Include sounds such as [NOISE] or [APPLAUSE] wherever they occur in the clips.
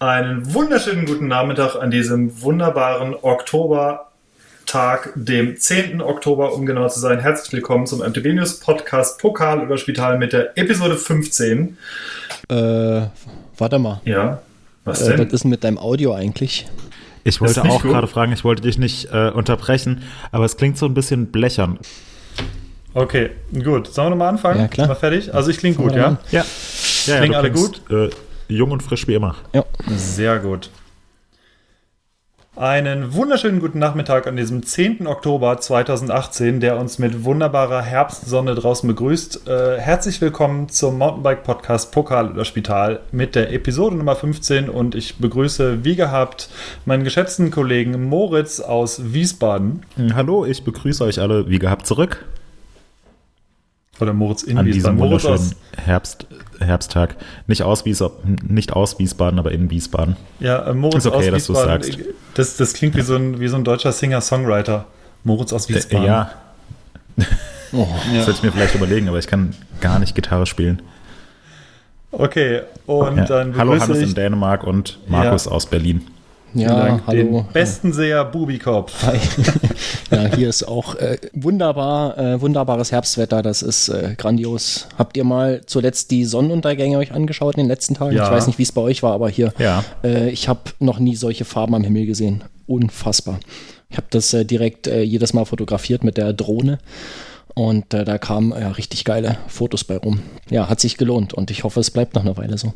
Einen wunderschönen guten Nachmittag an diesem wunderbaren Oktobertag, dem 10. Oktober, um genau zu sein. Herzlich willkommen zum MTB News Podcast Pokal über Spital mit der Episode 15. Äh, warte mal. Ja, was denn? Äh, was ist denn mit deinem Audio eigentlich? Ich wollte auch gerade fragen, ich wollte dich nicht äh, unterbrechen, aber es klingt so ein bisschen blechern. Okay, gut. Sollen wir nochmal anfangen? Ja, klar. Wir fertig? Also ich klinge gut, ja? Ja. ja Klingen alle gut? Äh, jung und frisch wie immer. Ja. Sehr gut. Einen wunderschönen guten Nachmittag an diesem 10. Oktober 2018, der uns mit wunderbarer Herbstsonne draußen begrüßt. Äh, herzlich willkommen zum Mountainbike-Podcast Pokal oder Spital mit der Episode Nummer 15 und ich begrüße wie gehabt meinen geschätzten Kollegen Moritz aus Wiesbaden. Hallo, ich begrüße euch alle wie gehabt zurück. Oder Moritz in An Wiesbaden. Diesem wunderschönen Herbst, Herbsttag. Nicht aus, Wiesbaden, nicht aus Wiesbaden, aber in Wiesbaden. Ja, äh, Moritz ist okay, aus dass Wiesbaden. Sagst. Das, das klingt wie so ein, wie so ein deutscher Singer-Songwriter. Moritz aus äh, Wiesbaden. Äh, ja. oh, [LAUGHS] ja. Das sollte ich mir vielleicht überlegen, aber ich kann gar nicht Gitarre spielen. Okay, und ja. dann Hallo Hannes in Dänemark und Markus ja. aus Berlin. Ja, hallo. Den besten Seher Bubikopf. Hi. [LAUGHS] ja, hier ist auch äh, wunderbar, äh, wunderbares Herbstwetter. Das ist äh, grandios. Habt ihr mal zuletzt die Sonnenuntergänge euch angeschaut in den letzten Tagen? Ja. Ich weiß nicht, wie es bei euch war, aber hier. Ja. Äh, ich habe noch nie solche Farben am Himmel gesehen. Unfassbar. Ich habe das äh, direkt äh, jedes Mal fotografiert mit der Drohne. Und da kamen ja richtig geile Fotos bei rum. Ja, hat sich gelohnt und ich hoffe, es bleibt noch eine Weile so.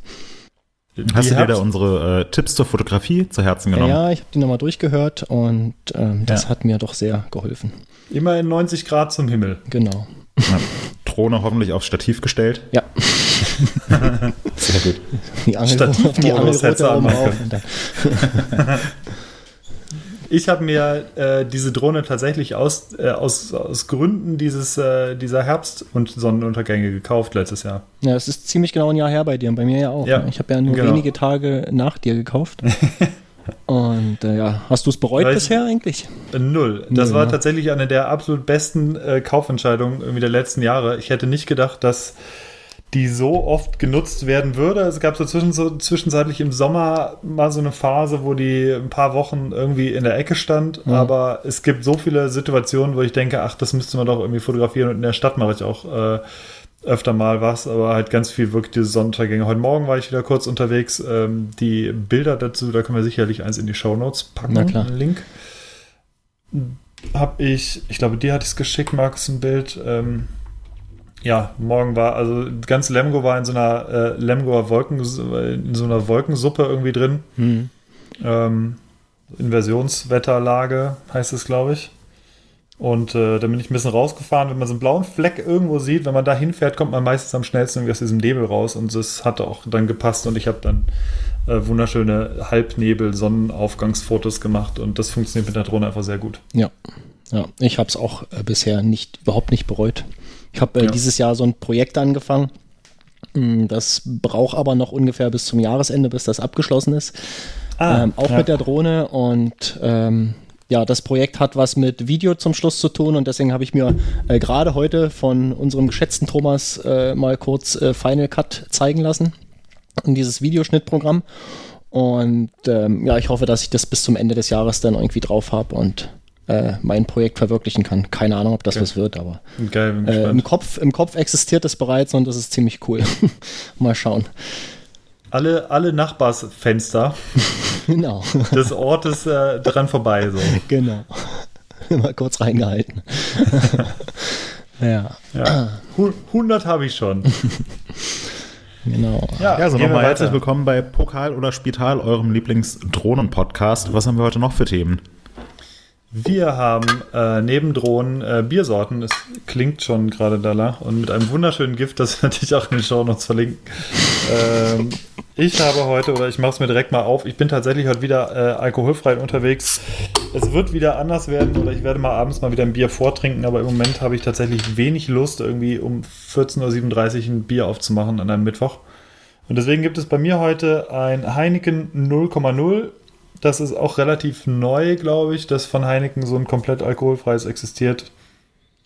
Hast du dir da unsere äh, Tipps zur Fotografie zu Herzen genommen? Ja, ich habe die nochmal durchgehört und ähm, das ja. hat mir doch sehr geholfen. Immer in 90 Grad zum Himmel. Genau. Ja, Drohne hoffentlich aufs Stativ gestellt. Ja. [LAUGHS] sehr gut. Die Angel, auf die oben auf. [LAUGHS] Ich habe mir äh, diese Drohne tatsächlich aus, äh, aus, aus Gründen dieses, äh, dieser Herbst- und Sonnenuntergänge gekauft letztes Jahr. Ja, es ist ziemlich genau ein Jahr her bei dir und bei mir ja auch. Ja, ne? Ich habe ja nur genau. wenige Tage nach dir gekauft. [LAUGHS] Und äh, ja, hast du es bereut Weil bisher eigentlich? Null. Das null, war ja. tatsächlich eine der absolut besten äh, Kaufentscheidungen irgendwie der letzten Jahre. Ich hätte nicht gedacht, dass die so oft genutzt werden würde. Es gab so, zwischen, so zwischenzeitlich im Sommer mal so eine Phase, wo die ein paar Wochen irgendwie in der Ecke stand. Mhm. Aber es gibt so viele Situationen, wo ich denke, ach, das müsste man doch irgendwie fotografieren. Und in der Stadt mache ich auch äh, öfter mal was, aber halt ganz viel wirklich diese Sonnenuntergänge. Heute Morgen war ich wieder kurz unterwegs. Ähm, die Bilder dazu, da können wir sicherlich eins in die Show Notes packen. Na klar. Einen Link. Hab ich, ich glaube, dir hatte ich es geschickt, Markus, ein Bild. Ähm, ja, morgen war, also ganz Lemgo war in so einer äh, Lemgoer Wolken, in so einer Wolkensuppe irgendwie drin. Mhm. Ähm, Inversionswetterlage heißt es, glaube ich. Und äh, da bin ich ein bisschen rausgefahren. Wenn man so einen blauen Fleck irgendwo sieht, wenn man da hinfährt, kommt man meistens am schnellsten irgendwie aus diesem Nebel raus. Und das hat auch dann gepasst. Und ich habe dann äh, wunderschöne Halbnebel-Sonnenaufgangsfotos gemacht. Und das funktioniert mit der Drohne einfach sehr gut. Ja, ja. ich habe es auch äh, bisher nicht, überhaupt nicht bereut. Ich habe äh, ja. dieses Jahr so ein Projekt angefangen. Mm, das braucht aber noch ungefähr bis zum Jahresende, bis das abgeschlossen ist. Ah, ähm, auch ja. mit der Drohne und ähm, ja, das Projekt hat was mit Video zum Schluss zu tun und deswegen habe ich mir äh, gerade heute von unserem geschätzten Thomas äh, mal kurz äh, Final Cut zeigen lassen in dieses Videoschnittprogramm. Und ähm, ja, ich hoffe, dass ich das bis zum Ende des Jahres dann irgendwie drauf habe und äh, mein Projekt verwirklichen kann. Keine Ahnung, ob das Geil. was wird, aber Geil, äh, im, Kopf, im Kopf existiert es bereits und das ist ziemlich cool. [LAUGHS] Mal schauen. Alle, alle Nachbarsfenster [LAUGHS] genau. des Ortes äh, dran vorbei. So. Genau. [LAUGHS] Mal kurz reingehalten. ja. ja. 100 habe ich schon. Genau. Ja, ja so nochmal herzlich willkommen bei Pokal oder Spital, eurem Lieblings-Drohnen-Podcast. Was haben wir heute noch für Themen? Wir haben äh, neben Drohnen äh, Biersorten. Es klingt schon gerade danach. Und mit einem wunderschönen Gift, das [LAUGHS] werde ich auch in den Show Notes verlinken. ähm, ich habe heute, oder ich mache es mir direkt mal auf, ich bin tatsächlich heute wieder äh, alkoholfrei unterwegs. Es wird wieder anders werden oder ich werde mal abends mal wieder ein Bier vortrinken, aber im Moment habe ich tatsächlich wenig Lust, irgendwie um 14.37 Uhr ein Bier aufzumachen an einem Mittwoch. Und deswegen gibt es bei mir heute ein Heineken 0,0 das ist auch relativ neu, glaube ich, dass von Heineken so ein komplett alkoholfreies existiert.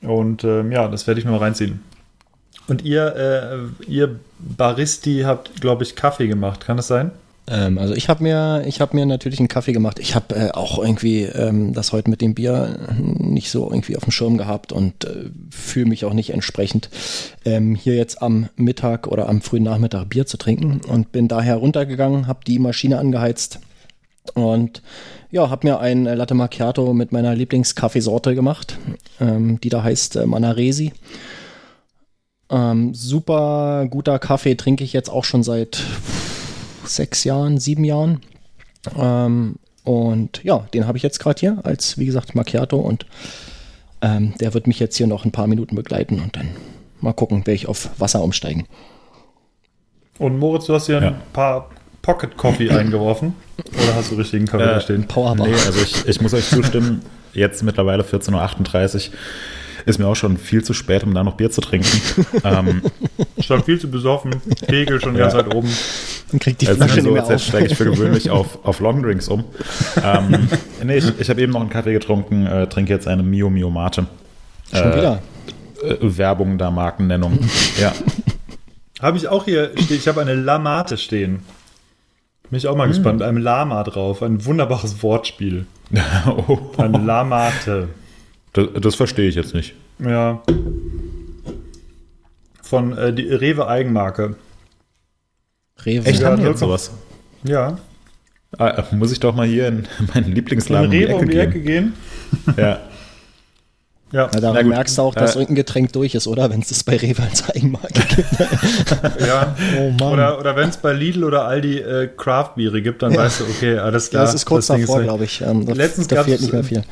Und ähm, ja, das werde ich mir mal reinziehen. Und ihr, äh, ihr Baristi habt, glaube ich, Kaffee gemacht. Kann das sein? Ähm, also ich habe mir, ich habe mir natürlich einen Kaffee gemacht. Ich habe äh, auch irgendwie ähm, das heute mit dem Bier nicht so irgendwie auf dem Schirm gehabt und äh, fühle mich auch nicht entsprechend ähm, hier jetzt am Mittag oder am frühen Nachmittag Bier zu trinken und bin daher runtergegangen, habe die Maschine angeheizt und ja, habe mir ein Latte Macchiato mit meiner Lieblingskaffeesorte gemacht, ähm, die da heißt äh, Manaresi. Ähm, super guter Kaffee trinke ich jetzt auch schon seit sechs Jahren, sieben Jahren. Ähm, und ja, den habe ich jetzt gerade hier als, wie gesagt, Macchiato und ähm, der wird mich jetzt hier noch ein paar Minuten begleiten und dann mal gucken, werde ich auf Wasser umsteigen. Und Moritz, du hast hier ja. ein paar Pocket Coffee eingeworfen? Oder hast du richtigen Kaffee äh, da stehen? Powerbar. Nee, also ich, ich muss euch zustimmen, jetzt mittlerweile 14.38 Uhr ist mir auch schon viel zu spät, um da noch Bier zu trinken. [LAUGHS] ähm, schon viel zu besoffen, Pegel schon ja. ganz weit oben. Dann kriegt die also Flasche so, nicht Jetzt steige ich für gewöhnlich auf, auf Longdrinks um. Ähm, [LAUGHS] nee, ich, ich habe eben noch einen Kaffee getrunken, äh, trinke jetzt eine Mio Mio Mate. Schon äh, wieder? Äh, Werbung der Markennennung. [LAUGHS] ja. Habe ich auch hier, ich habe eine Lamate stehen. Bin ich auch mal hm. gespannt. Ein Lama drauf. Ein wunderbares Wortspiel. [LAUGHS] oh. Eine Lamate. Das, das verstehe ich jetzt nicht. Ja. Von äh, die Rewe Eigenmarke. Rewe. Echt, haben die jetzt sowas? Ja. Ah, muss ich doch mal hier in meinen Lieblingsladen in Rewe um die Ecke gehen. ja. [LAUGHS] Ja, ja daran merkst du auch, dass äh, irgendein Getränk durch ist, oder? Wenn es das bei Rewe als Eigenmarke [LAUGHS] gibt. ja, oh oder, oder wenn es bei Lidl oder Aldi äh, Craft-Biere gibt, dann ja. weißt du, okay, alles klar. Ja, das ist kurz das davor, glaube ich. Ähm, letztens da fehlt nicht mehr viel.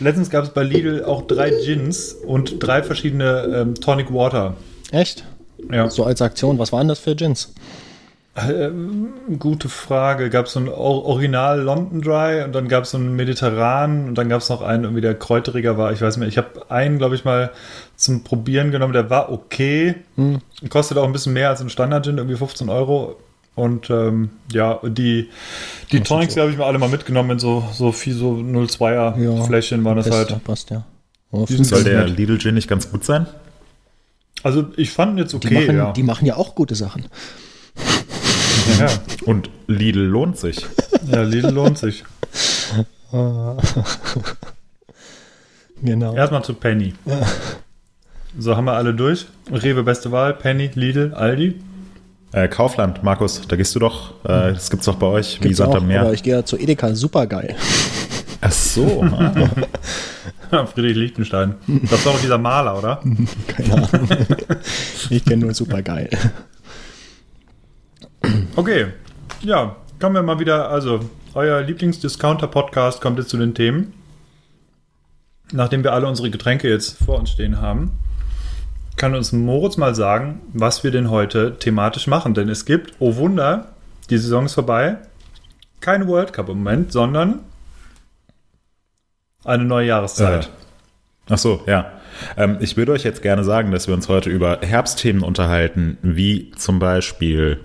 Letztens gab es bei Lidl auch drei Gins und drei verschiedene ähm, Tonic Water. Echt? Ja. So als Aktion. Was waren das für Gins? Äh, gute Frage. Gab es so ein Original London Dry und dann gab es so einen Mediterran und dann gab es noch einen, irgendwie der kräuteriger war. Ich weiß nicht. Ich habe einen, glaube ich, mal zum Probieren genommen. Der war okay. Hm. Kostet auch ein bisschen mehr als ein Standard Gin, irgendwie 15 Euro. Und ähm, ja, die, die Tonics, die habe ich mir alle mal mitgenommen in so, so viel so 02er ja, Fläschchen waren das halt. Passt, ja. Soll der Lidl Gin nicht ganz gut sein? Also ich fand jetzt okay, die machen, ja. Die machen ja auch gute Sachen. Ja. Und Lidl lohnt sich. Ja, Lidl lohnt sich. [LAUGHS] genau. Erstmal zu Penny. So haben wir alle durch. Rewe beste Wahl, Penny, Lidl, Aldi. Äh, Kaufland, Markus, da gehst du doch. Äh, das gibt's doch bei euch, gibt's wie Sand am Meer. Ich gehe ja zu Edeka, super geil. Ach so. [LAUGHS] Ah. Friedrich Lichtenstein. Das ist doch dieser Maler, oder? [LAUGHS] Keine Ahnung. Ich kenne nur super geil. Okay, ja, kommen wir mal wieder. Also, euer Lieblingsdiscounter-Podcast kommt jetzt zu den Themen. Nachdem wir alle unsere Getränke jetzt vor uns stehen haben, kann uns Moritz mal sagen, was wir denn heute thematisch machen. Denn es gibt, oh Wunder, die Saison ist vorbei. Kein World Cup im Moment, sondern eine neue Jahreszeit. Äh, ach so, ja. Ähm, ich würde euch jetzt gerne sagen, dass wir uns heute über Herbstthemen unterhalten, wie zum Beispiel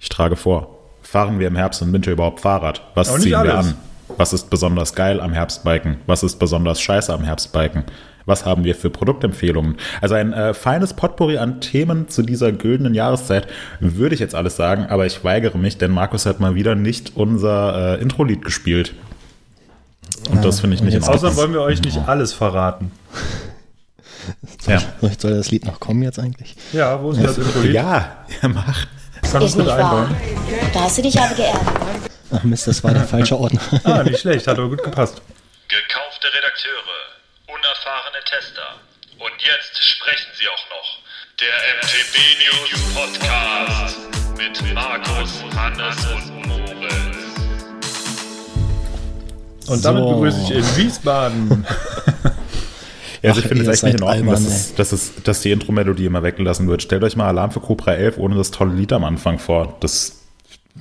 ich trage vor. Fahren wir im Herbst und Winter überhaupt Fahrrad? Was ziehen wir an? Was ist besonders geil am Herbstbiken? Was ist besonders scheiße am Herbstbiken? Was haben wir für Produktempfehlungen? Also ein äh, feines Potpourri an Themen zu dieser güldenen Jahreszeit, würde ich jetzt alles sagen, aber ich weigere mich, denn Markus hat mal wieder nicht unser äh, Intro-Lied gespielt. Und ja, das finde ich nicht in Ordnung. Außerdem wollen wir euch nicht alles verraten. Soll, ja. soll das Lied noch kommen jetzt eigentlich? Ja, wo ist das Intro-Lied? Ja, ja, [LAUGHS] mach. Kann ist nicht wahr. Da hast du dich aber geehrt. Ach Mist, das war der falsche Ordner. ah, nicht schlecht, hat aber gut gepasst. Gekaufte Redakteure, unerfahrene Tester. Und jetzt sprechen sie auch noch. Der MTB News Podcast mit Markus, Hannes und Moritz. Und damit so. begrüße ich in Wiesbaden [LAUGHS] Ja, also ich finde es echt nicht in Ordnung, albern, dass, es, dass, es, dass die Intro-Melodie immer weggelassen wird. Stellt euch mal Alarm für Cobra 11 ohne das tolle Lied am Anfang vor. Das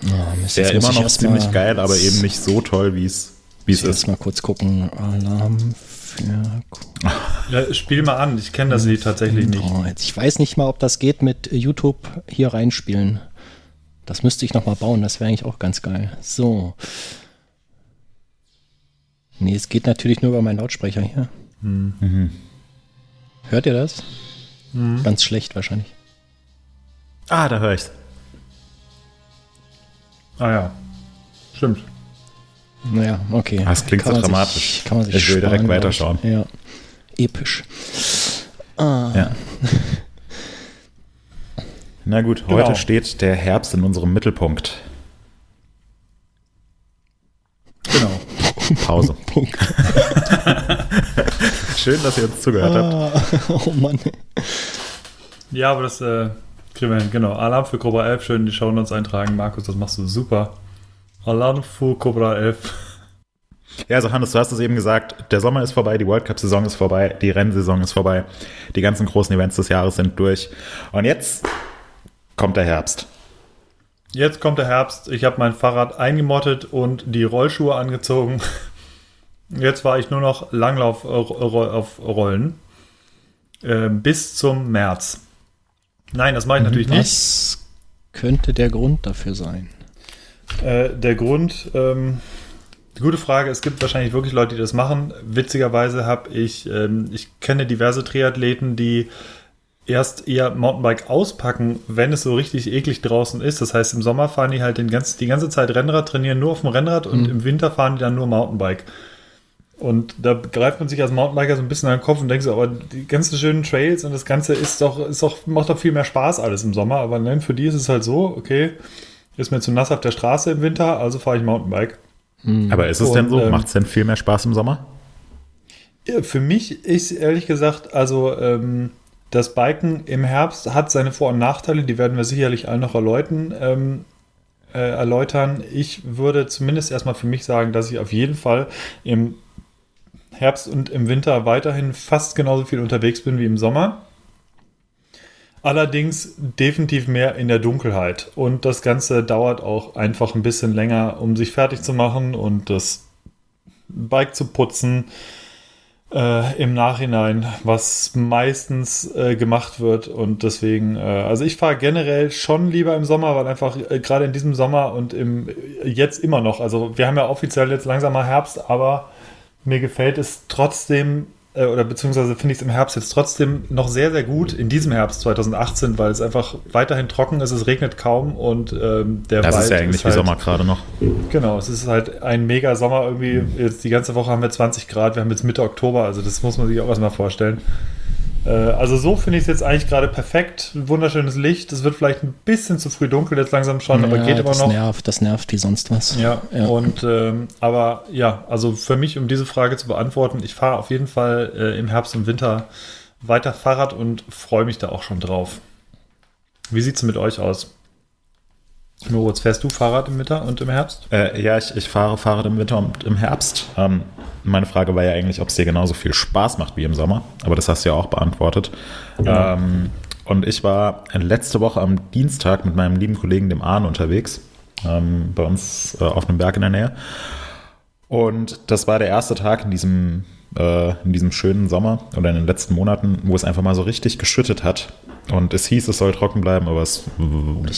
oh, wäre immer noch ziemlich mal, geil, aber eben nicht so toll, wie es ist. Jetzt mal kurz gucken. Alarm für [LAUGHS] ja, Spiel mal an, ich kenne das Lied tatsächlich nicht. Ich weiß nicht mal, ob das geht mit YouTube hier reinspielen. Das müsste ich nochmal bauen, das wäre eigentlich auch ganz geil. So. Nee, es geht natürlich nur über meinen Lautsprecher hier. Mhm. Hört ihr das? Mhm. Ganz schlecht wahrscheinlich. Ah, da höre ich's. Ah ja. Stimmt. Naja, okay. Das klingt Kann so man sich- dramatisch. kann man sich Ich will direkt weiterschauen. Ja. Episch. Ah. Ja. [LAUGHS] Na gut, Genau. heute steht der Herbst in unserem Mittelpunkt. Genau. Pause. [LAUGHS] Punkt. [LAUGHS] Schön, dass ihr uns zugehört habt. Ah, oh Mann. Ja, aber das äh, kriegen wir hin. Genau. Alarm für Cobra 11. Schön in die Shownotes eintragen. Markus, das machst du super. Alarm für Cobra 11. Ja, also Hannes, du hast es eben gesagt, der Sommer ist vorbei, die World Cup-Saison ist vorbei, die Rennsaison ist vorbei, die ganzen großen Events des Jahres sind durch. Und jetzt kommt der Herbst. Jetzt kommt der Herbst. Ich habe mein Fahrrad eingemottet und die Rollschuhe angezogen. [LAUGHS] Jetzt war ich nur noch Langlauf äh, auf Rollen. Äh, bis zum März. Nein, das mache ich natürlich nicht. Was könnte der Grund dafür sein? Äh, der Grund, ähm, gute Frage, es gibt wahrscheinlich wirklich Leute, die das machen. Witzigerweise habe ich, ähm, ich kenne diverse Triathleten, die erst eher Mountainbike auspacken, wenn es so richtig eklig draußen ist. Das heißt, im Sommer fahren die halt den ganz, die ganze Zeit Rennrad, trainieren nur auf dem Rennrad und im Winter fahren die dann nur Mountainbike. Und da greift man sich als Mountainbiker so ein bisschen an den Kopf und denkt so, aber die ganzen schönen Trails und das Ganze ist doch, ist doch, macht doch viel mehr Spaß alles im Sommer. Aber nein, für die ist es halt so, okay, ist mir zu nass auf der Straße im Winter, also fahre ich Mountainbike. Aber ist es Und, denn so? ähm, Macht es denn viel mehr Spaß im Sommer? Ja, Für mich ist ehrlich gesagt, also ähm, das Biken im Herbst hat seine Vor- und Nachteile, die werden wir sicherlich allen noch erläutern. Ähm, äh, erläutern. Ich würde zumindest erstmal für mich sagen, dass ich auf jeden Fall im Herbst und im Winter weiterhin fast genauso viel unterwegs bin wie im Sommer. Allerdings definitiv mehr in der Dunkelheit. Und das Ganze dauert auch einfach ein bisschen länger, um sich fertig zu machen und das Bike zu putzen äh, im Nachhinein, was meistens äh, gemacht wird. Und deswegen, äh, also ich fahre generell schon lieber im Sommer, weil einfach äh, gerade in diesem Sommer und im jetzt immer noch, also wir haben ja offiziell jetzt langsam mal Herbst, aber mir gefällt es trotzdem, äh, oder beziehungsweise finde ich es im Herbst jetzt trotzdem noch sehr, sehr gut in diesem Herbst 2018, weil es einfach weiterhin trocken ist, es regnet kaum und ähm, der Das Wald ist ja eigentlich wie halt, Sommer gerade noch. Genau, es ist halt ein mega Sommer irgendwie. Jetzt die ganze Woche haben wir 20 Grad, wir haben jetzt Mitte Oktober, also das muss man sich auch erstmal vorstellen. Äh, also so finde ich es jetzt eigentlich gerade perfekt. Ein wunderschönes Licht. Es wird vielleicht ein bisschen zu früh dunkel jetzt langsam schon, aber Ja, geht immer das noch. Nervt, das nervt wie sonst was. Ja, Ja. und ähm, aber ja, also für mich, um diese Frage zu beantworten, ich fahre auf jeden Fall äh, im Herbst und Winter weiter Fahrrad und freue mich da auch schon drauf. Wie sieht es mit euch aus? Moritz, fährst du Fahrrad im Winter und im Herbst? Äh, ja, ich, ich fahre Fahrrad im Winter und im Herbst. Ähm, meine Frage war ja eigentlich, ob es dir genauso viel Spaß macht wie im Sommer. Aber das hast du ja auch beantwortet. Ähm, und ich war letzte Woche am Dienstag mit meinem lieben Kollegen, dem Arne, unterwegs. Ähm, bei uns äh, auf einem Berg in der Nähe. Und das war der erste Tag in diesem, äh, in diesem schönen Sommer oder in den letzten Monaten, wo es einfach mal so richtig geschüttet hat. Und es hieß, es soll trocken bleiben, aber es,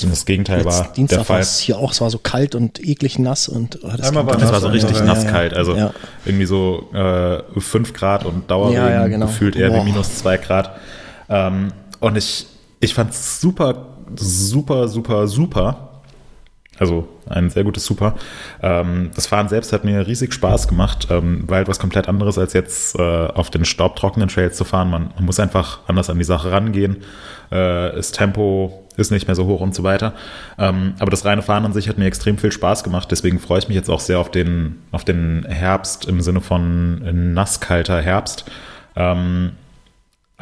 das Gegenteil war Jetzt der Dienstag war Fall. es hier auch, es war so kalt und eklig nass und oh, das war Das war so Ja, richtig ja, nasskalt, also Ja. irgendwie so äh, 5 Grad und Dauerregen, Ja, ja, genau. gefühlt eher Boah. wie minus 2 Grad. Ähm, und ich, ich fand es super, super, super, super. Also ein sehr gutes Super. Ähm, das Fahren selbst hat mir riesig Spaß gemacht, ähm, weil etwas komplett anderes als jetzt äh, auf den staubtrockenen Trails zu fahren. Man, man muss einfach anders an die Sache rangehen. Äh, das Tempo ist nicht mehr so hoch und so weiter. Ähm, aber das reine Fahren an sich hat mir extrem viel Spaß gemacht. Deswegen freue ich mich jetzt auch sehr auf den, auf den Herbst im Sinne von nasskalter Herbst. Ähm,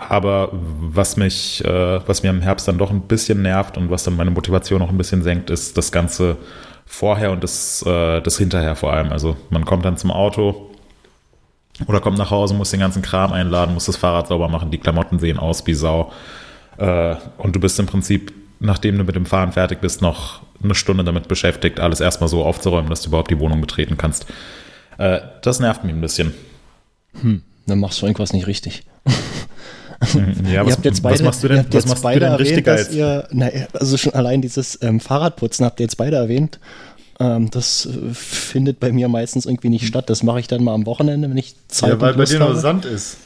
aber was mich, äh, was mir im Herbst dann doch ein bisschen nervt und was dann meine Motivation auch ein bisschen senkt, ist das Ganze vorher und das, äh, das hinterher vor allem. Also man kommt dann zum Auto oder kommt nach Hause, muss den ganzen Kram einladen, muss das Fahrrad sauber machen, die Klamotten sehen aus wie Sau. Äh, und du bist im Prinzip, nachdem du mit dem Fahren fertig bist, noch eine Stunde damit beschäftigt, alles erstmal so aufzuräumen, dass du überhaupt die Wohnung betreten kannst. Äh, das nervt mich ein bisschen. Dann machst du irgendwas nicht richtig. Ja, ihr habt jetzt beide, was machst du denn, was jetzt machst du beide denn erwähnt, richtiger dass als ihr, na, also schon allein dieses ähm, Fahrradputzen habt ihr jetzt beide erwähnt. Ähm, das äh, findet bei mir meistens irgendwie nicht statt. Das mache ich dann mal am Wochenende, wenn ich Zeit Ja, weil und bei dir nur habe. Sand ist.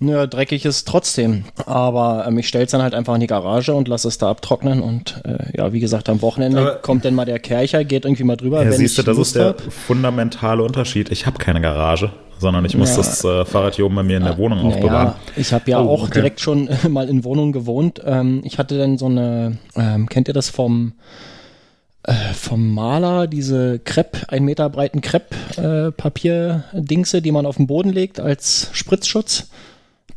Naja, dreckig ist trotzdem. Aber ähm, ich stelle es dann halt einfach in die Garage und lasse es da abtrocknen. Und äh, ja, wie gesagt, am Wochenende Aber- kommt dann mal der Kercher, geht irgendwie mal drüber. Ja, wenn siehst du, ich das Lust ist der hab. fundamentale Unterschied. Ich habe keine Garage, sondern ich muss Ja. das äh, Fahrrad hier oben bei mir in der Wohnung aufbewahren. Ich habe ja Oh, auch okay. direkt schon mal in Wohnungen gewohnt. Ähm, ich hatte dann so eine, ähm, kennt ihr das vom, äh, vom Maler, diese Krepp, ein Meter breiten Krepp-Papier-Dingse, die man auf den Boden legt als Spritzschutz.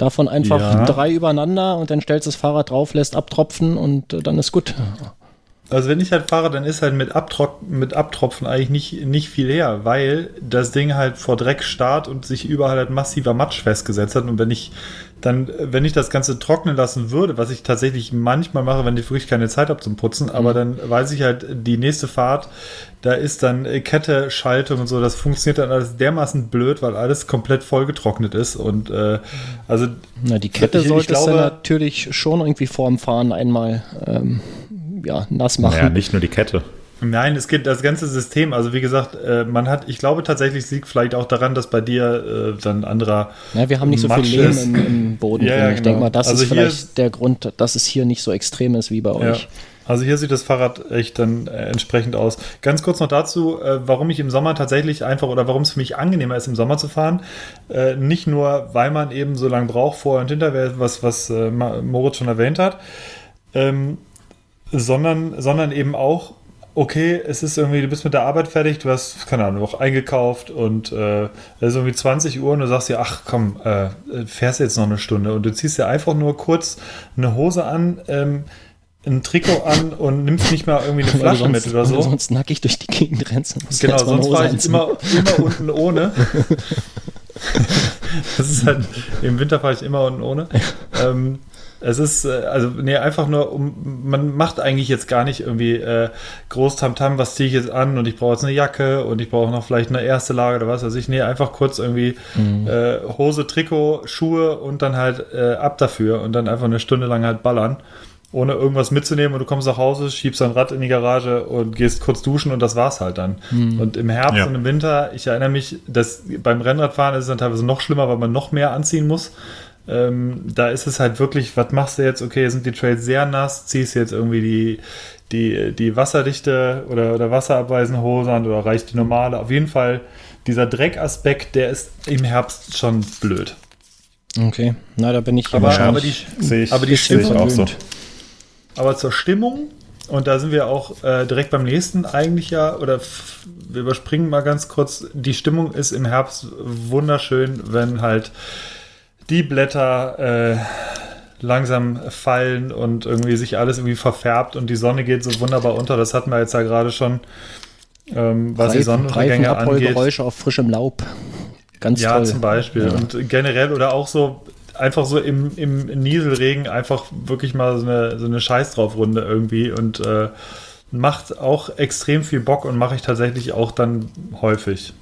Davon einfach Ja. drei übereinander und dann stellst du das Fahrrad drauf, lässt abtropfen und äh, dann ist gut. Also wenn ich halt fahre, dann ist halt mit, Abtrock mit Abtropfen eigentlich nicht, nicht viel her, weil das Ding halt vor Dreck starrt und sich überall halt massiver Matsch festgesetzt hat. Und wenn ich dann, wenn ich das Ganze trocknen lassen würde, was ich tatsächlich manchmal mache, wenn ich wirklich keine Zeit habe zum Putzen, aber dann weiß ich halt, die nächste Fahrt, da ist dann Kette, Schaltung und so, das funktioniert dann alles dermaßen blöd, weil alles komplett vollgetrocknet ist. Und äh, also Na, die Kette Ich- ich solltest du glaube- natürlich schon irgendwie vorm Fahren einmal ähm, ja, nass machen. Naja, nicht nur die Kette. Nein, es geht das ganze System. Also wie gesagt, äh, man hat, ich glaube tatsächlich, es liegt vielleicht auch daran, dass bei dir äh, dann anderer. Ja, wir haben nicht so viel Matsch Lehm im, im Boden [LAUGHS] Ja, drin. ja, Ich genau. denke mal, das Also ist vielleicht ist- der Grund, dass es hier nicht so extrem ist wie bei Ja. euch. Also hier sieht das Fahrrad echt dann äh, entsprechend aus. Ganz kurz noch dazu, warum ich im Sommer tatsächlich einfach oder warum es für mich angenehmer ist, im Sommer zu fahren. Nicht nur, weil man eben so lange braucht, vor und hinter, was, was Moritz schon erwähnt hat, ähm, sondern, sondern eben auch, okay, es ist irgendwie, du bist mit der Arbeit fertig, du hast, keine Ahnung, auch eingekauft und äh, es ist irgendwie 20 Uhr und du sagst dir, ach komm, äh, fährst jetzt noch eine Stunde und du ziehst dir einfach nur kurz eine Hose an, ähm, ein Trikot an und nimmst nicht mal irgendwie eine Flasche sonst, mit oder so. sonst nackig durch die Gegend rennst. Genau, sonst fahre ich immer, immer unten ohne. [LAUGHS] das ist halt, im Winter fahre ich immer unten ohne. Ähm, es ist, äh, also, nee, einfach nur, um, man macht eigentlich jetzt gar nicht irgendwie äh, groß Tamtam, was ziehe ich jetzt an und ich brauche jetzt eine Jacke und ich brauche noch vielleicht eine erste Lage oder was weiß ich. Nee, einfach kurz irgendwie äh, Hose, Trikot, Schuhe und dann halt äh, ab dafür und dann einfach eine Stunde lang halt ballern ohne irgendwas mitzunehmen und du kommst nach Hause, schiebst dein Rad in die Garage und gehst kurz duschen und das war's halt dann. Und im Herbst Ja. und im Winter, ich erinnere mich, dass beim Rennradfahren ist es dann teilweise noch schlimmer, weil man noch mehr anziehen muss. Ähm, da ist es halt wirklich, was machst du jetzt? Okay, sind die Trails sehr nass, ziehst jetzt irgendwie die, die, die wasserdichte oder, oder wasserabweisende Hose an oder reicht die normale? Auf jeden Fall, dieser Dreckaspekt, der ist im Herbst schon blöd. Okay, na, da bin ich Aber, aber die, ich, aber die Stimmung, auch so. aber zur Stimmung, und da sind wir auch äh, direkt beim nächsten eigentlich ja, oder wir überspringen mal ganz kurz, die Stimmung ist im Herbst wunderschön, wenn halt die Blätter äh, langsam fallen und irgendwie sich alles irgendwie verfärbt und die Sonne geht so wunderbar unter. Das hatten wir jetzt ja gerade schon, ähm, was die Reifen- Sonnenuntergänge angeht. Reifenabrollgeräusche auf frischem Laub. Ganz Ja, toll. zum Beispiel. Ja. Und generell oder auch so, einfach so im, im Nieselregen einfach wirklich mal so eine, so eine Scheiß drauf Runde irgendwie und äh, macht auch extrem viel Bock und mache ich tatsächlich auch dann häufig.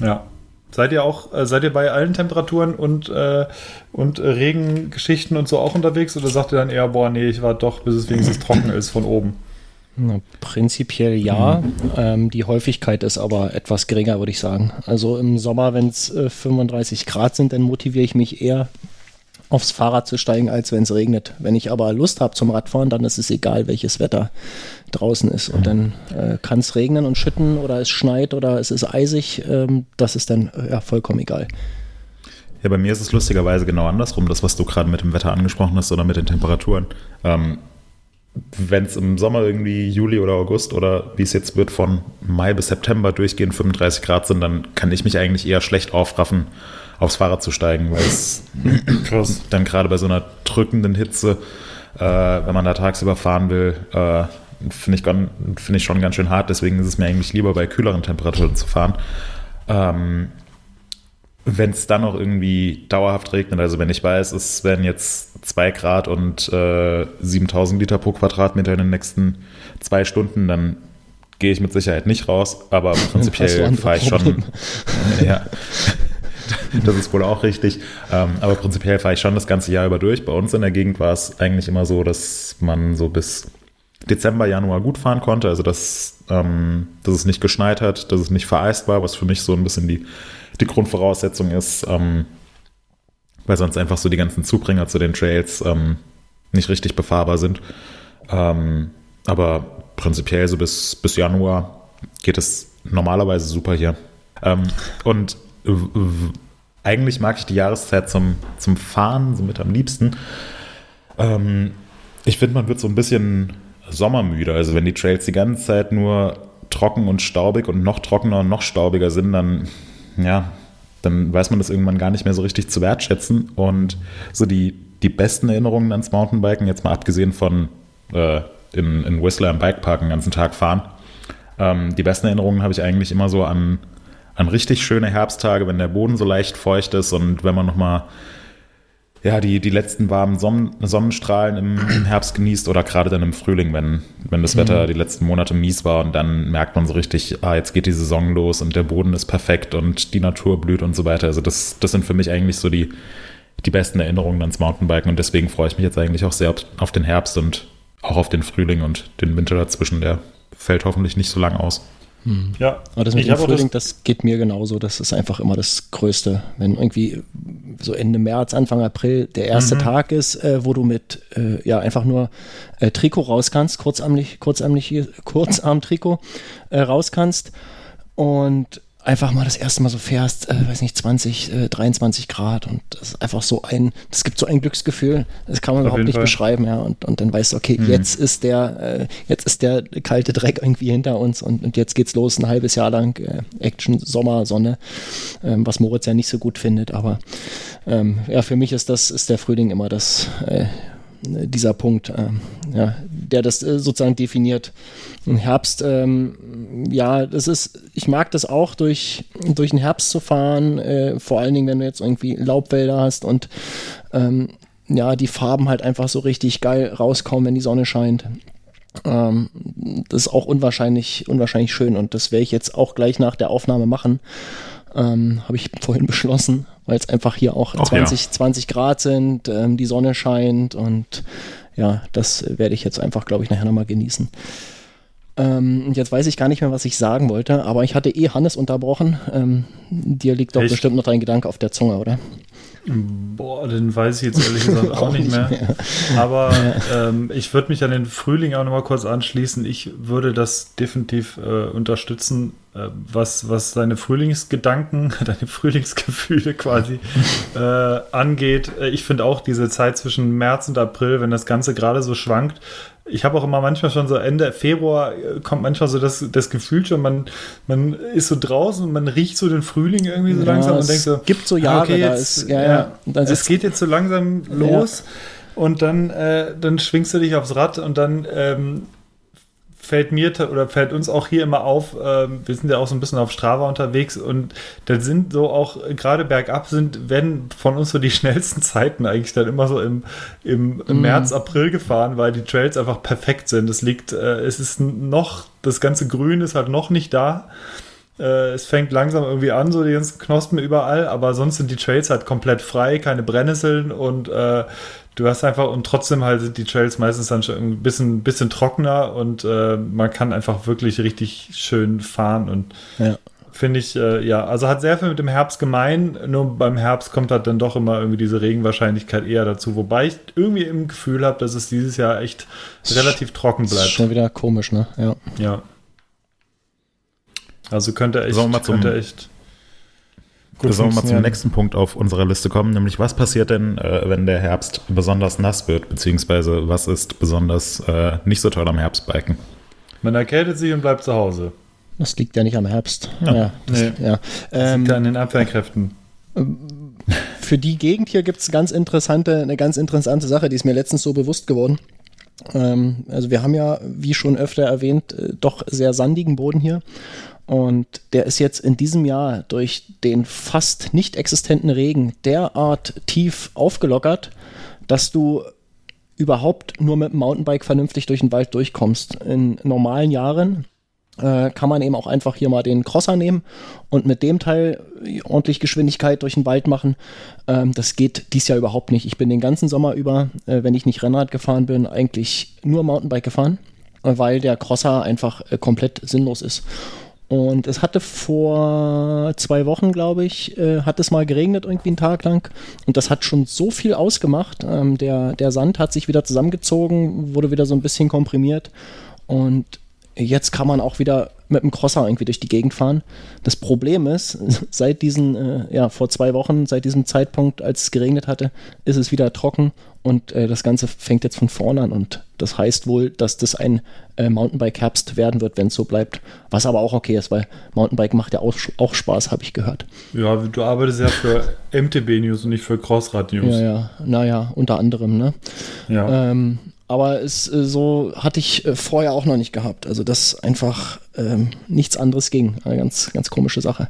Ja. Seid ihr auch, äh, seid ihr bei allen Temperaturen und, äh, und Regengeschichten und so auch unterwegs oder sagt ihr dann eher, boah, nee, ich war doch, bis es wenigstens trocken ist von oben? Na, prinzipiell ja. Mhm. Ähm, die Häufigkeit ist aber etwas geringer, würde ich sagen. Also im Sommer, wenn es äh, 35 Grad sind, dann motiviere ich mich eher aufs Fahrrad zu steigen, als wenn es regnet. Wenn ich aber Lust habe zum Radfahren, dann ist es egal, welches Wetter draußen ist. Und dann äh, kann es regnen und schütten oder es schneit oder es ist eisig. Ähm, das ist dann äh, ja, vollkommen egal. Ja, bei mir ist es lustigerweise genau andersrum, das, was du gerade mit dem Wetter angesprochen hast oder mit den Temperaturen. Ähm, Wenn es im Sommer irgendwie Juli oder August oder wie es jetzt wird, von Mai bis September durchgehend 35 Grad sind, dann kann ich mich eigentlich eher schlecht aufraffen, aufs Fahrrad zu steigen, weil es [CLEARS THROAT] Krass. dann gerade bei so einer drückenden Hitze, äh, wenn man da tagsüber fahren will, äh, finde ich, find ich schon ganz schön hart. Deswegen ist es mir eigentlich lieber, bei kühleren Temperaturen zu fahren. Ähm, wenn es dann noch irgendwie dauerhaft regnet, also wenn ich weiß, es werden jetzt 2 Grad und äh, 7000 Liter pro Quadratmeter in den nächsten zwei Stunden, dann gehe ich mit Sicherheit nicht raus, aber [LAUGHS] prinzipiell fahre ich schon. Ja, [LAUGHS] [LAUGHS] das ist wohl auch richtig. Ähm, aber prinzipiell fahre ich schon das ganze Jahr über durch. Bei uns in der Gegend war es eigentlich immer so, dass man so bis Dezember, Januar gut fahren konnte. Also dass, ähm, dass es nicht geschneit hat, dass es nicht vereist war, was für mich so ein bisschen die, die Grundvoraussetzung ist, ähm, weil sonst einfach so die ganzen Zubringer zu den Trails ähm, nicht richtig befahrbar sind. Ähm, aber prinzipiell so bis, bis Januar geht es normalerweise super hier. Ähm, und eigentlich mag ich die Jahreszeit zum, zum Fahren somit am liebsten. Ähm, ich finde, man wird so ein bisschen sommermüde. Also wenn die Trails die ganze Zeit nur trocken und staubig und noch trockener und noch staubiger sind, dann ja, dann weiß man das irgendwann gar nicht mehr so richtig zu wertschätzen. Und so die, die besten Erinnerungen ans Mountainbiken, jetzt mal abgesehen von äh, in, in Whistler im Bikepark den ganzen Tag fahren, ähm, die besten Erinnerungen habe ich eigentlich immer so an, an richtig schöne Herbsttage, wenn der Boden so leicht feucht ist und wenn man nochmal ja, die, die letzten warmen Sonnen, Sonnenstrahlen im, [CLEARS THROAT] Herbst genießt oder gerade dann im Frühling, wenn, wenn das Wetter mhm. die letzten Monate mies war und dann merkt man so richtig, ah, jetzt geht die Saison los und der Boden ist perfekt und die Natur blüht und so weiter. Also das, das sind für mich eigentlich so die, die besten Erinnerungen ans Mountainbiken und deswegen freue ich mich jetzt eigentlich auch sehr auf den Herbst und auch auf den Frühling und den Winter dazwischen. Der fällt hoffentlich nicht so lang aus. Hm. Ja, aber das mit ich dem Frühling, das, das, geht mir genauso. Das ist einfach immer das Größte. Wenn irgendwie so Ende März, Anfang April der erste mhm. Tag ist, äh, wo du mit äh, ja einfach nur äh, Trikot raus kannst, kurzarmlich, kurzarmlich, Kurzarm-Trikot äh, raus kannst und einfach mal das erste Mal so fährst, äh, weiß nicht, 20, äh, 23 Grad und das ist einfach so ein, das gibt so ein Glücksgefühl, das kann man Auf überhaupt nicht Fall. beschreiben, ja, und, und dann weißt du, okay, mhm. jetzt ist der, äh, jetzt ist der kalte Dreck irgendwie hinter uns und, und jetzt geht's los, ein halbes Jahr lang äh, Action, Sommer, Sonne, ähm, was Moritz ja nicht so gut findet, aber ähm, ja, für mich ist das, ist der Frühling immer das, äh, dieser Punkt, äh, ja, der das äh, sozusagen definiert. Im Herbst, ähm, ja, das ist, ich mag das auch, durch, durch den Herbst zu fahren, äh, vor allen Dingen, wenn du jetzt irgendwie Laubwälder hast und ähm, ja, die Farben halt einfach so richtig geil rauskommen, wenn die Sonne scheint. Ähm, das ist auch unwahrscheinlich, unwahrscheinlich schön und das werde ich jetzt auch gleich nach der Aufnahme machen. Ähm, Habe ich vorhin beschlossen, weil es einfach hier auch Ach 20, ja. 20 Grad sind, ähm, die Sonne scheint und ja, das werde ich jetzt einfach, glaube ich, nachher nochmal genießen. Ähm, jetzt weiß ich gar nicht mehr, was ich sagen wollte, aber ich hatte eh Hannes unterbrochen. Ähm, dir liegt doch Echt? bestimmt noch dein Gedanke auf der Zunge, oder? Boah, den weiß ich jetzt ehrlich gesagt [LAUGHS] auch nicht mehr. Aber ähm, ich würde mich an den Frühling auch nochmal kurz anschließen. Ich würde das definitiv äh, unterstützen, was, was deine Frühlingsgedanken, [LAUGHS] deine Frühlingsgefühle quasi [LAUGHS] äh, angeht. Äh, ich finde auch diese Zeit zwischen März und April, wenn das Ganze gerade so schwankt, ich habe auch immer manchmal schon so Ende Februar äh, kommt manchmal so das, das Gefühl schon, man, man ist so draußen und man riecht so den Frühling irgendwie so ja, langsam und denkt so, gibt so Jahre, okay, jetzt, ist, ja, ja, ja es geht jetzt so langsam los und dann, äh, dann schwingst du dich aufs Rad und dann ähm, fällt mir oder fällt uns auch hier immer auf, äh, wir sind ja auch so ein bisschen auf Strava unterwegs und da sind so auch, gerade bergab sind, werden von uns so die [LAUGHS] schnellsten Zeiten eigentlich dann immer so im, im mm. März, April gefahren, weil die Trails einfach perfekt sind. Es liegt, äh, es ist noch, das ganze Grün ist halt noch nicht da. Äh, es fängt langsam irgendwie an, so die ganzen Knospen überall, aber sonst sind die Trails halt komplett frei, keine Brennnesseln und äh, du hast einfach und trotzdem halt sind die Trails meistens dann schon ein bisschen, bisschen trockener und äh, man kann einfach wirklich richtig schön fahren und ja. finde ich, äh, ja, also hat sehr viel mit dem Herbst gemein, nur beim Herbst kommt halt dann doch immer irgendwie diese Regenwahrscheinlichkeit eher dazu, wobei ich irgendwie im Gefühl habe, dass es dieses Jahr echt relativ trocken bleibt. Ist schon wieder komisch, ne? Ja. Ja. Also könnte echt, könnte echt Gut Sollen wir mal zum nächsten Punkt auf unserer Liste kommen, nämlich was passiert denn, äh, wenn der Herbst besonders nass wird, beziehungsweise was ist besonders äh, nicht so toll am Herbstbiken? Man erkältet sich und bleibt zu Hause. Das liegt ja nicht am Herbst. Ja, ja, das, nee. ja. Das liegt ähm, an den Abwehrkräften. [LAUGHS] Für die Gegend hier gibt es ganz interessante, eine ganz interessante Sache, die ist mir letztens so bewusst geworden. Ähm, also wir haben ja, wie schon öfter erwähnt, äh, doch sehr sandigen Boden hier. Und der ist jetzt in diesem Jahr durch den fast nicht existenten Regen derart tief aufgelockert, dass du überhaupt nur mit dem Mountainbike vernünftig durch den Wald durchkommst. In normalen Jahren äh, kann man eben auch einfach hier mal den Crosser nehmen und mit dem Teil ordentlich Geschwindigkeit durch den Wald machen. Ähm, das geht dies Jahr überhaupt nicht. Ich bin den ganzen Sommer über, äh, wenn ich nicht Rennrad gefahren bin, eigentlich nur Mountainbike gefahren, weil der Crosser einfach äh, komplett sinnlos ist. Und es hatte vor zwei Wochen, glaube ich, äh, hat es mal geregnet irgendwie einen Tag lang. Und das hat schon so viel ausgemacht. Ähm, der, der Sand hat sich wieder zusammengezogen, wurde wieder so ein bisschen komprimiert. Und jetzt kann man auch wieder mit dem Crosser irgendwie durch die Gegend fahren. Das Problem ist, [LAUGHS] seit diesen, äh, ja, vor zwei Wochen, seit diesem Zeitpunkt, als es geregnet hatte, ist es wieder trocken und äh, das Ganze fängt jetzt von vorne an und das heißt wohl, dass das ein äh, Mountainbike-Herbst werden wird, wenn es so bleibt. Was aber auch okay ist, weil Mountainbike macht ja auch, auch Spaß, habe ich gehört. Ja, du arbeitest ja für MTB News und nicht für Crossrad News. Ja, ja, naja, unter anderem, ne? Ja. Ähm, aber es äh, so hatte ich äh, vorher auch noch nicht gehabt. Also dass einfach ähm, nichts anderes ging. Eine ganz, ganz komische Sache.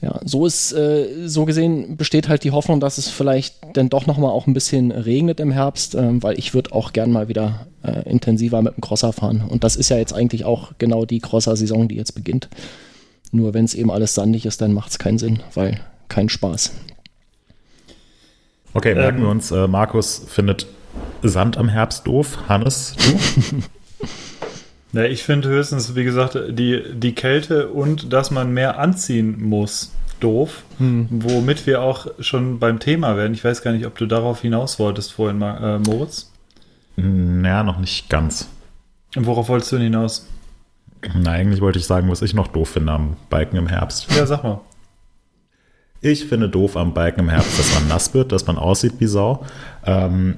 Ja, so ist, äh, so gesehen besteht halt die Hoffnung, dass es vielleicht dann doch nochmal auch ein bisschen regnet im Herbst, ähm, weil ich würde auch gern mal wieder äh, intensiver mit dem Crosser fahren. Und das ist ja jetzt eigentlich auch genau die Crosser-Saison, die jetzt beginnt. Nur wenn es eben alles sandig ist, dann macht es keinen Sinn, weil kein Spaß. Okay, merken ähm, wir uns, äh, Markus findet Sand am Herbst doof. Hannes, du? [LAUGHS] Ja, ich finde höchstens, wie gesagt, die, die Kälte und dass man mehr anziehen muss, doof. Hm. Womit wir auch schon beim Thema werden. Ich weiß gar nicht, ob du darauf hinaus wolltest vorhin, äh, Moritz. Naja, noch nicht ganz. Und worauf wolltest du denn hinaus? Na, eigentlich wollte ich sagen, was ich noch doof finde am Biken im Herbst. Ja, sag mal. Ich finde doof am Biken im Herbst, dass man nass wird, dass man aussieht wie Sau. Ähm,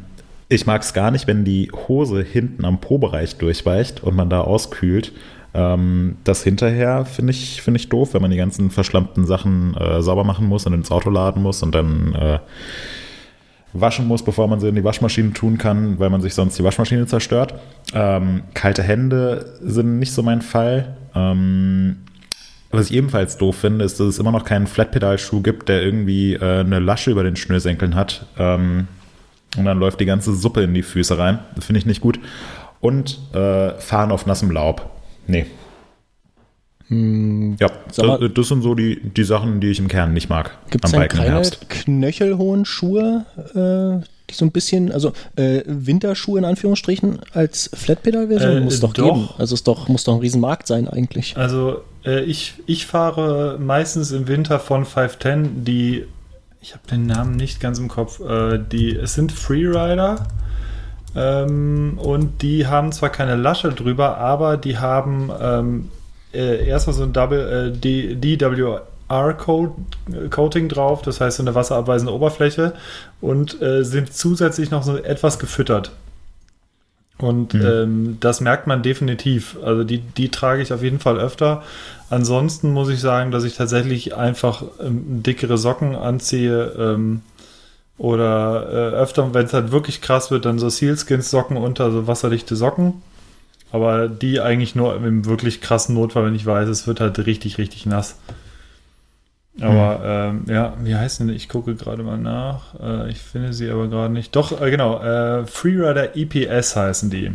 ich mag es gar nicht, wenn die Hose hinten am Po-Bereich durchweicht und man da auskühlt. Ähm, das hinterher finde ich, find ich doof, wenn man die ganzen verschlammten Sachen äh, sauber machen muss und ins Auto laden muss und dann äh, waschen muss, bevor man sie in die Waschmaschine tun kann, weil man sich sonst die Waschmaschine zerstört. Ähm, kalte Hände sind nicht so mein Fall. Ähm, was ich ebenfalls doof finde, ist, dass es immer noch keinen Flatpedal-Schuh gibt, der irgendwie äh, eine Lasche über den Schnürsenkeln hat. Ähm, und dann läuft die ganze Suppe in die Füße rein. Das finde ich nicht gut. Und äh, fahren auf nassem Laub. Nee. Hm, ja, das, das, sind so die, die Sachen, die ich im Kern nicht mag. Gibt es keine knöchelhohen Schuhe, äh, die so ein bisschen, also äh, Winterschuhe in Anführungsstrichen als Flatpedal-Version äh, muss doch, doch, geben. Also es doch, muss doch ein Riesenmarkt sein eigentlich. Also äh, ich, ich fahre meistens im Winter von 510 die ich habe den Namen nicht ganz im Kopf. Äh, die, es sind Freerider. Ähm, und die haben zwar keine Lasche drüber, aber die haben ähm, äh, erstmal so ein Double äh, DWR-Coating drauf, das heißt so eine wasserabweisende Oberfläche und äh, sind zusätzlich noch so etwas gefüttert. Und mhm. ähm, das merkt man definitiv. Also die, die trage ich auf jeden Fall öfter. Ansonsten muss ich sagen, dass ich tatsächlich einfach ähm, dickere Socken anziehe ähm, oder äh, öfter, wenn es halt wirklich krass wird, dann so Sealskins-Socken unter, so wasserdichte Socken. Aber die eigentlich nur im wirklich krassen Notfall, wenn ich weiß, es wird halt richtig, richtig nass. Aber mhm. ähm, ja, wie heißt denn? Ich gucke gerade mal nach. Äh, ich finde sie aber gerade nicht. Doch, äh, genau. Äh, Freerider EPS heißen die.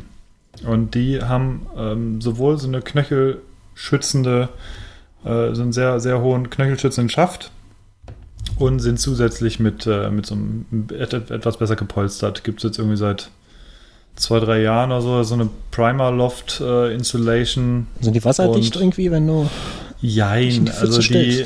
Und die haben ähm, sowohl so eine knöchelschützende, äh, so einen sehr, sehr hohen knöchelschützenden Schaft und sind zusätzlich mit, äh, mit so einem etwas besser gepolstert. Gibt es jetzt irgendwie seit zwei, drei Jahren oder so, so eine Primer Loft äh, Insulation. Sind die wasserdicht irgendwie, wenn du. Jein, also die,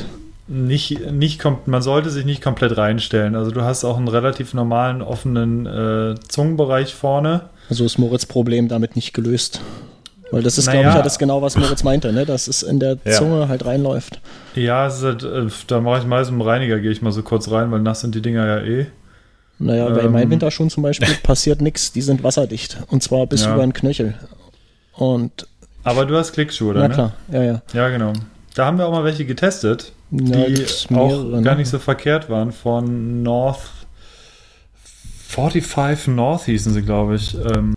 nicht, nicht man sollte sich nicht komplett reinstellen. Also du hast auch einen relativ normalen offenen äh, Zungenbereich vorne. Also ist Moritz Problem damit nicht gelöst. Weil das ist, naja. glaube ich, ja das genau, was Moritz meinte, ne? dass es in der ja. Zunge halt reinläuft. Ja, halt, äh, da mache ich meistens im Reiniger, gehe ich mal so kurz rein, weil nass sind die Dinger ja eh. Naja, ähm, bei meinen Winterschuhen zum Beispiel [LAUGHS] passiert nichts, die sind wasserdicht. Und zwar bis ja. über den Knöchel. Und aber du hast Klickschuhe, oder? Ja, klar, ja, ja. Ja, genau. Da haben wir auch mal welche getestet ja, die auch ne? gar nicht so verkehrt waren. Von North 45 North hießen sie, glaube ich. Ähm,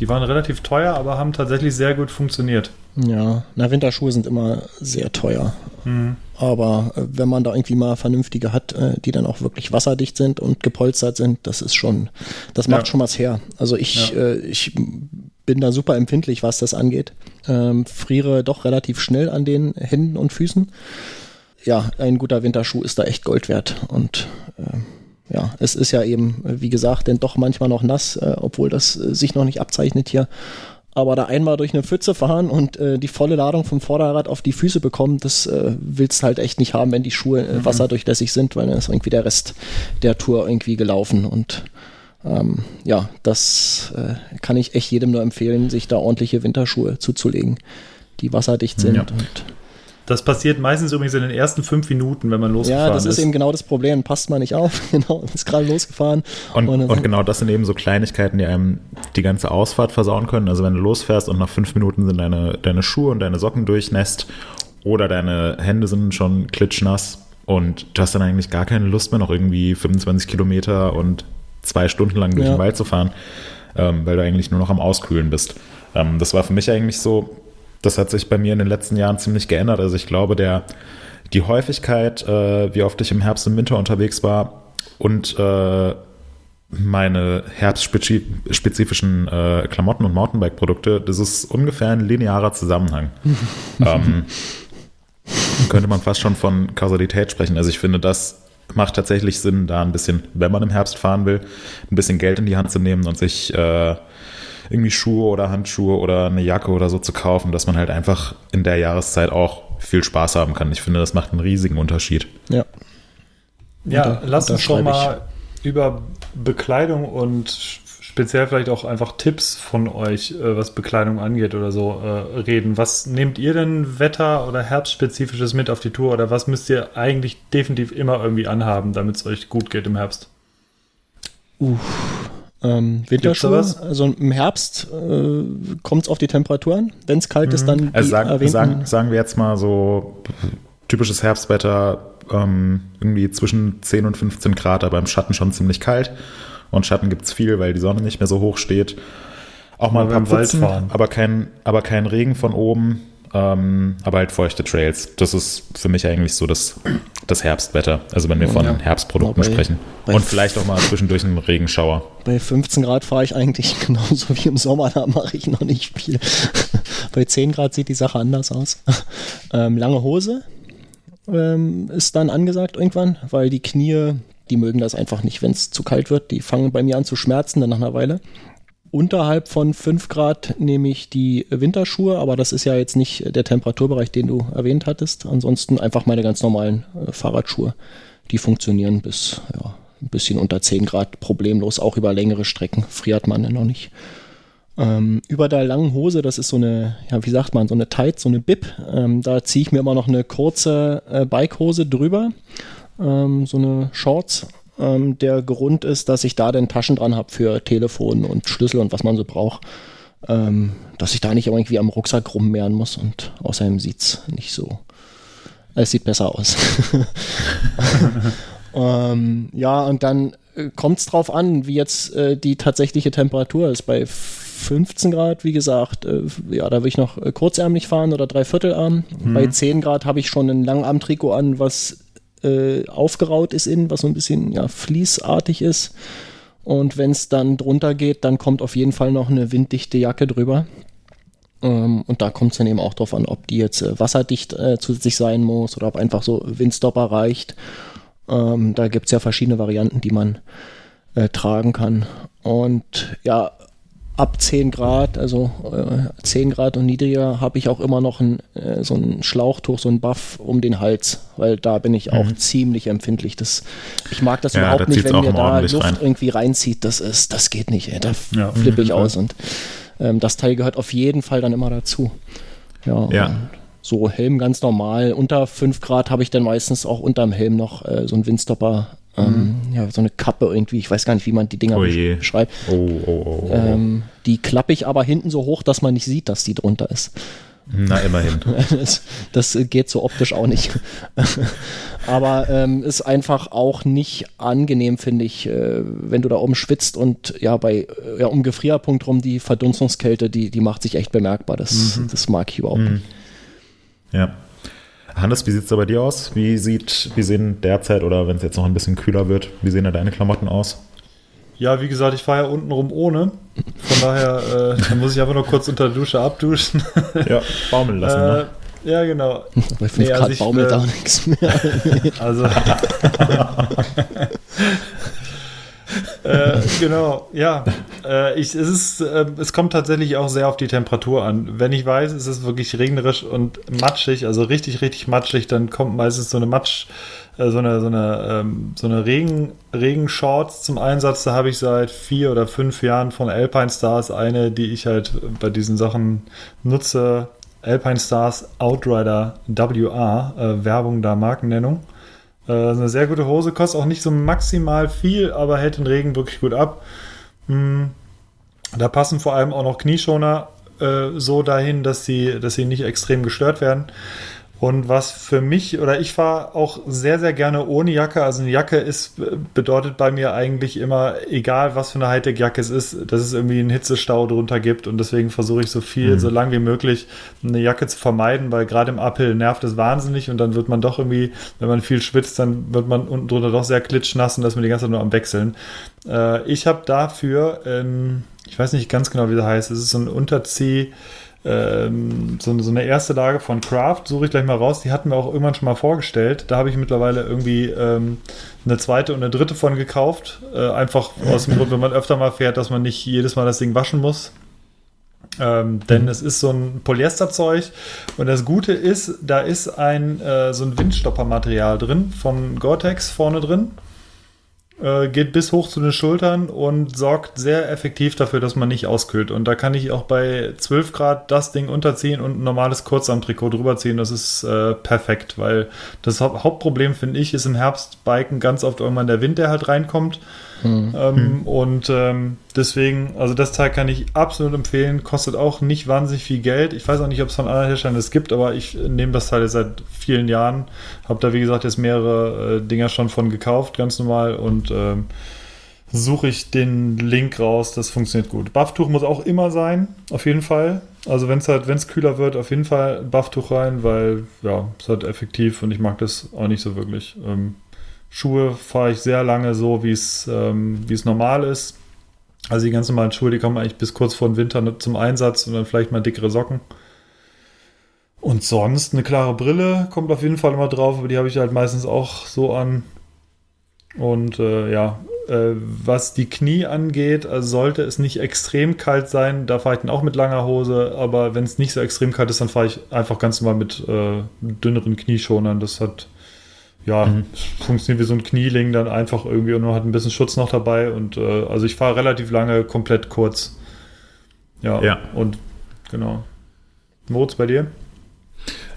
die waren relativ teuer, aber haben tatsächlich sehr gut funktioniert. Ja, na, Winterschuhe sind immer sehr teuer. Mhm. Aber äh, wenn man da irgendwie mal vernünftige hat, äh, die dann auch wirklich wasserdicht sind und gepolstert sind, das ist schon, das macht ja. schon was her. Also ich, ja. äh, ich bin da super empfindlich, was das angeht. Ähm, friere doch relativ schnell an den Händen und Füßen ja, ein guter Winterschuh ist da echt Gold wert. Und äh, ja, es ist ja eben, wie gesagt, denn doch manchmal noch nass, äh, obwohl das äh, sich noch nicht abzeichnet hier. aber da einmal durch eine Pfütze fahren und äh, die volle Ladung vom Vorderrad auf die Füße bekommen, das äh, willst halt echt nicht haben, wenn die Schuhe äh, wasserdurchlässig sind, weil dann ist irgendwie der Rest der Tour irgendwie gelaufen und ähm, ja, das äh, kann ich echt jedem nur empfehlen, sich da ordentliche Winterschuhe zuzulegen, die wasserdicht sind Ja. und Das passiert meistens übrigens in den ersten fünf Minuten, wenn man losgefahren ja, das ist eben genau das Problem. Passt man nicht auf, [LAUGHS] genau, ist gerade losgefahren. Und, und so- genau das sind eben so Kleinigkeiten, die einem die ganze Ausfahrt versauen können. Also wenn du losfährst und nach fünf Minuten sind deine, deine Schuhe und deine Socken durchnässt oder deine Hände sind schon klitschnass und du hast dann eigentlich gar keine Lust mehr, noch irgendwie 25 Kilometer und zwei Stunden lang durch Ja. den Wald zu fahren, ähm, weil du eigentlich nur noch am Auskühlen bist. Ähm, das war für mich eigentlich so, das hat sich bei mir in den letzten Jahren ziemlich geändert. Also ich glaube, der, die Häufigkeit, äh, wie oft ich im Herbst und Winter unterwegs war und äh, meine herbstspezifischen äh, Klamotten und Mountainbike-Produkte, das ist ungefähr ein linearer Zusammenhang. [LAUGHS] ähm, könnte man fast schon von Kausalität sprechen. Also ich finde, das macht tatsächlich Sinn, da ein bisschen, wenn man im Herbst fahren will, ein bisschen Geld in die Hand zu nehmen und sich äh, irgendwie Schuhe oder Handschuhe oder eine Jacke oder so zu kaufen, dass man halt einfach in der Jahreszeit auch viel Spaß haben kann. Ich finde, das macht einen riesigen Unterschied. Ja, Ja, Unter- lass uns doch unterschreibe mal über Bekleidung und speziell vielleicht auch einfach Tipps von euch, äh, was Bekleidung angeht oder so, äh, reden. Was nehmt ihr denn Wetter- oder Herbstspezifisches mit auf die Tour oder was müsst ihr eigentlich definitiv immer irgendwie anhaben, damit es euch gut geht im Herbst? Ähm, Winterschuhe. Also im Herbst äh, kommt es auf die Temperatur an. Wenn es kalt ist, dann Also sagen, sagen, sagen wir jetzt mal so typisches Herbstwetter, ähm, irgendwie zwischen 10 und 15 Grad, aber im Schatten schon ziemlich kalt. Und Schatten gibt's viel, weil die Sonne nicht mehr so hoch steht. Auch mal ein paar Pfützen, fahren. aber kein, aber kein Regen von oben, ähm, aber halt feuchte Trails. Das ist für mich eigentlich so das, das Herbstwetter. Also wenn wir von Ja. Herbstprodukten bei- sprechen. bei Und vielleicht auch mal zwischendurch einen Regenschauer. Bei 15 Grad fahre ich eigentlich [LAUGHS] genauso wie im Sommer, da mache ich noch nicht viel. [LAUGHS] Bei 10 Grad sieht die Sache anders aus. [LAUGHS] Ähm, lange Hose ähm, ist dann angesagt irgendwann, weil die Knie, die mögen das einfach nicht, wenn es zu kalt wird. Die fangen bei mir an zu schmerzen dann nach einer Weile. Unterhalb von 5 Grad nehme ich die Winterschuhe, aber das ist ja jetzt nicht der Temperaturbereich, den du erwähnt hattest. Ansonsten einfach meine ganz normalen äh, Fahrradschuhe. Die funktionieren bis ja, ein bisschen unter 10 Grad problemlos, auch über längere Strecken. Friert man noch nicht. Ähm, über der langen Hose, das ist so eine, ja, wie sagt man, so eine Tight, so eine Bib. Ähm, da ziehe ich mir immer noch eine kurze äh, Bikehose drüber, ähm, so eine Shorts. Ähm, der Grund ist, dass ich da dann Taschen dran habe für Telefon und Schlüssel und was man so braucht. Ähm, dass ich da nicht irgendwie am Rucksack rummehren muss und außerdem sieht's nicht so. Es sieht besser aus. [LAUGHS] ähm, ja, und dann äh, kommt es drauf an, wie jetzt äh, die tatsächliche Temperatur ist. Bei 15 Grad, wie gesagt, äh, ja, da will ich noch äh, kurzärmlich fahren oder Dreiviertelarm. Bei 10 Grad habe ich schon ein Langarmtrikot an, was äh, aufgeraut ist innen, was so ein bisschen ja, fließartig ist. Und wenn es dann drunter geht, dann kommt auf jeden Fall noch eine winddichte Jacke drüber. Ähm, und da kommt es dann eben auch drauf an, ob die jetzt äh, wasserdicht äh, zusätzlich sein muss oder ob einfach so Windstopper reicht. Ähm, da gibt es ja verschiedene Varianten, die man äh, tragen kann. Und ja, ab 10 Grad, also äh, 10 Grad und niedriger, habe ich auch immer noch ein, äh, so ein Schlauchtuch, so ein Buff um den Hals, weil da bin ich auch ziemlich empfindlich. Das, ich mag das Ja, überhaupt da nicht, wenn mir da Luft rein. irgendwie reinzieht. Das ist, das geht nicht. Ey. Da Ja, flippe ich aus und ähm, das Teil gehört auf jeden Fall dann immer dazu. Ja. Ja. So Helm ganz normal. Unter 5 Grad habe ich dann meistens auch unterm Helm noch äh, so einen Windstopper, ähm, ja, so eine Kappe irgendwie. Ich weiß gar nicht, wie man die Dinger Oh beschreibt. Oh, oh, oh. oh. Ähm, die klappe ich aber hinten so hoch, dass man nicht sieht, dass die drunter ist. Na, immerhin. [LAUGHS] Das, das geht so optisch auch nicht. [LAUGHS] Aber ähm, ist einfach auch nicht angenehm, finde ich, äh, wenn du da oben schwitzt und ja, bei ja, um Gefrierpunkt rum die Verdunstungskälte, die, die macht sich echt bemerkbar. Das, das mag ich überhaupt nicht. Ja. Hannes, wie sieht es da bei dir aus? Wie, sieht, wie sehen derzeit oder wenn es jetzt noch ein bisschen kühler wird, wie sehen da deine Klamotten aus? Ja, wie gesagt, ich fahre ja untenrum ohne. Von daher, äh, [LAUGHS] muss ich einfach nur kurz unter der Dusche abduschen. Ja, baumeln lassen, äh, ne? ja, genau. Bei 5 Nee, also Grad ich, baumelt äh, auch nichts mehr. [LAUGHS] Also. [LAUGHS] äh, genau, ja. Äh, ich, es, ist, äh, es kommt tatsächlich auch sehr auf die Temperatur an. Wenn ich weiß, es ist wirklich regnerisch und matschig, also richtig, richtig matschig, dann kommt meistens so eine Matsch, äh, so eine, so eine, ähm, so eine Regen, Regenshorts zum Einsatz. Da habe ich seit vier oder fünf Jahren von Alpine Stars eine, die ich halt bei diesen Sachen nutze. Alpine Stars Outrider WA, äh, Werbung da Markennennung. Äh, eine sehr gute Hose, kostet auch nicht so maximal viel, aber hält den Regen wirklich gut ab. Hm. Da passen vor allem auch noch Knieschoner äh, so dahin, dass sie, dass sie nicht extrem gestört werden. Und was für mich, oder ich fahre auch sehr, sehr gerne ohne Jacke. Also eine Jacke ist, bedeutet bei mir eigentlich immer, egal was für eine Hightech-Jacke es ist, dass es irgendwie einen Hitzestau drunter gibt. Und deswegen versuche ich so viel, mhm. so lang wie möglich eine Jacke zu vermeiden, weil gerade im Uphill nervt es wahnsinnig und dann wird man doch irgendwie, wenn man viel schwitzt, dann wird man unten drunter doch sehr klitschnass und das mir die ganze Zeit nur am Wechseln. Äh, ich habe dafür, ähm, ich weiß nicht ganz genau, wie das heißt, es ist so ein Unterzieh- ähm, so, so, eine erste Lage von Craft, suche ich gleich mal raus, die hatten wir auch irgendwann schon mal vorgestellt. Da habe ich mittlerweile irgendwie ähm, eine zweite und eine dritte von gekauft. Äh, einfach aus dem Grund, wenn man öfter mal fährt, dass man nicht jedes Mal das Ding waschen muss. Ähm, denn es ist so ein Polyesterzeug und das Gute ist, da ist ein äh, so ein Windstoppermaterial drin von Gore-Tex vorne drin äh, geht bis hoch zu den Schultern und sorgt sehr effektiv dafür, dass man nicht auskühlt. Und da kann ich auch bei 12 Grad das Ding unterziehen und ein normales Kurzarmtrikot drüber ziehen. Das ist äh, perfekt, weil das Hauptproblem, finde ich, ist im Herbst Biken ganz oft irgendwann der Wind, der halt reinkommt. Mhm. Ähm, mhm. Und ähm, deswegen, also das Teil kann ich absolut empfehlen. Kostet auch nicht wahnsinnig viel Geld. Ich weiß auch nicht, ob es von anderen Herstellern es gibt, aber ich nehme das Teil seit vielen Jahren. Habe da, wie gesagt, jetzt mehrere äh, Dinger schon von gekauft, ganz normal. Und ähm, suche ich den Link raus. Das funktioniert gut. Bufftuch muss auch immer sein, auf jeden Fall. Also wenn es halt, wenn es kühler wird, auf jeden Fall Bufftuch rein, weil ja, es ist halt effektiv und ich mag das auch nicht so wirklich. Ähm, Schuhe fahre ich sehr lange so, wie es ähm, es normal ist. Also die ganz normalen Schuhe, die kommen eigentlich bis kurz vor dem Winter zum Einsatz und dann vielleicht mal dickere Socken. Und sonst eine klare Brille kommt auf jeden Fall immer drauf, aber die habe ich halt meistens auch so an. Und äh, ja, äh, was die Knie angeht, also sollte es nicht extrem kalt sein, da fahre ich dann auch mit langer Hose, aber wenn es nicht so extrem kalt ist, dann fahre ich einfach ganz normal mit äh, dünneren Knieschonern. Das hat ja, mhm. funktioniert wie so ein Knieling dann einfach irgendwie und man hat ein bisschen Schutz noch dabei und äh, also ich fahre relativ lange komplett kurz. Ja, ja. und genau. Moritz, bei dir?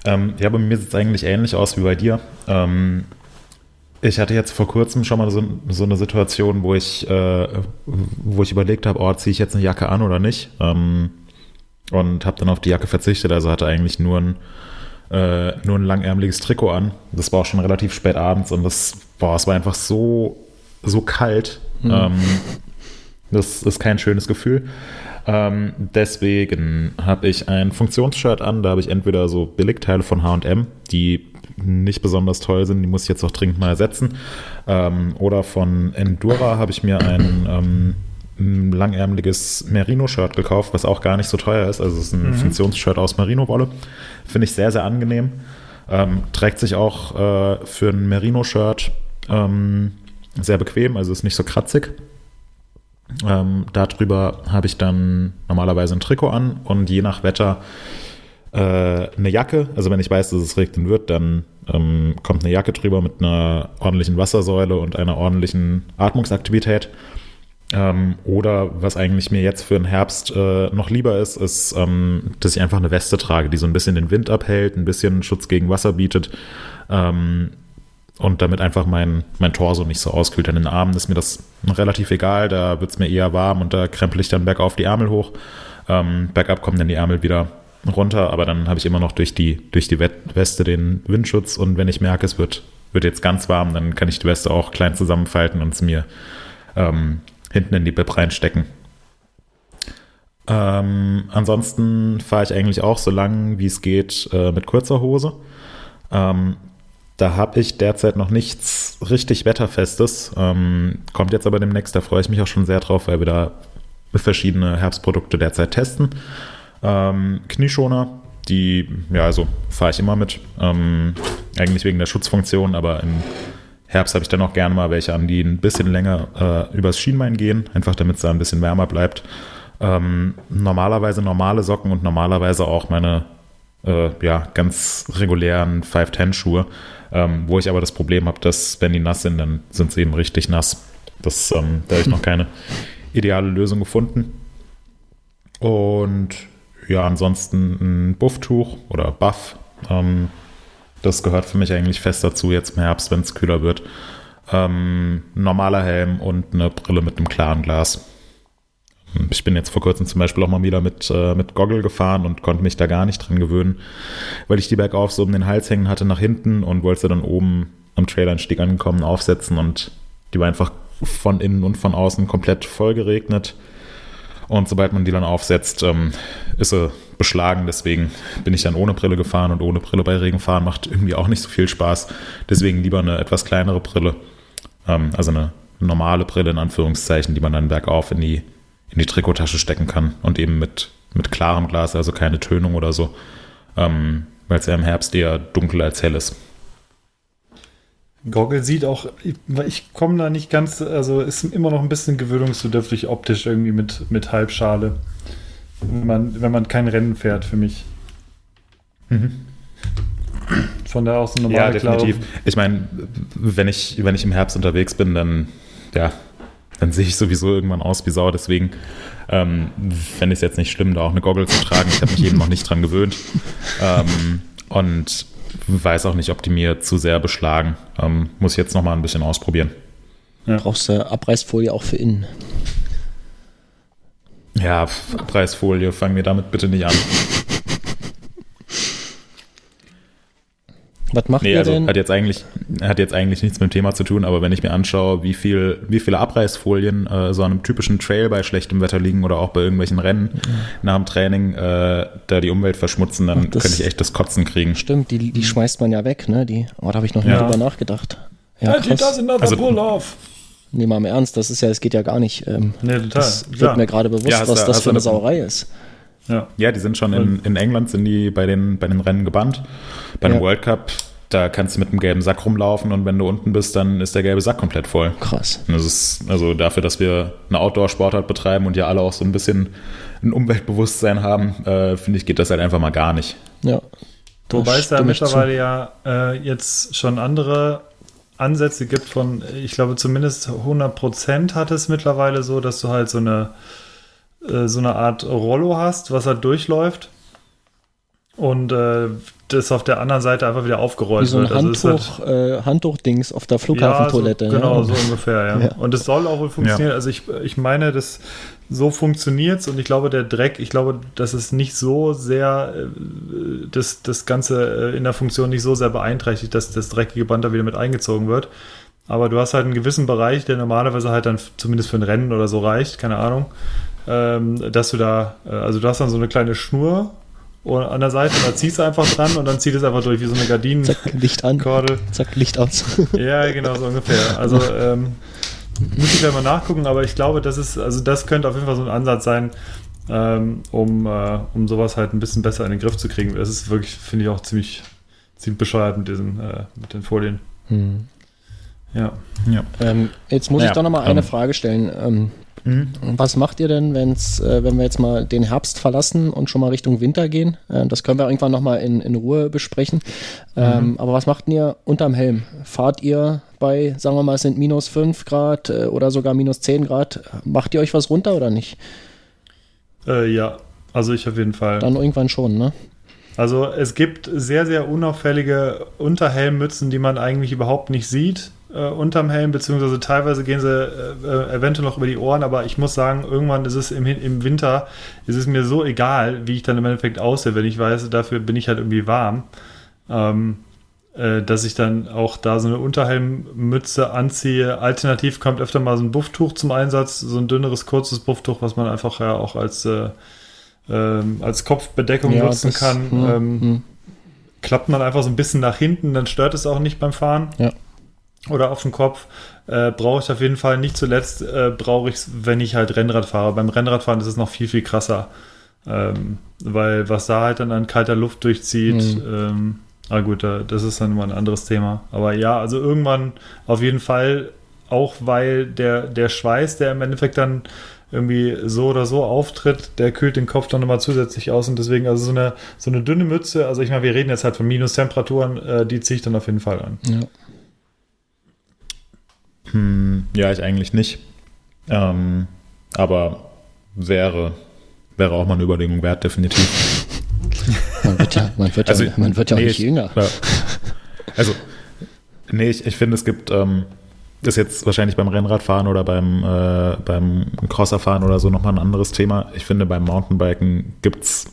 Ähm, ja, bei mir sieht es eigentlich ähnlich aus wie bei dir. Ähm, ich hatte jetzt vor kurzem schon mal so, so eine Situation, wo ich, äh, wo ich überlegt habe, oh, ziehe ich jetzt eine Jacke an oder nicht? Ähm, und habe dann auf die Jacke verzichtet, also hatte eigentlich nur ein äh, nur ein langärmeliges Trikot an. Das war auch schon relativ spät abends und das, boah, es war einfach so, so kalt. Mhm. Ähm, das ist kein schönes Gefühl. Ähm, deswegen habe ich ein Funktionsshirt an. Da habe ich entweder so Billigteile von HM, die nicht besonders toll sind, die muss ich jetzt auch dringend mal ersetzen. Ähm, oder von Endura habe ich mir ein ähm, ein langärmeliges Merino-Shirt gekauft, was auch gar nicht so teuer ist. Also es ist ein mhm. Funktionsshirt aus Merino-Wolle. Finde ich sehr, sehr angenehm. Ähm, trägt sich auch äh, für ein Merino-Shirt ähm, sehr bequem, also ist nicht so kratzig. Ähm, darüber habe ich dann normalerweise ein Trikot an und je nach Wetter äh, eine Jacke. Also wenn ich weiß, dass es regnen wird, dann ähm, kommt eine Jacke drüber mit einer ordentlichen Wassersäule und einer ordentlichen Atmungsaktivität. Ähm, oder was eigentlich mir jetzt für den Herbst äh, noch lieber ist, ist, ähm, dass ich einfach eine Weste trage, die so ein bisschen den Wind abhält, ein bisschen Schutz gegen Wasser bietet ähm, und damit einfach mein, mein Torso nicht so auskühlt. An den Armen ist mir das relativ egal, da wird es mir eher warm und da krempel ich dann bergauf die Ärmel hoch. Ähm, bergab kommen dann die Ärmel wieder runter, aber dann habe ich immer noch durch die, durch die Weste den Windschutz und wenn ich merke, es wird, wird jetzt ganz warm, dann kann ich die Weste auch klein zusammenfalten und es mir ähm, hinten in die Bib reinstecken. Ähm, ansonsten fahre ich eigentlich auch so lang, wie es geht, äh, mit kurzer Hose. Ähm, da habe ich derzeit noch nichts richtig Wetterfestes. Ähm, kommt jetzt aber demnächst, da freue ich mich auch schon sehr drauf, weil wir da verschiedene Herbstprodukte derzeit testen. Ähm, Knieschoner, die, ja, also fahre ich immer mit. Ähm, eigentlich wegen der Schutzfunktion, aber in Herbst habe ich dann auch gerne mal welche an, die ein bisschen länger äh, übers Schienbein gehen, einfach damit es da ein bisschen wärmer bleibt. Ähm, normalerweise normale Socken und normalerweise auch meine äh, ja, ganz regulären 510-Schuhe, ähm, wo ich aber das Problem habe, dass wenn die nass sind, dann sind sie eben richtig nass. Das, ähm, da habe ich noch keine [LAUGHS] ideale Lösung gefunden. Und ja, ansonsten ein Bufftuch oder Buff. Ähm, das gehört für mich eigentlich fest dazu, jetzt im Herbst, wenn es kühler wird. Ähm, normaler Helm und eine Brille mit einem klaren Glas. Ich bin jetzt vor kurzem zum Beispiel auch mal wieder mit, äh, mit Goggle gefahren und konnte mich da gar nicht dran gewöhnen, weil ich die bergauf so um den Hals hängen hatte nach hinten und wollte sie dann oben am Traileranstieg angekommen aufsetzen und die war einfach von innen und von außen komplett voll geregnet. Und sobald man die dann aufsetzt, ähm, ist sie beschlagen. Deswegen bin ich dann ohne Brille gefahren und ohne Brille bei Regen fahren macht irgendwie auch nicht so viel Spaß. Deswegen lieber eine etwas kleinere Brille. Ähm, also eine normale Brille in Anführungszeichen, die man dann bergauf in die, in die Trikottasche stecken kann und eben mit, mit klarem Glas, also keine Tönung oder so. Ähm, Weil es ja im Herbst eher dunkel als hell ist. Goggle sieht auch, ich, ich komme da nicht ganz, also ist immer noch ein bisschen gewöhnungsbedürftig optisch irgendwie mit, mit Halbschale. Wenn man, wenn man kein Rennen fährt, für mich. Mhm. Von da aus eine normale Ja, definitiv. Klare. Ich meine, wenn ich, wenn ich im Herbst unterwegs bin, dann, ja, dann sehe ich sowieso irgendwann aus wie Sau. Deswegen ähm, fände ich es jetzt nicht schlimm, da auch eine Goggle zu tragen. Ich habe mich eben noch nicht dran gewöhnt. [LAUGHS] Ähm, und weiß auch nicht, ob die mir zu sehr beschlagen. Ähm, muss ich jetzt noch mal ein bisschen ausprobieren. Ja. Brauchst du Abreißfolie auch für innen? Ja, Abreißfolie, fangen wir damit bitte nicht an. Was macht nee, ihr also denn? Hat jetzt, eigentlich, hat jetzt eigentlich nichts mit dem Thema zu tun, aber wenn ich mir anschaue, wie, viel, wie viele Abreißfolien äh, so an einem typischen Trail bei schlechtem Wetter liegen oder auch bei irgendwelchen Rennen mhm. nach dem Training äh, da die Umwelt verschmutzen, dann das, könnte ich echt das Kotzen kriegen. Stimmt, die, die schmeißt man ja weg, ne? Die, oh, da habe ich noch nie drüber nachgedacht. Ja, krass. also, pull off. Nee, mal im Ernst, das ist ja, es geht ja gar nicht. Ähm, nee, total. Das wird ja. mir gerade bewusst, ja, was da, das für eine Sauerei ist. Ja. ja, die sind schon in, in England, sind die bei den, bei den Rennen gebannt. Bei ja. World Cup, da kannst du mit einem gelben Sack rumlaufen und wenn du unten bist, dann ist der gelbe Sack komplett voll. Krass. Das ist also dafür, dass wir eine Outdoor-Sportart betreiben und ja alle auch so ein bisschen ein Umweltbewusstsein haben, äh, finde ich, geht das halt einfach mal gar nicht. Ja. Wobei es da mittlerweile ja äh, jetzt schon andere Ansätze gibt von, ich glaube zumindest 100 Prozent hat es mittlerweile so, dass du halt so eine, äh, so eine Art Rollo hast, was halt durchläuft und äh, das auf der anderen Seite einfach wieder aufgerollt Wie so ein wird. Also Handtuch, halt, äh, Handtuchdings auf der Flughafentoilette. Ja, so, genau, ja. so ungefähr, ja. ja. Und es soll auch wohl funktionieren. Ja. Also ich, ich meine, das so funktioniert es und ich glaube, der Dreck, ich glaube, dass es nicht so sehr äh, das, das Ganze äh, in der Funktion nicht so sehr beeinträchtigt, dass das dreckige Band da wieder mit eingezogen wird. Aber du hast halt einen gewissen Bereich, der normalerweise halt dann zumindest für ein Rennen oder so reicht, keine Ahnung, ähm, dass du da, äh, also du hast dann so eine kleine Schnur an der Seite und da ziehst du einfach dran und dann zieht es einfach durch wie so eine Gardinen. Zack, Licht an. Kordel. Zack, Licht aus. [LAUGHS] ja, genau, so ungefähr. Also ähm, muss ich gleich mal nachgucken, aber ich glaube, das ist, also das könnte auf jeden Fall so ein Ansatz sein, ähm, um, äh, um sowas halt ein bisschen besser in den Griff zu kriegen. Das ist wirklich, finde ich, auch ziemlich, ziemlich bescheuert mit diesen, äh, mit den Folien. Hm. Ja. ja. Ähm, jetzt muss naja, ich doch nochmal eine ähm, Frage stellen. Mhm. Was macht ihr denn, wenn's, äh, wenn wir jetzt mal den Herbst verlassen und schon mal Richtung Winter gehen? Äh, das können wir irgendwann nochmal in, in Ruhe besprechen. Ähm, mhm. Aber was macht ihr unterm Helm? Fahrt ihr bei, sagen wir mal, es sind minus 5 Grad äh, oder sogar minus 10 Grad? Macht ihr euch was runter oder nicht? Äh, ja, also ich auf jeden Fall. Dann irgendwann schon, ne? Also es gibt sehr, sehr unauffällige Unterhelmmützen, die man eigentlich überhaupt nicht sieht äh, unterm Helm, beziehungsweise teilweise gehen sie äh, äh, eventuell noch über die Ohren, aber ich muss sagen, irgendwann ist es im, im Winter, ist es mir so egal, wie ich dann im Endeffekt aussehe, wenn ich weiß, dafür bin ich halt irgendwie warm, ähm, äh, dass ich dann auch da so eine Unterhelmmütze anziehe. Alternativ kommt öfter mal so ein Bufftuch zum Einsatz, so ein dünneres, kurzes Bufftuch, was man einfach ja auch als, äh, ähm, als Kopfbedeckung ja, nutzen kann. Hm, ähm, hm. Klappt man einfach so ein bisschen nach hinten, dann stört es auch nicht beim Fahren. Ja oder auf dem Kopf, äh, brauche ich auf jeden Fall. Nicht zuletzt äh, brauche ich es, wenn ich halt Rennrad fahre. Beim Rennradfahren ist es noch viel, viel krasser. Ähm, weil was da halt dann an kalter Luft durchzieht, mhm. ähm, Ah gut, das ist dann immer ein anderes Thema. Aber ja, also irgendwann auf jeden Fall, auch weil der, der Schweiß, der im Endeffekt dann irgendwie so oder so auftritt, der kühlt den Kopf dann nochmal zusätzlich aus und deswegen, also so eine, so eine dünne Mütze, also ich meine, wir reden jetzt halt von Minustemperaturen, äh, die ziehe ich dann auf jeden Fall an. Ja. Hm, ja, ich eigentlich nicht. Ähm, aber wäre, wäre auch mal eine Überlegung wert, definitiv. [LAUGHS] Man wird ja, man wird also, ja, man wird ja nee, auch nicht ich, jünger. Also, nee, ich, ich finde, es gibt, ähm, ist jetzt wahrscheinlich beim Rennradfahren oder beim, äh, beim Crosserfahren oder so nochmal ein anderes Thema. Ich finde, beim Mountainbiken gibt es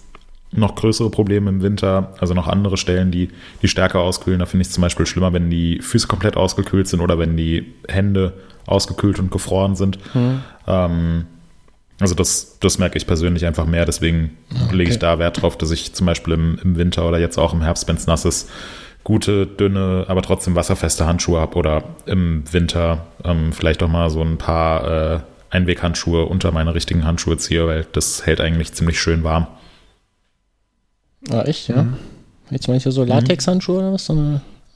noch größere Probleme im Winter, also noch andere Stellen, die, die stärker auskühlen. Da finde ich es zum Beispiel schlimmer, wenn die Füße komplett ausgekühlt sind oder wenn die Hände ausgekühlt und gefroren sind. Mhm. Ähm, also das, das merke ich persönlich einfach mehr, deswegen okay. lege ich da Wert drauf, dass ich zum Beispiel im, im Winter oder jetzt auch im Herbst, wenn es nass ist, gute, dünne, aber trotzdem wasserfeste Handschuhe habe oder im Winter ähm, vielleicht auch mal so ein paar äh, Einweghandschuhe unter meine richtigen Handschuhe ziehe, weil das hält eigentlich ziemlich schön warm. Ah, echt, ja? Mhm. Jetzt meinst du so Latexhandschuhe oder was?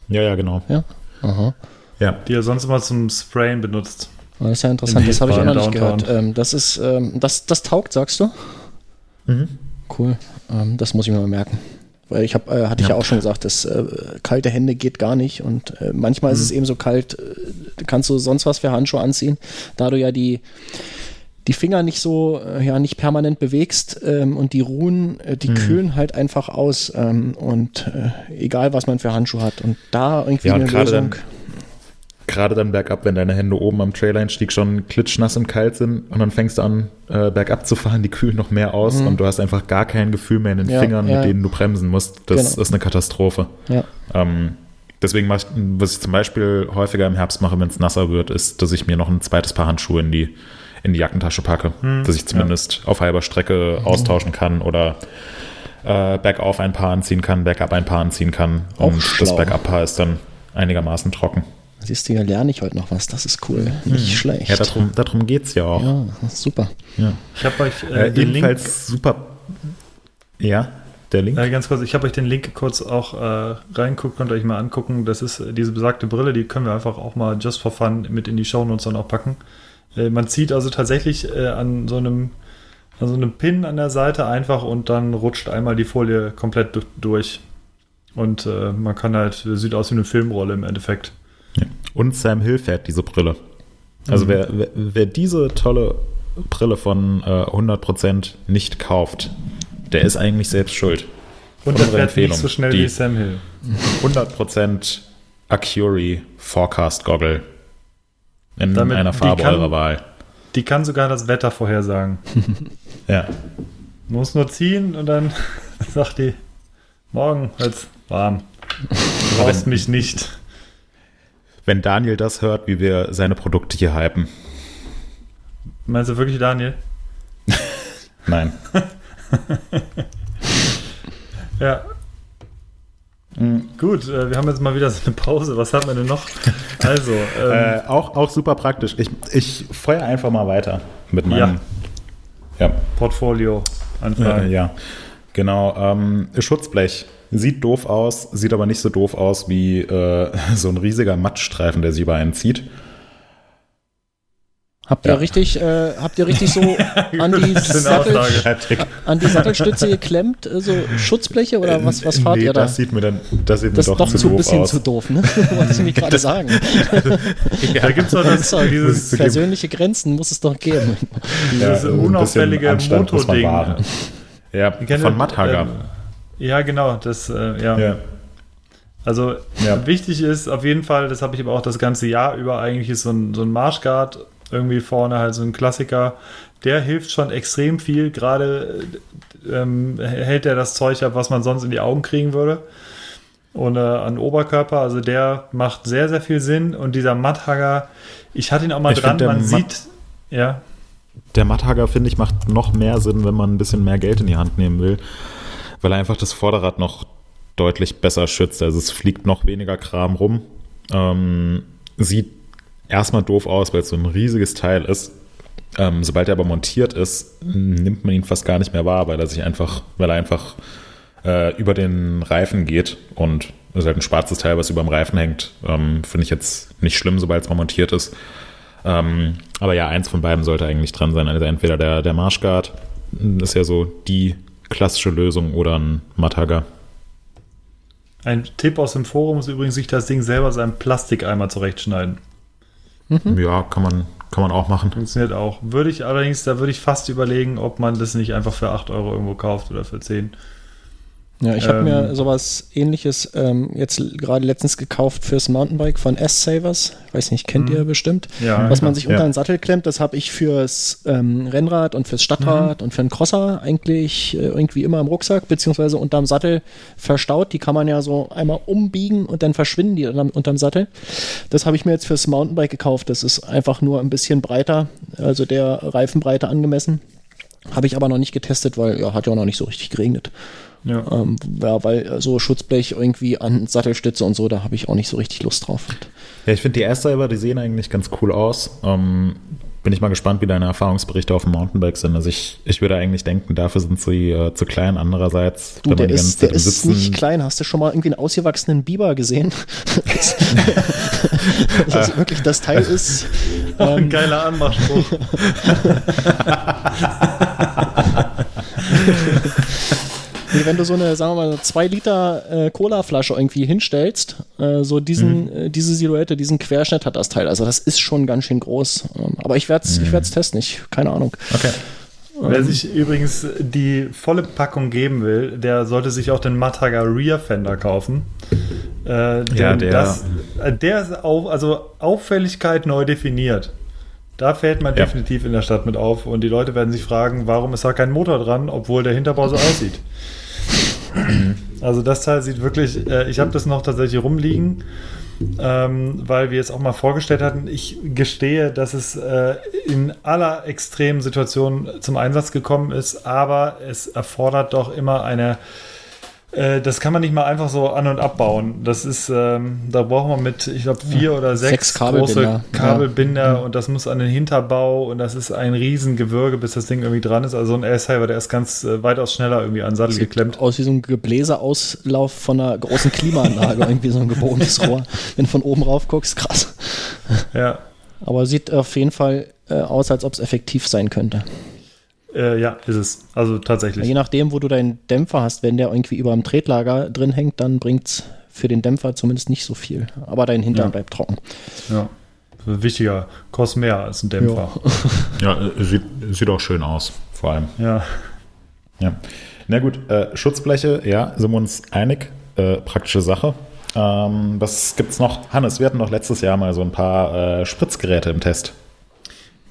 Ja, ja, genau. Ja? Aha. Ja. Die er sonst immer zum Sprayen benutzt. Das ist ja interessant, das habe ich auch noch nicht gehört. Ähm, das ist, ähm, das, das taugt, sagst du? Mhm. Cool. Ähm, das muss ich mir mal merken. Weil ich habe, äh, hatte ja. ich ja auch schon gesagt, dass äh, kalte Hände geht gar nicht und äh, manchmal mhm. ist es eben so kalt, äh, kannst du sonst was für Handschuhe anziehen, da du ja die die Finger nicht so, äh, ja, nicht permanent bewegst ähm, und die ruhen, äh, die mhm. kühlen halt einfach aus ähm, und äh, egal was man für Handschuhe hat und da irgendwie ja, eine Lösung. Dann, gerade dann bergab, wenn deine Hände oben am Traileinstieg schon klitschnass und kalt sind und dann fängst du an, äh, bergab zu fahren, die kühlen noch mehr aus mhm. und du hast einfach gar kein Gefühl mehr in den ja, Fingern, ja. mit denen du bremsen musst. Das genau. ist eine Katastrophe. Ja. Ähm, deswegen, ich, was ich zum Beispiel häufiger im Herbst mache, wenn es nasser wird, ist, dass ich mir noch ein zweites Paar Handschuhe in die, in die Jackentasche packe, mhm. dass ich zumindest auf halber Strecke mhm. austauschen kann oder äh, bergauf ein Paar anziehen kann, bergab ein Paar anziehen kann. Auch und schlau. das Bergab-Paar ist dann einigermaßen trocken. Siehst du, ja lerne ich heute noch was. Das ist cool. Nicht hm. schlecht. Ja, darum, darum geht es ja auch. Ja, super. Ja. Ich habe euch äh, äh, den Link. super. Ja, der Link. Äh, ganz kurz, ich habe euch den Link kurz auch äh, reinguckt, könnt ihr euch mal angucken. Das ist äh, diese besagte Brille, die können wir einfach auch mal just for fun mit in die Show Notes dann auch packen. Äh, man zieht also tatsächlich äh, an so einem an so einem Pin an der Seite einfach und dann rutscht einmal die Folie komplett durch. Und man kann halt, sieht aus wie eine Filmrolle im Endeffekt. Und Sam Hill fährt diese Brille. Also mhm. wer, wer, wer, diese tolle Brille von äh, 100% nicht kauft, der ist eigentlich selbst schuld. Und der fährt Empfehlung, nicht so schnell wie Sam Hill. 100% Acuri Forecast Goggle in Damit, einer Farbe kann, eurer Wahl. Die kann sogar das Wetter vorhersagen. [LAUGHS] ja. Muss nur ziehen und dann [LAUGHS] sagt die, morgen wird's warm. Du brauchst mich nicht wenn Daniel das hört, wie wir seine Produkte hier hypen. Meinst du wirklich Daniel? [LAUGHS] Nein. ja. Mhm. Gut, äh, wir haben jetzt mal wieder so eine Pause. Was haben wir denn noch? [LAUGHS] Also, ähm, äh, auch, auch super praktisch. Ich, ich feuer einfach mal weiter mit meinem ja. Ja. Portfolio anfangen. Ja, ja, genau. Ähm, Schutzblech Sieht doof aus, sieht aber nicht so doof aus wie äh, [LAUGHS] so ein riesiger Mattstreifen, der sich über einen zieht. Habt ihr ja. richtig, äh, habt ihr richtig so [LAUGHS] an die, Sattel, an die Sattelstütze geklemmt, äh, so [LAUGHS] Schutzbleche oder was, was fahrt nee, ihr da? Das sieht mir dann, das sieht das mir doch, doch zu, ein bisschen aus. zu doof, ne? [LAUGHS] Wollte ich nämlich gerade sagen. ja, da gibt es doch das, dieses persönliche Grenzen muss es doch geben. Dieses ja, unauffällige Motording. Ja, von Matthager. Ähm, ja, genau, das, äh, ja. ja. Also ja. wichtig ist auf jeden Fall, das habe ich aber auch das ganze Jahr über, eigentlich ist so ein, so ein Marshguard irgendwie vorne halt so ein Klassiker. Der hilft schon extrem viel. Gerade ähm, hält er das Zeug ab, was man sonst in die Augen kriegen würde. Und äh, an Oberkörper, also der macht sehr, sehr viel Sinn. Und dieser Matthagger, ich hatte ihn auch mal ich dran, man sieht, ja. Der Matthagger, finde ich, macht noch mehr Sinn, wenn man ein bisschen mehr Geld in die Hand nehmen will weil er einfach das Vorderrad noch deutlich besser schützt. Also es fliegt noch weniger Kram rum. Ähm, sieht erstmal doof aus, weil es so ein riesiges Teil ist. Ähm, sobald er aber montiert ist, nimmt man ihn fast gar nicht mehr wahr, weil er sich einfach, weil er einfach äh, über den Reifen geht und ist halt ein schwarzes Teil, was über dem Reifen hängt. Ähm, Finde ich jetzt nicht schlimm, sobald es mal montiert ist. Ähm, aber ja, eins von beiden sollte eigentlich dran sein. Also entweder der, der Marshguard, ist ja so die klassische Lösung, oder ein Mataga. Ein Tipp aus dem Forum ist übrigens, sich das Ding selber seinen Plastikeimer zurechtschneiden. Mhm. Ja, kann man, kann man auch machen. Funktioniert auch. Würde ich allerdings, da würde ich fast überlegen, ob man das nicht einfach für 8 Euro irgendwo kauft oder für 10. Ja, ich habe ähm, mir sowas ähnliches ähm, jetzt gerade letztens gekauft fürs Mountainbike von S-Savers. Ich weiß nicht, kennt ihr mhm. bestimmt. Ja, Was man sich unter ja. den Sattel klemmt, das habe ich fürs ähm, Rennrad und fürs Stadtrad mhm. und für einen Crosser eigentlich äh, irgendwie immer im Rucksack, beziehungsweise unterm Sattel verstaut. Die kann man ja so einmal umbiegen und dann verschwinden die unterm, unterm Sattel. Das habe ich mir jetzt fürs Mountainbike gekauft. Das ist einfach nur ein bisschen breiter, also der Reifenbreite angemessen. Habe ich aber noch nicht getestet, weil ja, hat ja auch noch nicht so richtig geregnet. Ja. Ähm, ja, weil so Schutzblech irgendwie an Sattelstütze und so, da habe ich auch nicht so richtig Lust drauf. Ja, ich finde die Air-Cyber, die sehen eigentlich ganz cool aus. Ähm, bin ich mal gespannt, wie deine Erfahrungsberichte auf dem Mountainbike sind. Also ich, ich würde eigentlich denken, dafür sind sie äh, zu klein. Andererseits, du, der ist, der ist Sitzen nicht klein. Hast du schon mal irgendwie einen ausgewachsenen Biber gesehen? [LAUGHS] [LAUGHS] das, also wirklich, das Teil [LAUGHS] ist ähm, ein geiler Anmachspruch. Nee, wenn du so eine, sagen wir mal, 2 Liter äh, Cola-Flasche irgendwie hinstellst, äh, so diesen, mhm. äh, diese Silhouette, diesen Querschnitt hat das Teil. Also das ist schon ganz schön groß. Ähm, aber ich werde es mhm. testen, ich, keine Ahnung. Okay. Wer ähm. sich übrigens die volle Packung geben will, der sollte sich auch den Mataga Rear Fender kaufen. Äh, ja, der. Das, äh, der ist auf, also Auffälligkeit neu definiert. Da fällt man ja. definitiv in der Stadt mit auf und die Leute werden sich fragen, warum ist da kein Motor dran, obwohl der Hinterbau so aussieht. Also das Teil sieht wirklich, äh, ich habe das noch tatsächlich rumliegen, ähm, weil wir es auch mal vorgestellt hatten. Ich gestehe, dass es äh, in aller extremen Situation zum Einsatz gekommen ist, aber es erfordert doch immer eine äh, das kann man nicht mal einfach so an- und abbauen. Das ist, ähm, da braucht man mit, ich glaube, vier oder sechs, sechs große Kabelbinder ja. und das muss an den Hinterbau und das ist ein Riesengewürge, bis das Ding irgendwie dran ist. Also ein Aircyber, der ist ganz äh, weitaus schneller irgendwie an den Sattel Sieht geklemmt. Aus wie so ein Gebläseauslauf von einer großen Klimaanlage, [LAUGHS] irgendwie so ein gebogenes Rohr. Wenn du von oben rauf guckst, krass. Ja. Aber sieht auf jeden Fall äh, aus, als ob es effektiv sein könnte. Äh, ja, ist es. Also tatsächlich. Je nachdem, wo du deinen Dämpfer hast, wenn der irgendwie über dem Tretlager drin hängt, dann bringt es für den Dämpfer zumindest nicht so viel. Aber dein Hintern ja. bleibt trocken. Ja. Wichtiger, kostet mehr als ein Dämpfer. Ja, ja sieht, sieht auch schön aus, vor allem. Ja. Ja. Na gut, äh, Schutzbleche, ja, sind wir uns einig. Äh, praktische Sache. Ähm, was gibt's noch? Hannes, wir hatten doch letztes Jahr mal so ein paar äh, Spritzgeräte im Test.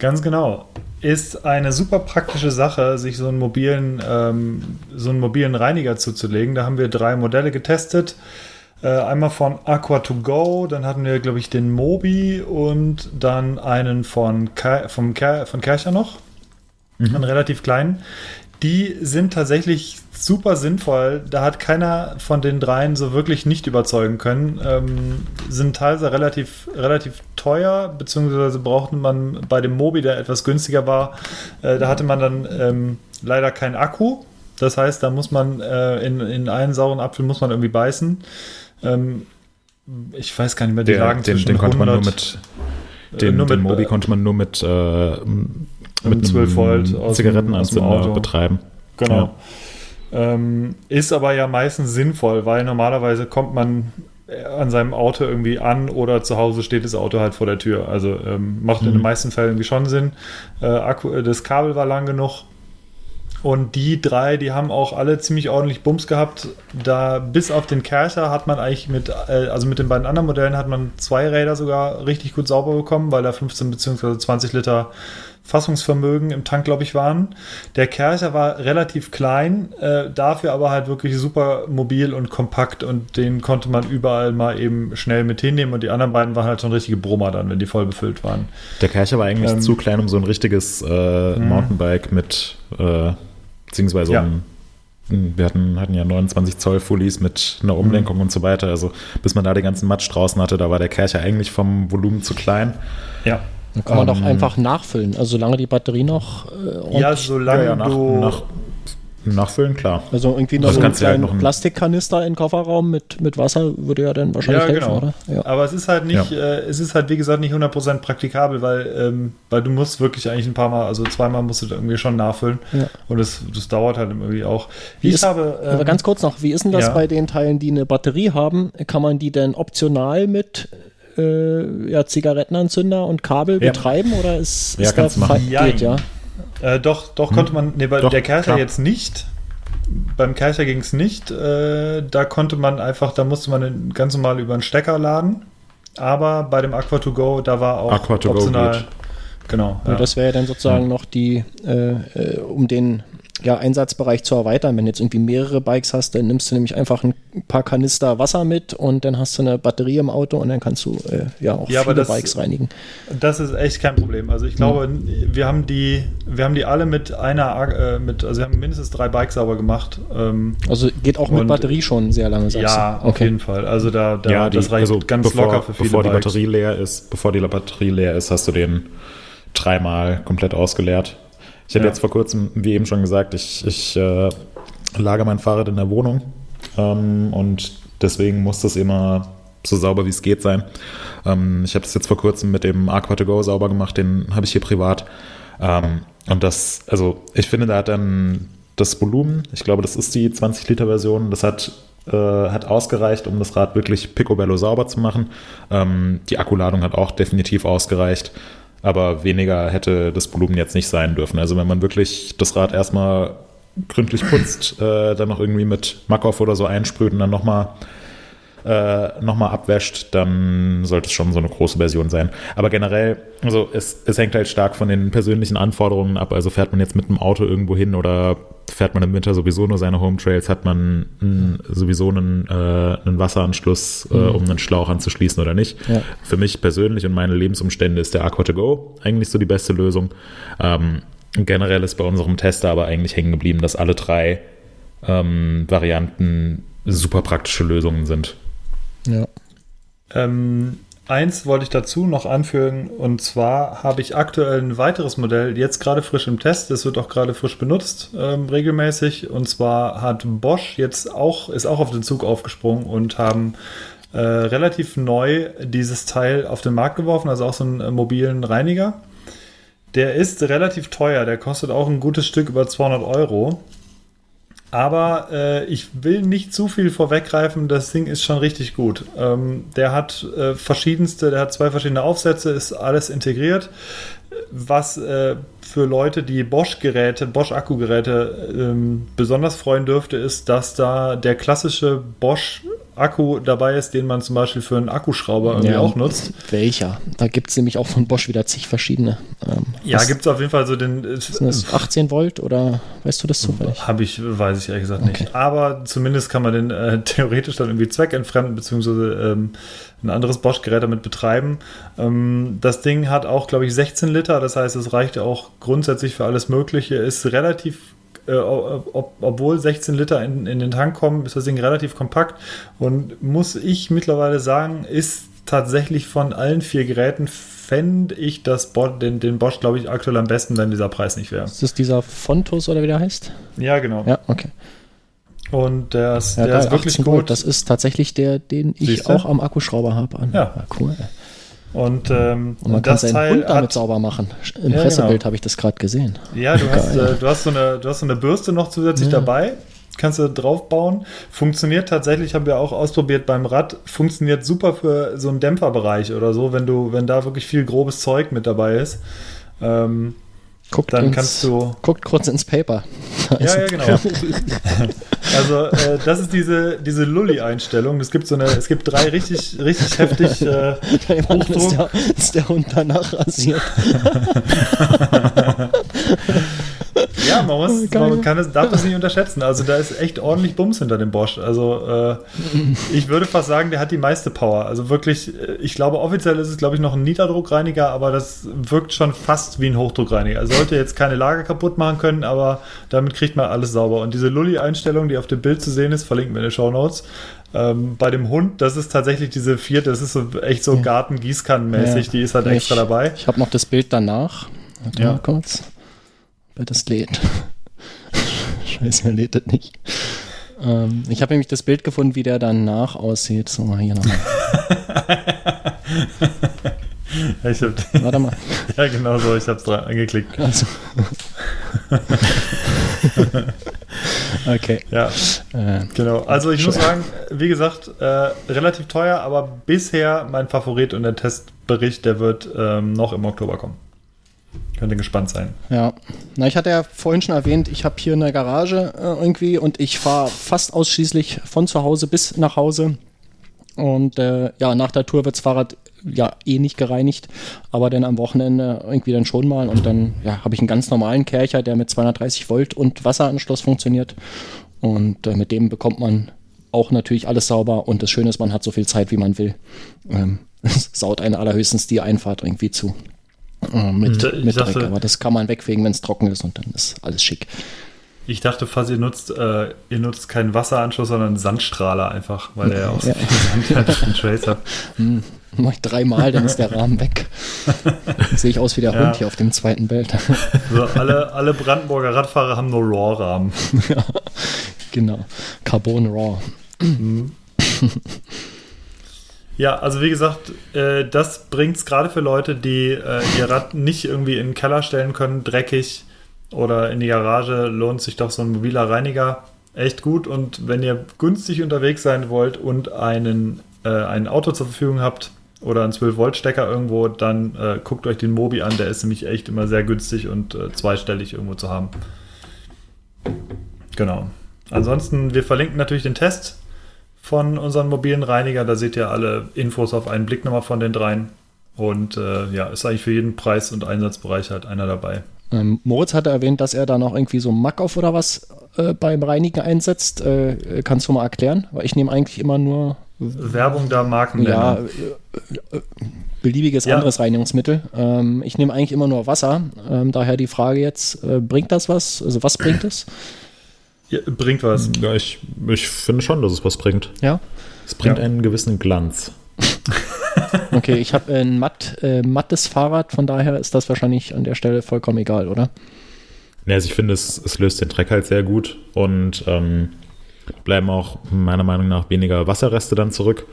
Ganz genau ist eine super praktische Sache, sich so einen mobilen, ähm, so einen mobilen Reiniger zuzulegen. Da haben wir drei Modelle getestet. Äh, einmal von Aqua2Go, dann hatten wir, glaube ich, den Mobi und dann einen von, Ke vom Ker von Kercher noch. Mhm. Einen relativ kleinen. Die sind tatsächlich super sinnvoll. Da hat keiner von den dreien so wirklich nicht überzeugen können. Ähm, sind teilweise relativ, relativ teuer, beziehungsweise brauchte man bei dem Mobi, der etwas günstiger war, äh, da hatte man dann ähm, leider keinen Akku. Das heißt, da muss man äh, in, in einen sauren Apfel muss man irgendwie beißen. Ähm, ich weiß gar nicht mehr, die der, lagen den, zwischen den konnte man nur mit äh, den, nur den Mobi konnte man nur mit, äh, mit 12 Volt Zigarettenanzünder betreiben. Genau. Ja. Ähm, ist aber ja meistens sinnvoll, weil normalerweise kommt man an seinem Auto irgendwie an oder zu Hause steht das Auto halt vor der Tür. Also ähm, macht mhm. in den mhm. meisten Fällen irgendwie schon Sinn. Äh, Akku, das Kabel war lang genug. Und die drei, die haben auch alle ziemlich ordentlich Bums gehabt. Da bis auf den Kercher hat man eigentlich mit, äh, also mit den beiden anderen Modellen hat man zwei Räder sogar richtig gut sauber bekommen, weil da 15 bzw. 20 Liter Fassungsvermögen im Tank, glaube ich, waren. Der Kercher war relativ klein, äh, dafür aber halt wirklich super mobil und kompakt und den konnte man überall mal eben schnell mit hinnehmen und die anderen beiden waren halt schon richtige Brummer dann, wenn die voll befüllt waren. Der Kercher war eigentlich ähm, zu klein, um so ein richtiges äh, mhm. Mountainbike mit, äh, beziehungsweise ja. um wir hatten, hatten ja 29 Zoll Fullies mit einer Umlenkung mhm. und so weiter. Also bis man da den ganzen Matsch draußen hatte, da war der Kercher eigentlich vom Volumen zu klein. Ja. Dann kann man ähm, doch einfach nachfüllen. Also solange die Batterie noch äh, Ja, solange ja, ja, nach, du nach Nachfüllen, klar. Also irgendwie noch Also so einen halt kleinen ein- Plastikkanister in den Kofferraum mit, mit Wasser würde ja dann wahrscheinlich Ja, helfen, genau. oder? Ja. Aber es ist halt nicht, Ja. äh, es ist halt wie gesagt nicht 100% praktikabel, weil, ähm, weil du musst wirklich eigentlich ein paar Mal, also zweimal musst du da irgendwie schon nachfüllen. Ja. Und das, das dauert halt irgendwie auch. Wie ich ist- habe, ähm, Aber ganz kurz noch, wie ist denn das ja. bei den Teilen, die eine Batterie haben? Kann man die denn optional mit äh, ja, Zigarettenanzünder und Kabel Ja. betreiben oder ist, Ja, ist da machen. frei- geht, ja? Äh, doch, doch konnte man, nee, bei Doch, der Kercher klar. jetzt nicht. Beim Kercher ging es nicht. Äh, da konnte man einfach, da musste man den ganz normal über einen Stecker laden. Aber bei dem Aqua to Go, da war auch Aqua optional. geht. Genau. Ja. Das wäre ja dann sozusagen noch die, äh, äh, um den ja, Einsatzbereich zu erweitern. Wenn du jetzt irgendwie mehrere Bikes hast, dann nimmst du nämlich einfach ein paar Kanister Wasser mit und dann hast du eine Batterie im Auto und dann kannst du äh, ja auch Ja, viele das- Bikes reinigen. Das ist echt kein Problem. Also ich glaube, wir haben die, wir haben die alle mit einer, äh, mit, also wir haben mindestens drei Bikes sauber gemacht. Ähm, Also geht auch mit Batterie schon sehr lange, sagst ja, du? auf jeden Fall. Also da, da ja, die, das reicht also ganz bevor, locker für viele bevor die Bikes. Batterie leer ist, bevor die Batterie leer ist, hast du den dreimal komplett ausgeleert. Ich habe Ja. jetzt vor kurzem, wie eben schon gesagt, ich, ich äh, lagere mein Fahrrad in der Wohnung ähm, und deswegen muss das immer so sauber wie es geht sein. Ähm, ich habe das jetzt vor kurzem mit dem Aqua to Go sauber gemacht, den habe ich hier privat. Ähm, und das, also ich finde, da hat dann das Volumen, ich glaube, das ist die 20 Liter Version, das hat, äh, hat ausgereicht, um das Rad wirklich picobello sauber zu machen. Ähm, die Akkuladung hat auch definitiv ausgereicht, aber weniger hätte das Volumen jetzt nicht sein dürfen. Also wenn man wirklich das Rad erstmal gründlich putzt, äh, dann noch irgendwie mit Makov oder so einsprüht und dann nochmal äh, nochmal abwäscht, dann sollte es schon so eine große Version sein. Aber generell, also es, es hängt halt stark von den persönlichen Anforderungen ab. Also fährt man jetzt mit einem Auto irgendwo hin oder fährt man im Winter sowieso nur seine Home Trails, hat man mh, sowieso einen, äh, einen Wasseranschluss, äh, um einen Schlauch anzuschließen oder nicht. Ja. Für mich persönlich und meine Lebensumstände ist der Aqua to Go eigentlich so die beste Lösung. Ähm, generell ist bei unserem Tester aber eigentlich hängen geblieben, dass alle drei ähm, Varianten super praktische Lösungen sind. Ja. Ähm, eins wollte ich dazu noch anfügen, und zwar habe ich aktuell ein weiteres Modell, jetzt gerade frisch im Test, das wird auch gerade frisch benutzt, ähm, regelmäßig. Und zwar hat Bosch jetzt auch, ist auch auf den Zug aufgesprungen und haben äh, relativ neu dieses Teil auf den Markt geworfen, also auch so einen äh, mobilen Reiniger. Der ist relativ teuer, der kostet auch ein gutes Stück über 200 Euro. Aber äh, ich will nicht zu viel vorweggreifen, das Ding ist schon richtig gut. Ähm, der hat äh, verschiedenste, der hat zwei verschiedene Aufsätze, ist alles integriert. Was äh, für Leute, die Bosch-Geräte, Bosch-Akkugeräte ähm, besonders freuen dürfte, ist, dass da der klassische Bosch-Akku dabei ist, den man zum Beispiel für einen Akkuschrauber irgendwie Ja. auch nutzt. Welcher? Da gibt es nämlich auch von Bosch wieder zig verschiedene. Ähm, Ja, gibt es auf jeden Fall so den. sind das 18 Volt oder weißt du das zufällig? Habe ich, weiß ich ehrlich gesagt Okay. nicht. Aber zumindest kann man den äh, [LAUGHS] theoretisch dann irgendwie zweckentfremden, beziehungsweise ähm, ein anderes Bosch-Gerät damit betreiben. Ähm, das Ding hat auch, glaube ich, 16 Liter, das heißt, es reicht auch grundsätzlich für alles Mögliche. Ist relativ, äh, ob, obwohl 16 Liter in, in den Tank kommen, ist das Ding relativ kompakt und muss ich mittlerweile sagen, ist tatsächlich von allen vier Geräten fände ich das Bo den, den Bosch, glaube ich, aktuell am besten, wenn dieser Preis nicht wäre. Ist das dieser Fontus oder wie der heißt? Ja, genau. Ja, okay. Und der ist, Ja, der ist wirklich 18 gut. Volt, das ist tatsächlich der, den ich Siehste? auch am Akkuschrauber habe. Ja. cool. Und ähm, Und man kann das seinen Teil Hund damit hat, sauber machen. Im Ja, Pressebild genau. habe ich das gerade gesehen. Ja, du hast, äh, du, hast so eine, du hast so eine Bürste noch zusätzlich Ja. dabei. Kannst du draufbauen. Funktioniert tatsächlich, haben wir auch ausprobiert beim Rad. Funktioniert super für so einen Dämpferbereich oder so, wenn du, wenn da wirklich viel grobes Zeug mit dabei ist. Ähm, Guckt Dann ins, kannst du- Guckt kurz ins Paper. ja, ja, genau. [LAUGHS] Also äh, das ist diese, diese Lulli-Einstellung. Es gibt so eine, es gibt drei richtig, richtig heftig äh, [LAUGHS] Dann ist Hochdruck. der, ist der Hund danach rasiert. [LAUGHS] Ja, man, muss, Geil. man kann es, darf das nicht unterschätzen. Also da ist echt ordentlich Bums hinter dem Bosch. Also äh, ich würde fast sagen, der hat die meiste Power. Also wirklich, äh, ich glaube, offiziell ist es, glaube ich, noch ein Niederdruckreiniger, aber das wirkt schon fast wie ein Hochdruckreiniger. Er sollte jetzt keine Lager kaputt machen können, aber damit kriegt man alles sauber. Und diese Lulli-Einstellung, die auf dem Bild zu sehen ist, verlinken wir in den Show Notes. Ähm, bei dem Hund, das ist tatsächlich diese vierte, das ist so echt so Garten-Gießkannen-mäßig, Ja. die ist halt Ich- extra dabei. Ich habe noch das Bild danach. Warte Ja. mal kurz. Wer das lädt. [LAUGHS] Scheiße, er lädt das nicht. Ähm, ich habe nämlich das Bild gefunden, wie der danach aussieht. So, mal hier nochmal. [LAUGHS] Ich hab, Warte mal. [LAUGHS] ja, genau so, ich habe es dran angeklickt. Also. okay. Ja, Äh, genau. Also ich muss sagen, wie gesagt, äh, relativ teuer, aber bisher mein Favorit und der Testbericht, der wird ähm, noch im Oktober kommen. Könnte gespannt sein. Ja, na, ich hatte ja vorhin schon erwähnt, ich habe hier eine Garage äh, irgendwie und ich fahre fast ausschließlich von zu Hause bis nach Hause. Und äh, ja, nach der Tour wird das Fahrrad ja eh nicht gereinigt, aber dann am Wochenende irgendwie dann schon mal und dann ja, habe ich einen ganz normalen Kercher, der mit 230 Volt und Wasseranschluss funktioniert und äh, mit dem bekommt man auch natürlich alles sauber und das Schöne ist, man hat so viel Zeit, wie man will. Ähm, [LAUGHS] es saut eine allerhöchstens die Einfahrt irgendwie zu. Äh, mit, Ich mit dachte- Dreck, aber das kann man wegfegen, wenn es trocken ist und dann ist alles schick. Ich dachte fast, ihr nutzt, äh, ihr nutzt keinen Wasseranschluss, sondern einen Sandstrahler einfach, weil er ja auch so Ja. viel Sand den Trace hat. [LAUGHS] Mach ich dreimal, dann ist der Rahmen weg. [LAUGHS] Sehe ich aus wie der Ja. Hund hier auf dem zweiten Bild. [LAUGHS] So, alle, alle Brandenburger Radfahrer haben nur RAW-Rahmen. genau. Carbon Raw. Ja, also wie gesagt, äh, das bringt es gerade für Leute, die äh, ihr Rad nicht irgendwie in den Keller stellen können, dreckig oder in die Garage, lohnt sich doch so ein mobiler Reiniger echt gut. Und wenn ihr günstig unterwegs sein wollt und einen, äh, ein Auto zur Verfügung habt oder einen 12-Volt-Stecker irgendwo, dann äh, guckt euch den Mobi an, der ist nämlich echt immer sehr günstig und äh, zweistellig irgendwo zu haben. Genau. Ansonsten, wir verlinken natürlich den Test von unseren mobilen Reiniger. Da seht ihr alle Infos auf einen Blick nochmal von den dreien. Und äh, ja, ist eigentlich für jeden Preis- und Einsatzbereich halt einer dabei. Ähm, Moritz hatte erwähnt, dass er da noch irgendwie so Mack auf oder was äh, beim Reinigen einsetzt. Äh, kannst du mal erklären? Weil ich nehme eigentlich immer nur Werbung da, Marken ja, äh, äh, beliebiges Ja. anderes Reinigungsmittel. Ähm, ich nehme eigentlich immer nur Wasser. Ähm, daher die Frage jetzt, äh, bringt das was? Also was bringt es? Ja, bringt was. Ja, ich, ich finde schon, dass es was bringt. Ja. Es bringt Ja. einen gewissen Glanz. [LAUGHS] Okay, ich habe ein matt, äh, mattes Fahrrad, von daher ist das wahrscheinlich an der Stelle vollkommen egal, oder? Ja, also ich finde, es, es löst den Dreck halt sehr gut und ähm, bleiben auch meiner Meinung nach weniger Wasserreste dann zurück.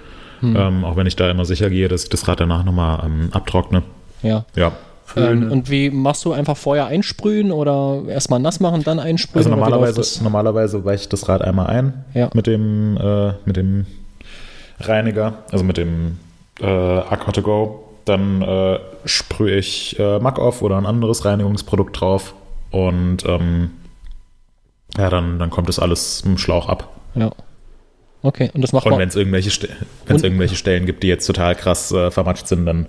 Ähm, auch wenn ich da immer sicher gehe, dass ich das Rad danach nochmal ähm, abtrockne. Ja. Ja. Ähm, und wie machst du einfach vorher einsprühen oder erstmal nass machen, dann einsprühen? Also normalerweise, normalerweise weiche ich das Rad einmal ein Ja. mit dem äh, mit dem Reiniger, also mit dem äh, Aqua to Go. Dann äh, sprühe ich äh, Mack off oder ein anderes Reinigungsprodukt drauf und ähm, ja, dann, dann kommt das alles im Schlauch ab. Ja. Okay, und das macht Und wenn es irgendwelche, Ste irgendwelche Stellen gibt, die jetzt total krass äh, vermatscht sind, dann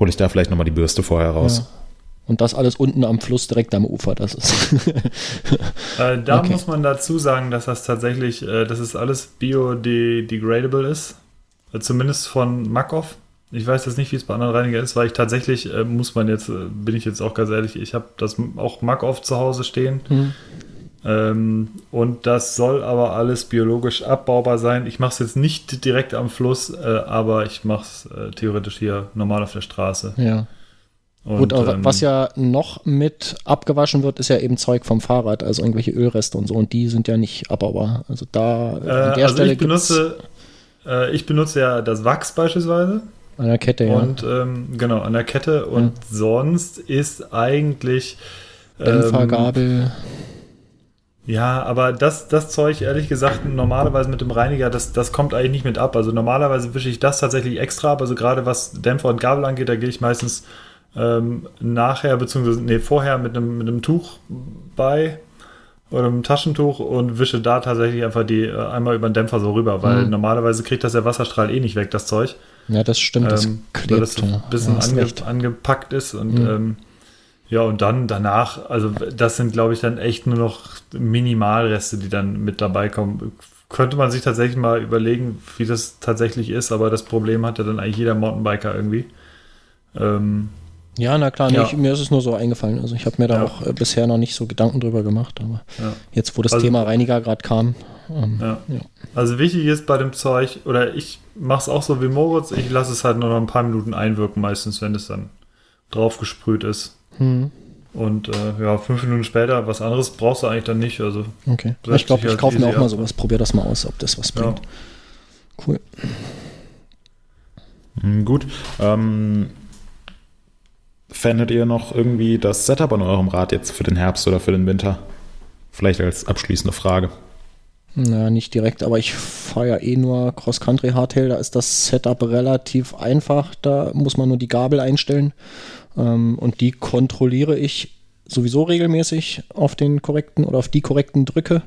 hole ich da vielleicht nochmal die Bürste vorher raus. Ja. Und das alles unten am Fluss direkt am Ufer, das ist. [LAUGHS] Äh, da Okay. muss man dazu sagen, dass das tatsächlich, äh, dass es alles biodegradable ist. Äh, zumindest von Makov. Ich weiß jetzt nicht, wie es bei anderen Reinigern ist, weil ich tatsächlich, äh, muss man jetzt, äh, bin ich jetzt auch ganz ehrlich, ich habe das auch Makov zu Hause stehen. Hm. Ähm, und das soll aber alles biologisch abbaubar sein. Ich mache es jetzt nicht direkt am Fluss, äh, aber ich mache es äh, theoretisch hier normal auf der Straße. ja. Und, Gut, aber ähm, was ja noch mit abgewaschen wird, ist ja eben Zeug vom Fahrrad, also irgendwelche Ölreste und so, und die sind ja nicht abbaubar. Also da äh, an der also Stelle ich benutze, äh, ich benutze ja das Wachs beispielsweise. an der Kette, ja. Und ähm, genau, an der Kette. Und sonst ist eigentlich. Dämpfer, ähm. Ja, aber das, das Zeug, ehrlich gesagt, normalerweise mit dem Reiniger, das, das kommt eigentlich nicht mit ab. Also normalerweise wische ich das tatsächlich extra ab. Also gerade was Dämpfer und Gabel angeht, da gehe ich meistens ähm, nachher, beziehungsweise nee, vorher mit einem, mit einem Tuch bei oder einem Taschentuch und wische da tatsächlich einfach die äh, einmal über den Dämpfer so rüber, weil Mhm. normalerweise kriegt das der Wasserstrahl eh nicht weg, das Zeug. Ja, das stimmt, das ähm, klebt. weil das ein bisschen Ja, hast ange angepackt ist und Mhm. ähm, ja, und dann danach, also das sind, glaube ich, dann echt nur noch Minimalreste, die dann mit dabei kommen. Könnte man sich tatsächlich mal überlegen, wie das tatsächlich ist, aber das Problem hat ja dann eigentlich jeder Mountainbiker irgendwie. Ähm, Ja, na klar, nee, Ja. ich, mir ist es nur so eingefallen. Also ich habe mir da Ja. auch äh, bisher noch nicht so Gedanken drüber gemacht, aber ja. jetzt, wo das Also- Thema Reiniger gerade kam, ähm, Ja. Ja. Also wichtig ist bei dem Zeug, oder ich mache es auch so wie Moritz, ich lasse es halt nur noch ein paar Minuten einwirken, meistens, wenn es dann drauf gesprüht ist. Hm, Und äh, ja, fünf Minuten später, was anderes brauchst du eigentlich dann nicht. Also, okay. Ich glaube, ich kaufe mir auch mal sowas. Probier das mal aus, ob das was bringt. Ja. Cool. Hm, gut. Ähm, fändet ihr noch irgendwie das Setup an eurem Rad jetzt für den Herbst oder für den Winter? Vielleicht als abschließende Frage. Naja, nicht direkt, aber ich fahre ja eh nur Cross-Country Hardtail. Da ist das Setup relativ einfach. Da muss man nur die Gabel einstellen. Ähm, und die kontrolliere ich sowieso regelmäßig auf den korrekten oder auf die korrekten Drücke.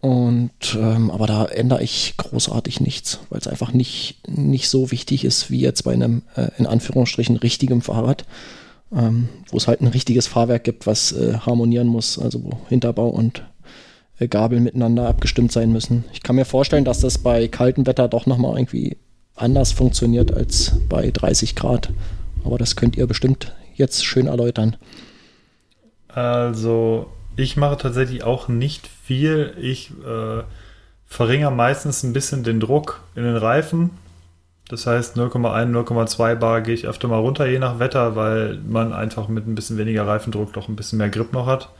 Und ähm, aber da ändere ich großartig nichts, weil es einfach nicht, nicht so wichtig ist wie jetzt bei einem äh, in Anführungsstrichen richtigem Fahrrad, ähm, wo es halt ein richtiges Fahrwerk gibt, was äh, harmonieren muss, also wo Hinterbau und äh, Gabel miteinander abgestimmt sein müssen. Ich kann mir vorstellen, dass das bei kaltem Wetter doch nochmal irgendwie anders funktioniert als bei 30 Grad. Aber das könnt ihr bestimmt jetzt schön erläutern. Also, ich mache tatsächlich auch nicht viel. Ich äh, verringere meistens ein bisschen den Druck in den Reifen. Das heißt, 0,1, 0,2 Bar gehe ich öfter mal runter, je nach Wetter, weil man einfach mit ein bisschen weniger Reifendruck doch ein bisschen mehr Grip noch hat.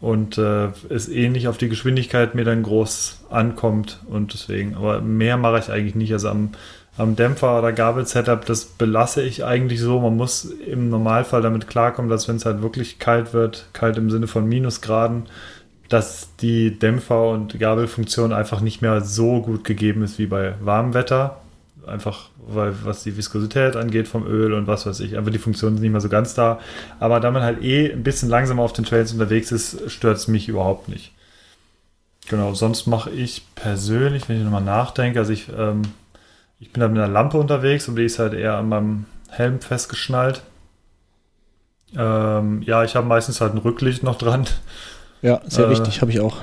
Und äh, es ähnlich auf die Geschwindigkeit mir dann groß ankommt. Und deswegen, aber mehr mache ich eigentlich nicht. Also am am Dämpfer oder Gabel-Setup, das belasse ich eigentlich so. Man muss im Normalfall damit klarkommen, dass wenn es halt wirklich kalt wird, kalt im Sinne von Minusgraden, dass die Dämpfer- und Gabelfunktion einfach nicht mehr so gut gegeben ist wie bei warmem Wetter. Einfach, weil was die Viskosität angeht vom Öl und was weiß ich, einfach die Funktion ist nicht mehr so ganz da. Aber da man halt eh ein bisschen langsamer auf den Trails unterwegs ist, stört es mich überhaupt nicht. Genau, sonst mache ich persönlich, wenn ich nochmal nachdenke, also ich ähm, ich bin da mit einer Lampe unterwegs und die ist halt eher an meinem Helm festgeschnallt. Ähm, ja, ich habe meistens halt ein Rücklicht noch dran. Ja, sehr äh, wichtig, habe ich auch.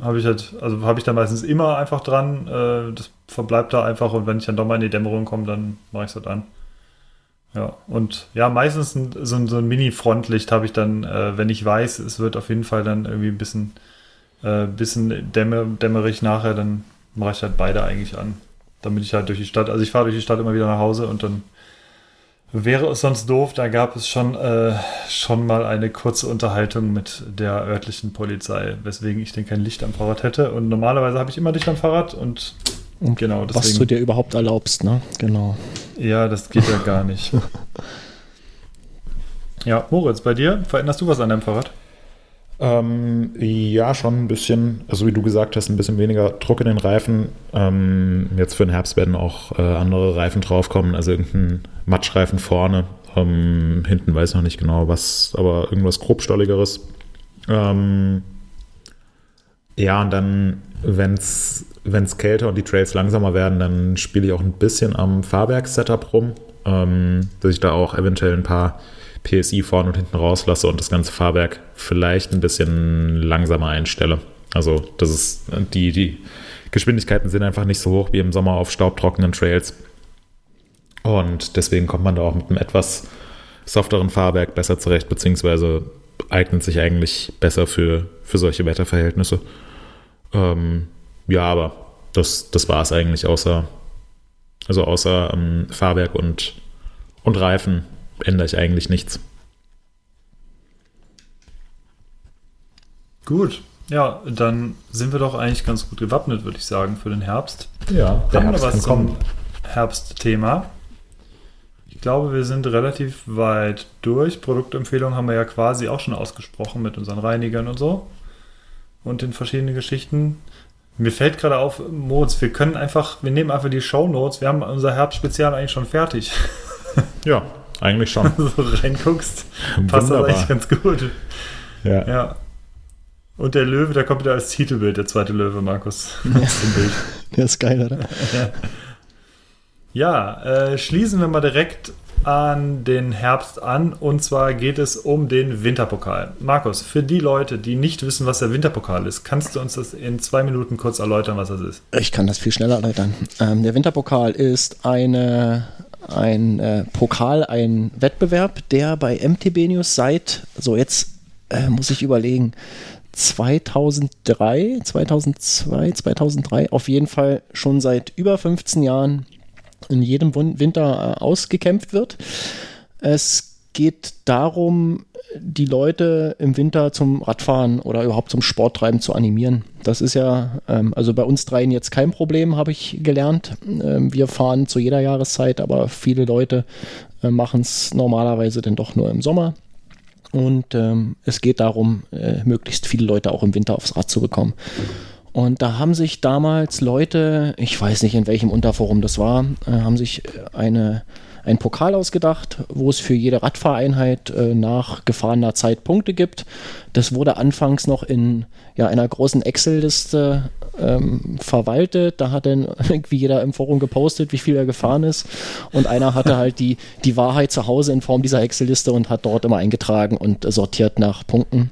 Habe ich halt, also habe ich da meistens immer einfach dran. Äh, das verbleibt da einfach und wenn ich dann doch mal in die Dämmerung komme, dann mache ich es halt an. Ja, und ja, meistens ein, so, ein, so ein Mini-Frontlicht habe ich dann, äh, wenn ich weiß, es wird auf jeden Fall dann irgendwie ein bisschen, äh, bisschen dämmer, dämmerig nachher, dann mache ich halt beide eigentlich an damit ich halt durch die Stadt, also ich fahre durch die Stadt immer wieder nach Hause und dann wäre es sonst doof, da gab es schon, äh, schon mal eine kurze Unterhaltung mit der örtlichen Polizei, weswegen ich denn kein Licht am Fahrrad hätte. Und normalerweise habe ich immer Licht am Fahrrad und, und genau deswegen. Was du dir überhaupt erlaubst, ne? Genau. Ja, das geht ja gar nicht. [LAUGHS] ja, Moritz, bei dir veränderst du was an deinem Fahrrad? Ähm, ja, schon ein bisschen, also wie du gesagt hast, ein bisschen weniger Druck in den Reifen. Ähm, jetzt für den Herbst werden auch äh, andere Reifen draufkommen, also irgendein Matschreifen vorne. Ähm, hinten weiß ich noch nicht genau was, aber irgendwas grobstolligeres. Ähm, ja, und dann, wenn es kälter und die Trails langsamer werden, dann spiele ich auch ein bisschen am Fahrwerk-Setup rum, ähm, dass ich da auch eventuell ein paar PSI vorne und hinten rauslasse und das ganze Fahrwerk vielleicht ein bisschen langsamer einstelle. Also das ist die, die Geschwindigkeiten sind einfach nicht so hoch wie im Sommer auf staubtrockenen Trails. Und deswegen kommt man da auch mit einem etwas softeren Fahrwerk besser zurecht, beziehungsweise eignet sich eigentlich besser für, für solche Wetterverhältnisse. Ähm, ja, aber das, das war es eigentlich, außer, also außer ähm, Fahrwerk und, und Reifen ändere ich eigentlich nichts. Gut, ja, dann sind wir doch eigentlich ganz gut gewappnet, würde ich sagen, für den Herbst. Ja, der Haben wir was zum Herbstthema? Ich glaube, wir sind relativ weit durch. Produktempfehlungen haben wir ja quasi auch schon ausgesprochen mit unseren Reinigern und so. Und den verschiedenen Geschichten. Mir fällt gerade auf, Moritz, wir können einfach, wir nehmen einfach die Show Notes. Wir haben unser Herbstspezial eigentlich schon fertig. Ja, [LAUGHS] eigentlich schon. [LAUGHS] so reinguckst, passt das eigentlich ganz gut. Ja. ja. Und der Löwe, der kommt wieder als Titelbild, der zweite Löwe, Markus. Ja. [LAUGHS] der ist geil, oder? Ja, ja äh, schließen wir mal direkt an den Herbst an. Und zwar geht es um den Winterpokal. Markus, für die Leute, die nicht wissen, was der Winterpokal ist, kannst du uns das in zwei Minuten kurz erläutern, was das ist? Ich kann das viel schneller erläutern. Ähm, der Winterpokal ist eine ein äh, Pokal, ein Wettbewerb, der bei MTB News seit, so jetzt äh, muss ich überlegen, 2003, 2002, 2003, auf jeden Fall schon seit über 15 Jahren in jedem Winter äh, ausgekämpft wird. Es geht darum, die Leute im Winter zum Radfahren oder überhaupt zum Sporttreiben zu animieren. Das ist ja, ähm, also bei uns dreien jetzt kein Problem, habe ich gelernt. Ähm, wir fahren zu jeder Jahreszeit, aber viele Leute äh, machen es normalerweise dann doch nur im Sommer. Und ähm, es geht darum, äh, möglichst viele Leute auch im Winter aufs Rad zu bekommen. Und da haben sich damals Leute, ich weiß nicht in welchem Unterforum das war, äh, haben sich eine ein Pokal ausgedacht, wo es für jede Radfahreinheit äh, nach gefahrener Zeit Punkte gibt. Das wurde anfangs noch in ja, einer großen Excel-Liste ähm, verwaltet. Da hat dann [LAUGHS] irgendwie jeder im Forum gepostet, wie viel er gefahren ist. Und einer hatte halt die, die Wahrheit zu Hause in Form dieser Excel-Liste und hat dort immer eingetragen und sortiert nach Punkten.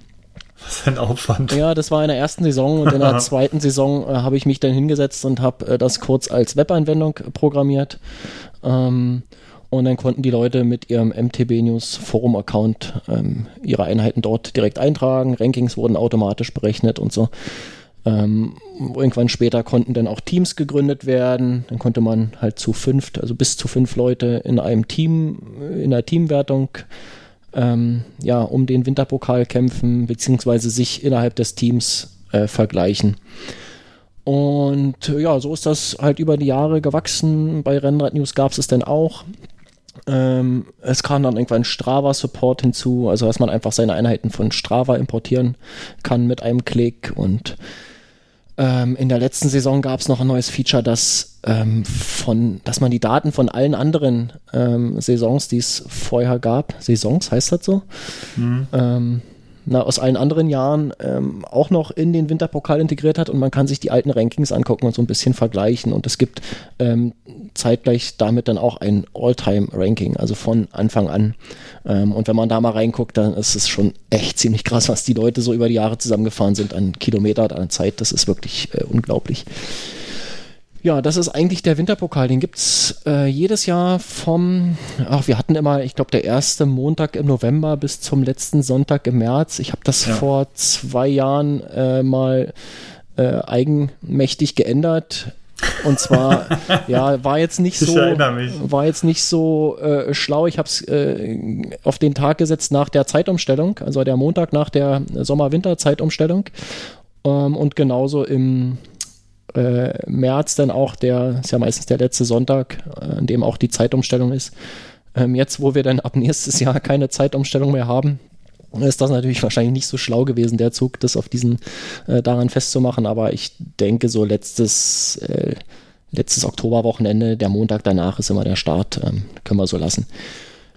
Was ein Aufwand. Ja, das war in der ersten Saison und in der [LAUGHS] zweiten Saison äh, habe ich mich dann hingesetzt und habe äh, das kurz als Webanwendung programmiert. Ähm, und dann konnten die Leute mit ihrem MTB News Forum Account ähm, ihre Einheiten dort direkt eintragen. Rankings wurden automatisch berechnet und so. Ähm, irgendwann später konnten dann auch Teams gegründet werden. Dann konnte man halt zu fünft, also bis zu fünf Leute in einem Team, in einer Teamwertung, ähm, ja, um den Winterpokal kämpfen, beziehungsweise sich innerhalb des Teams äh, vergleichen. Und ja, so ist das halt über die Jahre gewachsen. Bei Rennrad News gab es es dann auch. Ähm, es kam dann irgendwann Strava-Support hinzu, also dass man einfach seine Einheiten von Strava importieren kann mit einem Klick. Und ähm, in der letzten Saison gab es noch ein neues Feature, dass, ähm, von, dass man die Daten von allen anderen ähm, Saisons, die es vorher gab, Saisons heißt das so, mhm. Na, aus allen anderen Jahren ähm, auch noch in den Winterpokal integriert hat und man kann sich die alten Rankings angucken und so ein bisschen vergleichen und es gibt ähm, zeitgleich damit dann auch ein All-Time-Ranking, also von Anfang an. Ähm, und wenn man da mal reinguckt, dann ist es schon echt ziemlich krass, was die Leute so über die Jahre zusammengefahren sind an Kilometer, an Zeit. Das ist wirklich äh, unglaublich. Ja, das ist eigentlich der Winterpokal. Den gibt's äh, jedes Jahr vom, ach, wir hatten immer, ich glaube, der erste Montag im November bis zum letzten Sonntag im März. Ich habe das ja. vor zwei Jahren äh, mal äh, eigenmächtig geändert. Und zwar, [LAUGHS] ja, war jetzt nicht so, war jetzt nicht so äh, schlau. Ich habe es äh, auf den Tag gesetzt nach der Zeitumstellung, also der Montag nach der Sommer-Winter-Zeitumstellung. Ähm, und genauso im äh, März dann auch der, ist ja meistens der letzte Sonntag, äh, an dem auch die Zeitumstellung ist. Ähm, jetzt, wo wir dann ab nächstes Jahr keine Zeitumstellung mehr haben, ist das natürlich wahrscheinlich nicht so schlau gewesen, der Zug, das auf diesen äh, daran festzumachen, aber ich denke, so letztes, äh, letztes Oktoberwochenende, der Montag danach ist immer der Start, ähm, können wir so lassen.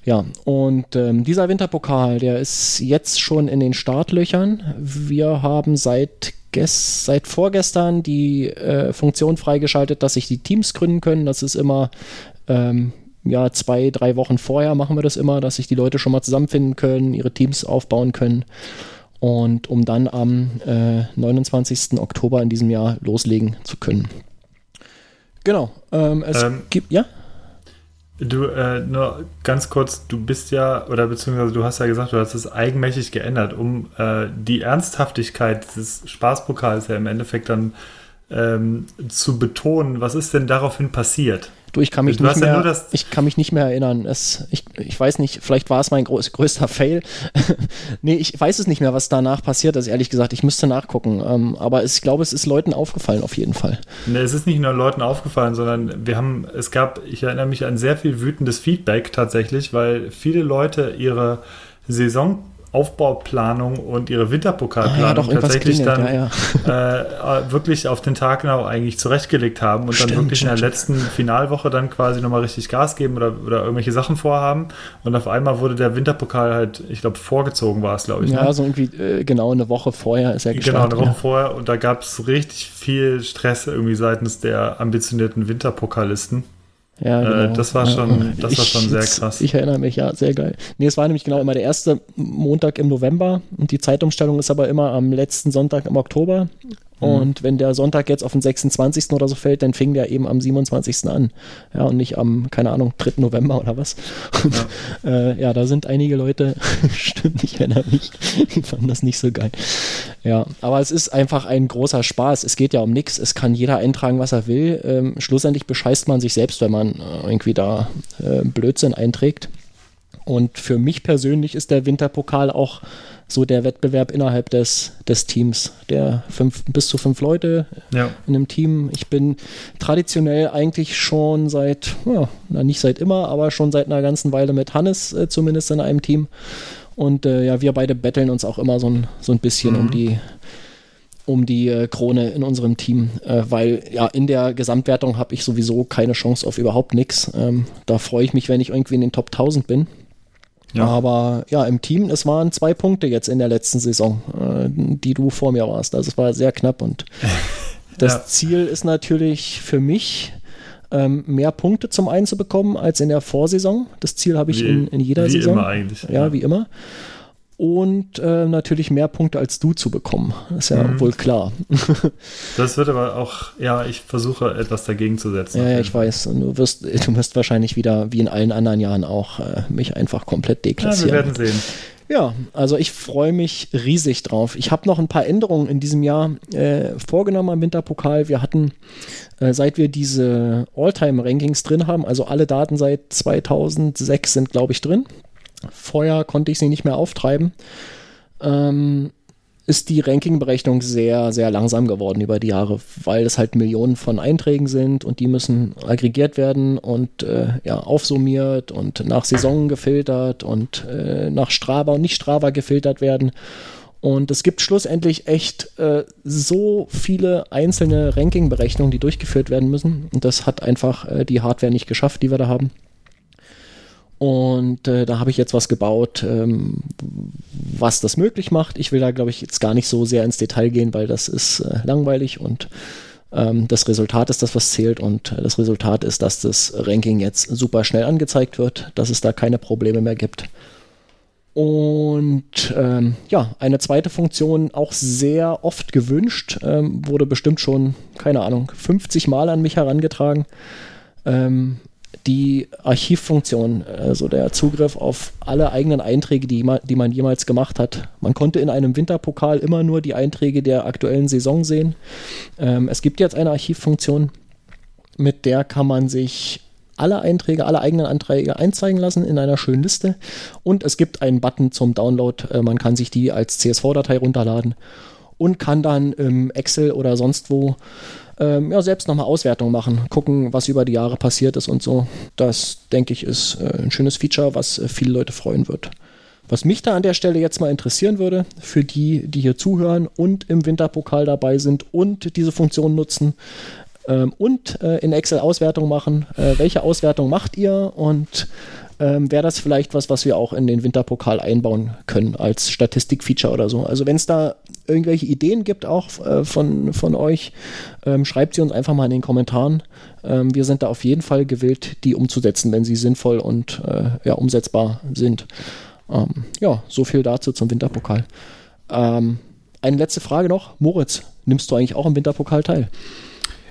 Ja, und ähm, dieser Winterpokal, der ist jetzt schon in den Startlöchern. Wir haben seit seit vorgestern die äh, Funktion freigeschaltet, dass sich die Teams gründen können. Das ist immer ähm, ja, zwei, drei Wochen vorher machen wir das immer, dass sich die Leute schon mal zusammenfinden können, ihre Teams aufbauen können. Und um dann am äh, 29. Oktober in diesem Jahr loslegen zu können. Genau. Ähm, es ähm, gibt, ja? Du, äh, nur ganz kurz, du bist ja, oder beziehungsweise du hast ja gesagt, du hast es eigenmächtig geändert, um äh, die Ernsthaftigkeit des Spaßpokals ja im Endeffekt dann ähm, zu betonen. Was ist denn daraufhin passiert? Du, ich kann mich, nicht mehr, ja ich kann mich nicht mehr erinnern. Es, ich, ich weiß nicht, vielleicht war es mein groß, größter Fail. [LAUGHS] nee, ich weiß es nicht mehr, was danach passiert ist, ehrlich gesagt. Ich müsste nachgucken. Ähm, aber es, ich glaube, es ist Leuten aufgefallen, auf jeden Fall. Nee, es ist nicht nur Leuten aufgefallen, sondern wir haben, es gab, ich erinnere mich an sehr viel wütendes Feedback tatsächlich, weil viele Leute ihre Saison Aufbauplanung und ihre Winterpokalplanung ah, ja, tatsächlich klingelt, dann ja, ja. Äh, wirklich auf den Tag genau eigentlich zurechtgelegt haben und stimmt, dann wirklich stimmt, in der letzten Finalwoche dann quasi nochmal richtig Gas geben oder, oder irgendwelche Sachen vorhaben. Und auf einmal wurde der Winterpokal halt, ich glaube, vorgezogen war es, glaube ich. Ja, ne? so irgendwie äh, genau eine Woche vorher ist er gestartet. Genau, eine Woche vorher und da gab es richtig viel Stress irgendwie seitens der ambitionierten Winterpokalisten. Ja, äh, genau. Äh, das war schon, das ich, war schon sehr krass. Ich erinnere mich, ja, sehr geil. Nee, es war nämlich genau immer der erste Montag im November und die Zeitumstellung ist aber immer am letzten Sonntag im Oktober. Mhm. Und wenn der Sonntag jetzt auf den 26. oder so fällt, dann fing der eben am 27. an. Ja, und nicht am, keine Ahnung, 3. November oder was. Und, ja. Äh, ja, da sind einige Leute, [LAUGHS] stimmt, ich erinnere mich, die fanden das nicht so geil. Ja, aber es ist einfach ein großer Spaß. Es geht ja um nichts. Es kann jeder eintragen, was er will. Ähm, schlussendlich bescheißt man sich selbst, wenn man äh, irgendwie da äh, Blödsinn einträgt. Und für mich persönlich ist der Winterpokal auch so der Wettbewerb innerhalb des, des Teams. Der fünf, bis zu fünf Leute Ja. in einem Team. Ich bin traditionell eigentlich schon seit, ja, na nicht seit immer, aber schon seit einer ganzen Weile mit Hannes äh, zumindest in einem Team. Und äh, ja, wir beide betteln uns auch immer so ein, so ein bisschen um die um die äh, Krone in unserem Team, äh, weil ja in der Gesamtwertung habe ich sowieso keine Chance auf überhaupt nichts. Ähm, da freue ich mich, wenn ich irgendwie in den Top 1000 bin. Ja. Aber ja, im Team, es waren zwei Punkte jetzt in der letzten Saison, äh, die du vor mir warst. Also es war sehr knapp und [LAUGHS] das Ja. Ziel ist natürlich für mich, ähm, mehr Punkte zum einen zu bekommen als in der Vorsaison. Das Ziel habe ich Wie- in, in jeder wie Saison. immer eigentlich, Ja, ja. wie immer. Und äh, natürlich mehr Punkte als du zu bekommen. Ist ja Mhm. wohl klar. [LAUGHS] Das wird aber auch, ja, ich versuche etwas dagegen zu setzen. Ja, ja, ich weiß. Du wirst, du wirst wahrscheinlich wieder, wie in allen anderen Jahren auch, äh, mich einfach komplett Ja, wir deklassieren. werden sehen. Ja, also ich freue mich riesig drauf. Ich habe noch ein paar Änderungen in diesem Jahr äh, vorgenommen am Winterpokal. Wir hatten, äh, seit wir diese All-Time-Rankings drin haben, also alle Daten seit 2006 sind, glaube ich, drin. Vorher konnte ich sie nicht mehr auftreiben. Ähm, ist die Rankingberechnung sehr, sehr langsam geworden über die Jahre, weil es halt Millionen von Einträgen sind und die müssen aggregiert werden und äh, ja, aufsummiert und nach Saison gefiltert und äh, nach Strava und nicht Strava gefiltert werden. Und es gibt schlussendlich echt äh, so viele einzelne Rankingberechnungen, die durchgeführt werden müssen. Und das hat einfach äh, die Hardware nicht geschafft, die wir da haben. Und äh, da habe ich jetzt was gebaut, ähm, was das möglich macht. Ich will da, glaube ich, jetzt gar nicht so sehr ins Detail gehen, weil das ist äh, langweilig und ähm, das Resultat ist das, was zählt. Und äh, das Resultat ist, dass das Ranking jetzt super schnell angezeigt wird, dass es da keine Probleme mehr gibt. Und ähm, ja, eine zweite Funktion, auch sehr oft gewünscht, ähm, wurde bestimmt schon, keine Ahnung, 50 Mal an mich herangetragen. Ähm, die Archivfunktion, also der Zugriff auf alle eigenen Einträge, die, die man jemals gemacht hat. Man konnte in einem Winterpokal immer nur die Einträge der aktuellen Saison sehen. Ähm, es gibt jetzt eine Archivfunktion, mit der kann man sich alle Einträge, alle eigenen Anträge einzeigen lassen in einer schönen Liste. Und es gibt einen Button zum Download. Äh, man kann sich die als CSV-Datei runterladen und kann dann im Excel oder sonst wo ähm, ja, selbst nochmal Auswertung machen, gucken, was über die Jahre passiert ist und so. Das, denke ich, ist äh, ein schönes Feature, was äh, viele Leute freuen wird. Was mich da an der Stelle jetzt mal interessieren würde, für die, die hier zuhören und im Winterpokal dabei sind und diese Funktion nutzen ähm, und äh, in Excel Auswertung machen, äh, welche Auswertung macht ihr und ähm, wäre das vielleicht was, was wir auch in den Winterpokal einbauen können als Statistikfeature oder so. Also wenn es da irgendwelche Ideen gibt auch äh, von, von euch, ähm, schreibt sie uns einfach mal in den Kommentaren. Ähm, wir sind da auf jeden Fall gewillt, die umzusetzen, wenn sie sinnvoll und äh, ja, umsetzbar sind. Ähm, ja, so viel dazu zum Winterpokal. Ähm, eine letzte Frage noch. Moritz, nimmst du eigentlich auch im Winterpokal teil?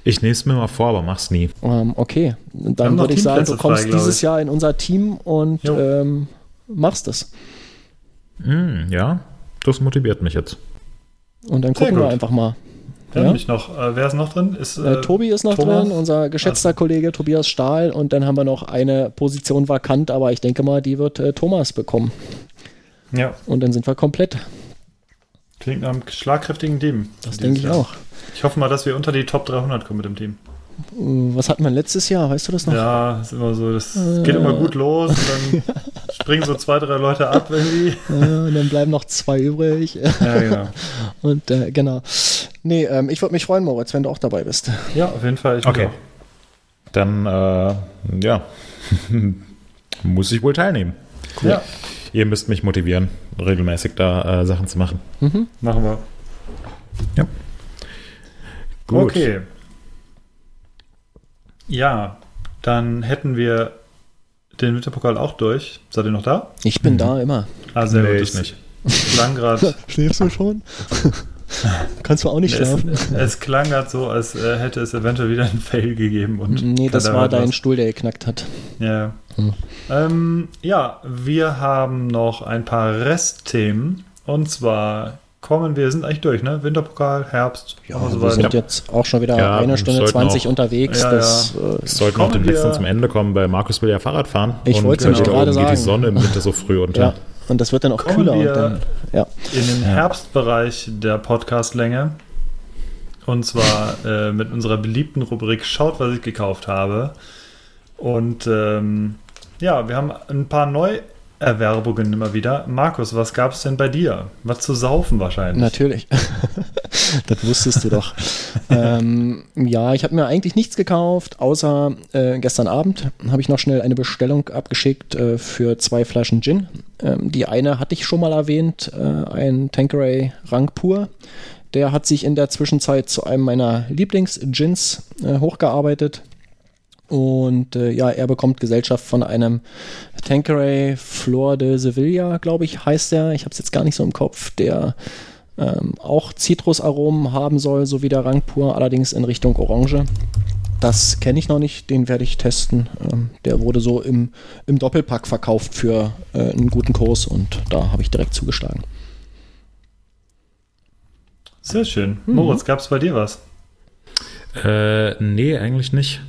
Ich nehme es mir mal vor, aber mach's nie. Ähm, okay, dann würde ich sagen, du kommst frei, dieses. Jahr in unser Team und ähm, machst es. Hm, ja, das motiviert mich jetzt. Und dann gucken wir einfach mal. Ja. bin ich noch. Äh, wer ist noch drin? Ist, Äh, Tobi ist noch Thomas? drin, unser geschätzter Kollege Tobias Stahl. Und dann haben wir noch eine Position vakant, aber ich denke mal, die wird äh, Thomas bekommen. Ja, Und dann sind wir komplett. klingt nach einem schlagkräftigen Team. Das denke ich auch. Ich hoffe mal, dass wir unter die Top 300 kommen mit dem Team. Äh, Was hatten wir letztes Jahr? Weißt du das noch? Ja, ist immer so. Das geht immer gut los und dann [LAUGHS] springen so zwei, drei Leute ab irgendwie. Äh, und dann bleiben noch zwei übrig. Ja, genau. Und äh, genau. Nee, ähm, ich würde mich freuen, Moritz, wenn du auch dabei bist. Ja, auf jeden Fall. Okay. auch. Dann, äh, ja, [LAUGHS] muss ich wohl teilnehmen. Ja, Ihr müsst mich motivieren, regelmäßig da äh, Sachen zu machen. machen wir. Ja. Gut. Okay. Ja, dann hätten wir den Winterpokal auch durch. Seid ihr noch da? Ich bin da immer. Ah, sehr Nee, gut. ich nicht. [LAUGHS] Klang gerade. Schläfst du schon? [LAUGHS] Kannst du auch nicht es, schlafen? es klang gerade so, als äh, hätte es eventuell wieder einen Fail gegeben. Und Nee, das war dein was. Stuhl, der geknackt hat. Ja. Hm. Ähm, ja, wir haben noch ein paar Restthemen. Und zwar kommen. Wir sind eigentlich durch, ne? Winterpokal, Herbst. Ja, wir so sind weiter. jetzt auch schon wieder Ja, eine Stunde sollten 20 auch- unterwegs. Ja, das, ja. Äh, Es sollten auch demnächst wir- zum Ende kommen, weil Markus will ja Fahrrad fahren. Ich und wollte es gerade oben geht die sagen. Sonne im Winter so früh [LAUGHS] unter. ja, und das wird dann auch Kommen kühler. Und wir- dann, ja. in den Herbstbereich der Podcastlänge. Und zwar äh, mit unserer beliebten Rubrik Schaut, was ich gekauft habe. Und ähm, ja, wir haben ein paar Neuerwerbungen immer wieder. Markus, was gab es denn bei dir? Was zu saufen wahrscheinlich. Natürlich. [LAUGHS] das wusstest du doch. [LAUGHS] ähm, ja, ich habe mir eigentlich nichts gekauft, außer äh, gestern Abend habe ich noch schnell eine Bestellung abgeschickt äh, für zwei Flaschen Gin. Ähm, die eine hatte ich schon mal erwähnt, äh, ein Tanqueray Rang Pur. Der hat sich in der Zwischenzeit zu einem meiner Lieblings-Gins äh, hochgearbeitet. Und äh, ja, er bekommt Gesellschaft von einem Tanqueray Flor de Sevilla, glaube ich, heißt er. Ich habe es jetzt gar nicht so im Kopf. Der ähm, auch Zitrusaromen haben soll, so wie der Rang pur, allerdings in Richtung Orange. Das kenne ich noch nicht, den werde ich testen. Ähm, der wurde so im, im Doppelpack verkauft für äh, einen guten Kurs und da habe ich direkt zugeschlagen. Sehr schön. Mhm. Moritz, gab es bei dir was? Äh, nee, eigentlich nicht.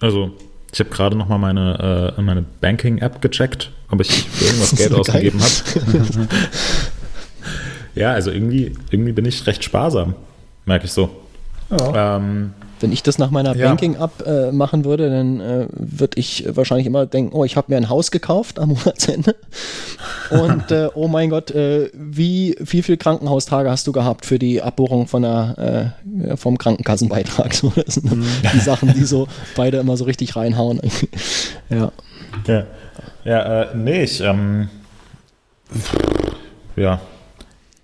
Also, ich habe gerade noch mal meine, äh, meine Banking-App gecheckt, ob ich für irgendwas [LAUGHS] Geld ausgegeben habe. [LAUGHS] ja, also irgendwie, irgendwie bin ich recht sparsam, merke ich so. Ja. Ähm, Wenn ich das nach meiner Ja. Banking-App äh, machen würde, dann äh, würde ich wahrscheinlich immer denken, oh, ich habe mir ein Haus gekauft am [LAUGHS] Monatsende. Und äh, oh mein Gott, äh, wie, wie viele Krankenhaustage hast du gehabt für die Abbuchung von der, äh, vom Krankenkassenbeitrag? [LAUGHS] So, das sind die Sachen, die so beide immer so richtig reinhauen. [LAUGHS] ja. Ja, ja äh, nee, ich, ähm, ja,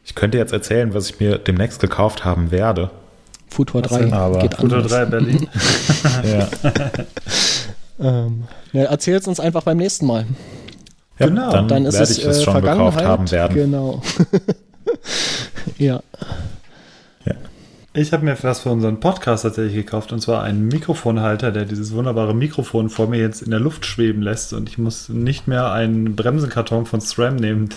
ich könnte jetzt erzählen, was ich mir demnächst gekauft haben werde. Futur Was 3 denn aber? geht anders. 3 Berlin. [LAUGHS] Ja, Ähm, ja, erzähl's uns einfach beim nächsten Mal. ja Genau, dann, Dann ist werde es ich es äh, schon Vergangenheit. gekauft haben werden. Genau. [LAUGHS] ja. Ich habe mir was für unseren Podcast tatsächlich gekauft und zwar einen Mikrofonhalter, der dieses wunderbare Mikrofon vor mir jetzt in der Luft schweben lässt und ich muss nicht mehr einen Bremsenkarton von SRAM nehmen,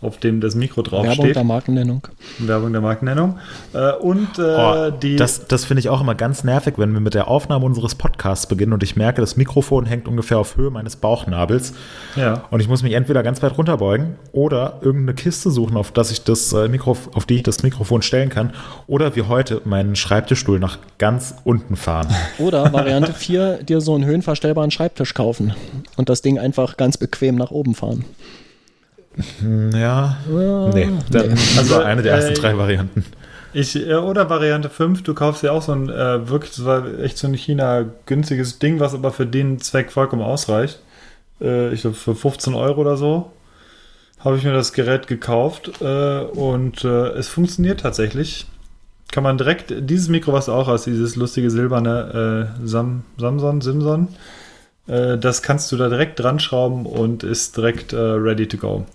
auf dem das Mikro Werbung draufsteht. der Markennennung. Werbung der Markennennung. Äh, und äh, Oh, die. das das finde ich auch immer ganz nervig, wenn wir mit der Aufnahme unseres Podcasts beginnen und ich merke, das Mikrofon hängt ungefähr auf Höhe meines Bauchnabels ja. und ich muss mich entweder ganz weit runterbeugen oder irgendeine Kiste suchen, auf, das ich das, äh, Mikro, auf die ich das Mikrofon stellen kann oder wie heute meinen Schreibtischstuhl nach ganz unten fahren. [LAUGHS] Oder Variante 4, dir so einen höhenverstellbaren Schreibtisch kaufen und das Ding einfach ganz bequem nach oben fahren. Ja, nee, dann, also eine der ersten äh, drei Varianten. Ich, äh, oder Variante 5, du kaufst ja auch so ein, äh, wirklich, das war echt so ein China günstiges Ding, was aber für den Zweck vollkommen ausreicht. Äh, ich glaube, für 15 Euro oder so habe ich mir das Gerät gekauft äh, und äh, es funktioniert tatsächlich. Kann man direkt, dieses Mikro, was du auch hast, dieses lustige silberne äh, Sam, Samson, Simson, das kannst du da direkt dran schrauben und ist direkt ready to go.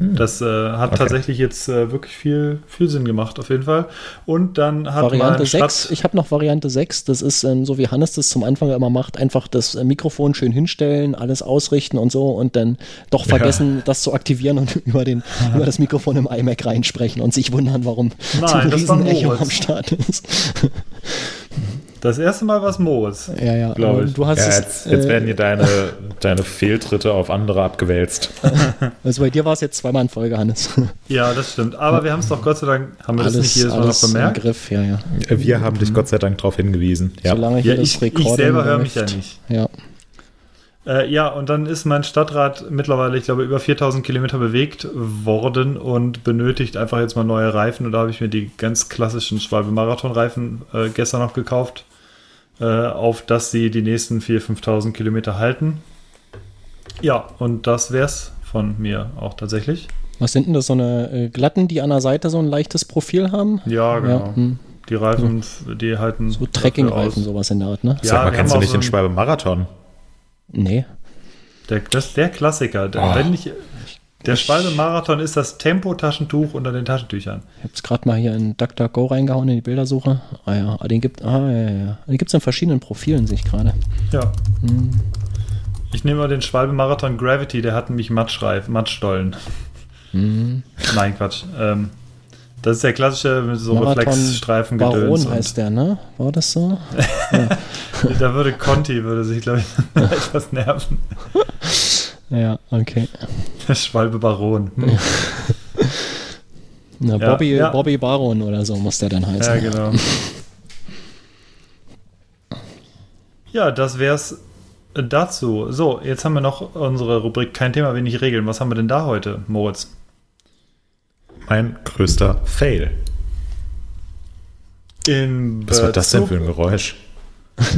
Das äh, hat Okay. tatsächlich jetzt äh, wirklich viel, viel Sinn gemacht, auf jeden Fall. Und dann hat Variante mein 6, Stadt, ich habe noch Variante 6, das ist ähm, so wie Hannes das zum Anfang immer macht, einfach das äh, Mikrofon schön hinstellen, alles ausrichten und so und dann doch vergessen, das zu aktivieren und [LAUGHS] über, den, über das Mikrofon im iMac reinsprechen und sich wundern, warum Nein, so ein Riesenecho am Start ist. [LAUGHS] das erste Mal was Moritz. ja, ja, aber ich. du hast Ja, es, jetzt, jetzt äh, werden hier deine, deine Fehltritte auf andere abgewälzt. [LAUGHS] also bei dir war es jetzt zweimal in Folge, Hannes. [LAUGHS] Ja, das stimmt. Aber wir haben es doch Gott sei Dank, haben wir das nicht alles jedes Mal noch alles im bemerkt? Griff, ja, ja. Wir haben dich Gott sei Dank darauf hingewiesen. Ja. Solange hier Ja, das ich, ich Recording selber höre mich ja nicht. Ja. Äh, ja, und dann ist mein Stadtrat mittlerweile, ich glaube, über 4000 Kilometer bewegt worden und benötigt einfach jetzt mal neue Reifen. Und da habe ich mir die ganz klassischen Schwalbe-Marathon-Reifen äh, gestern noch gekauft, äh, auf dass sie die nächsten 4.000, 5.000 Kilometer halten. Ja, und das wär's von mir auch tatsächlich. Was sind denn das, so eine äh, glatten, die an der Seite so ein leichtes Profil haben? Ja, genau. Ja, hm. Die Reifen, die halten. So Trekkingreifen, sowas in der Art, ne? Ja, Sag mal, kennst du nicht auch den so Schwalbe Marathon? Nee. Der, das, der Klassiker. Der, Oh. wenn ich, der Schwalbe-Marathon ist das Tempo-Taschentuch unter den Taschentüchern. Ich habe es gerade mal hier in DuckDuckGo reingehauen in die Bildersuche. Ah ja, ah, den gibt ah, ja, ja. Den es in verschiedenen Profilen, sehe ich gerade. Ja. Hm. Ich nehme mal den Schwalbe-Marathon Gravity, der hat nämlich Matschreif, Matschstollen. Hm. Nein, Quatsch. Ähm, Das ist der klassische mit so Reflexstreifen Baron heißt der, ne? War das so? ja. [LAUGHS] Da würde Conti, würde sich, glaube ich, [LAUGHS] etwas nerven. [LAUGHS] Ja, okay. Der Schwalbe Baron. [LAUGHS] Hm. Na, Bobby, ja, ja. Bobby Baron oder so muss der dann heißen. Ja, genau. [LAUGHS] ja, das wär's dazu. So, jetzt haben wir noch unsere Rubrik Kein Thema, wenig Regeln. Was haben wir denn da heute, Moritz? Mein größter Fail. In Was war das denn für ein Geräusch?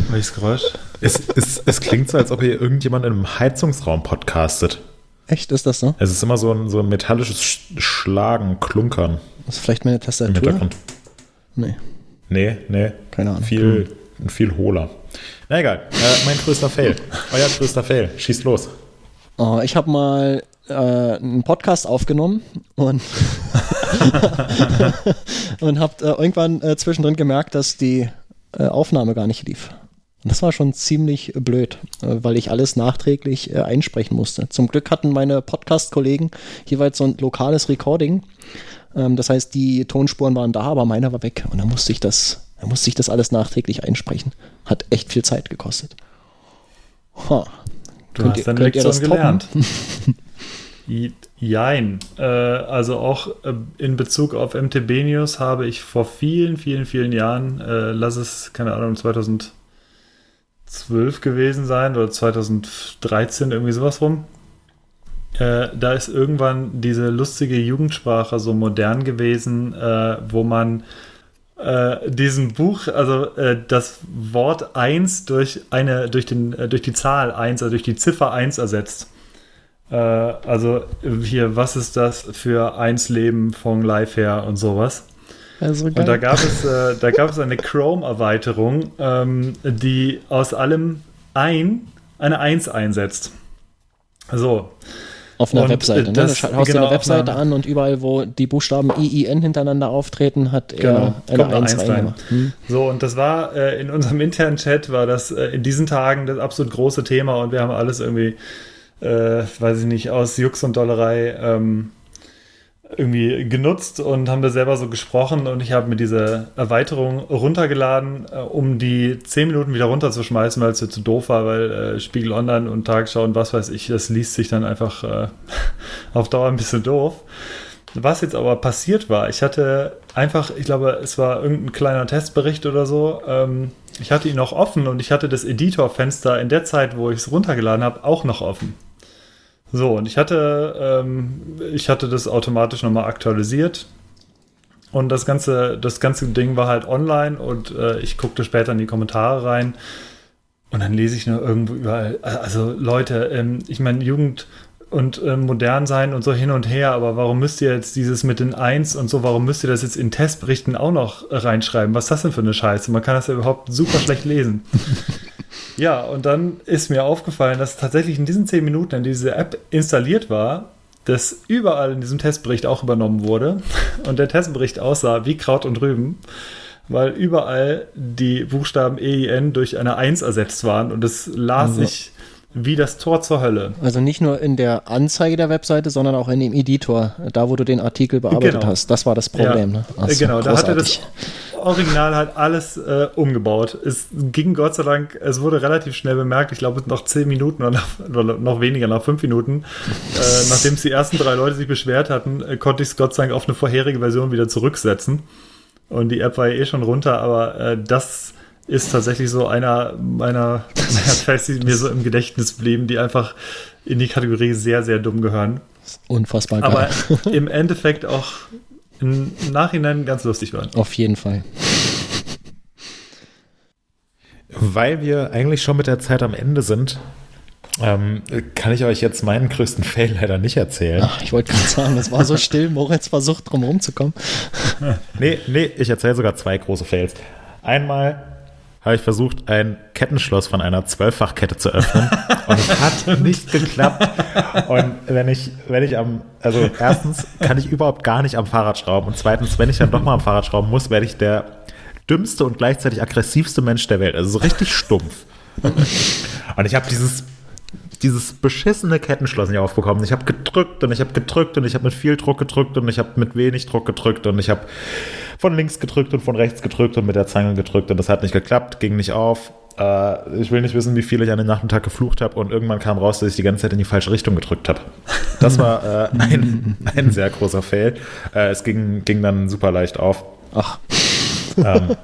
Welches Geräusch? Es, es, es klingt so, als ob hier irgendjemand in einem Heizungsraum podcastet. Echt, ist das so? Es ist immer so ein, so ein metallisches Schlagen, Klunkern. Das ist vielleicht meine Tastatur? Im Hintergrund. Nee. Nee, nee. Keine Ahnung. Viel, hm. viel hohler. Na egal, äh, mein größter Fail. Euer größter Fail. Schießt los. Oh, ich habe mal äh, einen Podcast aufgenommen und, [LAUGHS] und habe äh, irgendwann äh, zwischendrin gemerkt, dass die äh, Aufnahme gar nicht lief. Und das war schon ziemlich blöd, äh, weil ich alles nachträglich äh, einsprechen musste. Zum Glück hatten meine Podcast-Kollegen jeweils so ein lokales Recording. Ähm, das heißt, die Tonspuren waren da, aber meiner war weg. Und dann musste ich das, dann musste ich das alles nachträglich einsprechen. Hat echt viel Zeit gekostet. Ha. Du könnt hast deine Lektion gelernt. [LAUGHS] Jein. Äh, also auch in Bezug auf MTB News habe ich vor vielen, vielen, vielen Jahren, lass es, keine Ahnung, 2012 gewesen sein oder 2013, irgendwie sowas rum. Äh, da ist irgendwann diese lustige Jugendsprache so modern gewesen, äh, wo man äh, diesem Buch, also äh, das Wort 1 durch eine, durch den, äh, durch die Zahl 1, also durch die Ziffer 1 ersetzt. Äh, also hier, was ist das für eins Leben von Live her und sowas. Also und da gab es, äh, da gab es eine Chrome-Erweiterung, ähm, die aus allem ein eine 1 einsetzt. So. Auf einer und Webseite, ne? Das, du haust genau, eine Webseite an und überall, wo die Buchstaben IIN hintereinander auftreten, hat genau, er eine 1 rein. Hm. So, und das war äh, in unserem internen Chat, war das äh, in diesen Tagen das absolut große Thema und wir haben alles irgendwie äh, weiß ich nicht, aus Jux und Dollerei ähm, irgendwie genutzt und haben da selber so gesprochen und ich habe mir diese Erweiterung runtergeladen, äh, um die 10 Minuten wieder runterzuschmeißen, weil es mir zu doof war, weil äh, Spiegel Online und Tagesschau und was weiß ich, das liest sich dann einfach äh, [LAUGHS] auf Dauer ein bisschen doof. Was jetzt aber passiert war, ich hatte einfach, ich glaube, es war irgendein kleiner Testbericht oder so, ähm, ich hatte ihn noch offen und ich hatte das Editorfenster in der Zeit, wo ich es runtergeladen habe, auch noch offen. So, und ich hatte, ähm, ich hatte das automatisch nochmal aktualisiert. Und das ganze, das ganze Ding war halt online und äh, ich guckte später in die Kommentare rein. Und dann lese ich nur irgendwo überall, also Leute, ähm, ich meine, Jugend und äh, modern sein und so hin und her, aber warum müsst ihr jetzt dieses mit den Eins und so, warum müsst ihr das jetzt in Testberichten auch noch reinschreiben? Was ist das denn für eine Scheiße? Man kann das ja überhaupt super schlecht lesen. [LAUGHS] Ja, und dann ist mir aufgefallen, dass tatsächlich in diesen zehn Minuten, in diese App installiert war, das überall in diesem Testbericht auch übernommen wurde [LAUGHS] und der Testbericht aussah wie Kraut und Rüben, weil überall die Buchstaben EIN durch eine 1 ersetzt waren und es las also. sich wie das Tor zur Hölle. Also nicht nur in der Anzeige der Webseite, sondern auch in dem Editor, da wo du den Artikel bearbeitet genau. hast. Das war das Problem. Ja, ne? Also, genau, großartig. da hatte das Original halt alles äh, umgebaut. Es ging Gott sei Dank, es wurde relativ schnell bemerkt, ich glaube noch zehn Minuten oder, nach, oder noch weniger, nach fünf Minuten, äh, nachdem es die ersten drei Leute sich beschwert hatten, äh, konnte ich es Gott sei Dank auf eine vorherige Version wieder zurücksetzen. Und die App war ja eh schon runter, aber äh, das ist tatsächlich so einer meiner, meiner [LAUGHS] Facts, die mir so im Gedächtnis blieben, die einfach in die Kategorie sehr, sehr dumm gehören. Unfassbar geil. Aber [LAUGHS] im [LAUGHS] Endeffekt auch im Nachhinein ganz lustig waren. Auf jeden Fall. Weil wir eigentlich schon mit der Zeit am Ende sind, ähm, kann ich euch jetzt meinen größten Fail leider nicht erzählen. Ach, ich wollte gerade sagen, es war so still, Moritz versucht drum rumzukommen. nee, nee, ich erzähle sogar zwei große Fails. Einmal habe ich versucht, ein Kettenschloss von einer Zwölffachkette zu öffnen [LAUGHS] und es hat nicht geklappt. Und wenn ich, wenn ich am, also erstens kann ich überhaupt gar nicht am Fahrrad schrauben und zweitens, wenn ich dann doch mal am Fahrrad schrauben muss, werde ich der dümmste und gleichzeitig aggressivste Mensch der Welt. Also so richtig stumpf. Und ich habe dieses dieses beschissene Kettenschloss nicht aufbekommen. Ich habe gedrückt und ich habe gedrückt und ich habe mit viel Druck gedrückt und ich habe mit wenig Druck gedrückt und ich habe von links gedrückt und von rechts gedrückt und mit der Zange gedrückt und das hat nicht geklappt, ging nicht auf. Äh, ich will nicht wissen, wie viel ich an den Nachmittag geflucht habe und irgendwann kam raus, dass ich die ganze Zeit in die falsche Richtung gedrückt habe. Das war äh, [LAUGHS] ein, ein sehr großer Fail. Äh, es ging, ging dann super leicht auf. Ach. Ähm,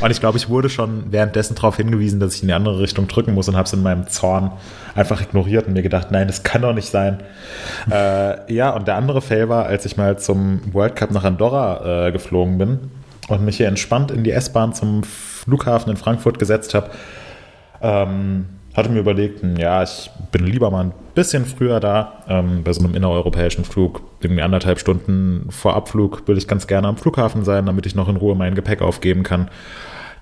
und ich glaube, ich wurde schon währenddessen darauf hingewiesen, dass ich in die andere Richtung drücken muss und habe es in meinem Zorn einfach ignoriert und mir gedacht, nein, das kann doch nicht sein. [LAUGHS] äh, ja, und der andere Fail war, als ich mal zum World Cup nach Andorra äh, geflogen bin und mich hier entspannt in die S-Bahn zum Flughafen in Frankfurt gesetzt habe. Ähm, hatte mir überlegt, hm, ja, ich bin lieber mal ein bisschen früher da. Ähm, bei so einem innereuropäischen Flug, irgendwie anderthalb Stunden vor Abflug, will ich ganz gerne am Flughafen sein, damit ich noch in Ruhe mein Gepäck aufgeben kann.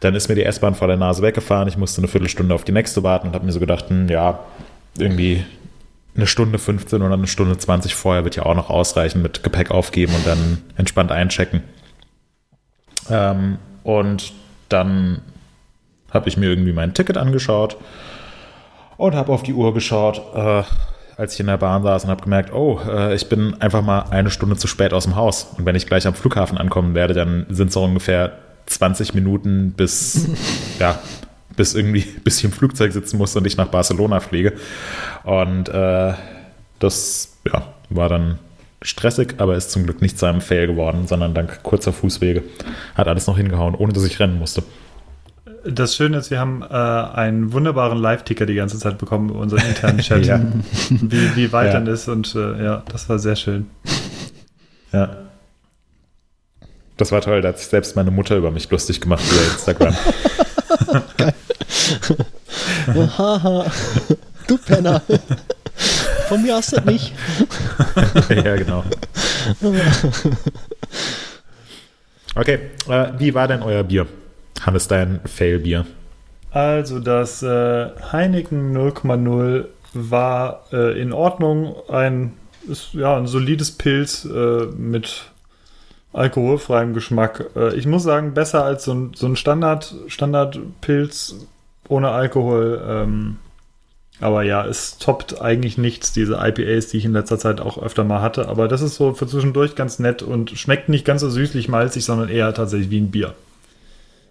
Dann ist mir die S-Bahn vor der Nase weggefahren. Ich musste eine Viertelstunde auf die nächste warten und habe mir so gedacht, hm, ja, irgendwie eine Stunde 15 oder eine Stunde 20 vorher wird ja auch noch ausreichen mit Gepäck aufgeben und dann entspannt einchecken. Ähm, und dann habe ich mir irgendwie mein Ticket angeschaut und habe auf die Uhr geschaut, äh, als ich in der Bahn saß und habe gemerkt, oh, äh, ich bin einfach mal eine Stunde zu spät aus dem Haus. Und wenn ich gleich am Flughafen ankommen werde, dann sind es so ungefähr 20 Minuten bis, [LAUGHS] ja, bis irgendwie, [LAUGHS] bis ich im Flugzeug sitzen muss und ich nach Barcelona fliege. Und äh, das, ja, war dann stressig, aber ist zum Glück nicht zu einem Fail geworden, sondern dank kurzer Fußwege hat alles noch hingehauen, ohne dass ich rennen musste das Schöne ist, wir haben äh, einen wunderbaren Live-Ticker die ganze Zeit bekommen, unseren internen [LAUGHS] Chat, ja. wie, wie weit ja. dann ist. Und äh, ja, das war sehr schön. Ja. Das war toll, da hat sich selbst meine Mutter über mich lustig gemacht via Instagram. [LAUGHS] Geil. Haha, du Penner. Von mir hast du das nicht. [LAUGHS] ja, genau. Okay, äh, wie war denn euer Bier? Hannes, dein Fail-Bier? Also das äh, Heineken 0,0 war äh, in Ordnung. Ein, ist, ja, ein solides Pilz äh, mit alkoholfreiem Geschmack. Äh, ich muss sagen, besser als so ein, so ein Standard, Standardpilz ohne Alkohol. Ähm, aber ja, es toppt eigentlich nichts, diese IPAs, die ich in letzter Zeit auch öfter mal hatte. Aber das ist so für zwischendurch ganz nett und schmeckt nicht ganz so süßlich malzig, sondern eher tatsächlich wie ein Bier.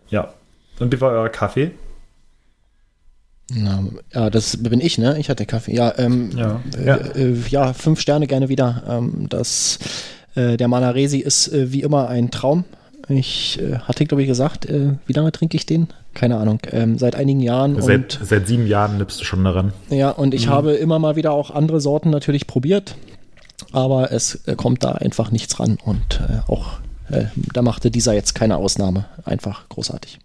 Ja. Und wie war euer Kaffee? Na, ja, das bin ich, ne? Ich hatte Kaffee. Ja, ähm, ja. Äh, äh, ja fünf Sterne gerne wieder. Ähm, das, äh, der Manaresi ist äh, wie immer ein Traum. Ich äh, hatte, glaube ich, gesagt, äh, wie lange trinke ich den? Keine Ahnung. Ähm, seit einigen Jahren. Seit, und, seit sieben Jahren nimmst du schon daran. Ja, und ich mhm. habe immer mal wieder auch andere Sorten natürlich probiert. Aber es kommt da einfach nichts ran. Und auch äh, da machte dieser jetzt keine Ausnahme. Einfach großartig.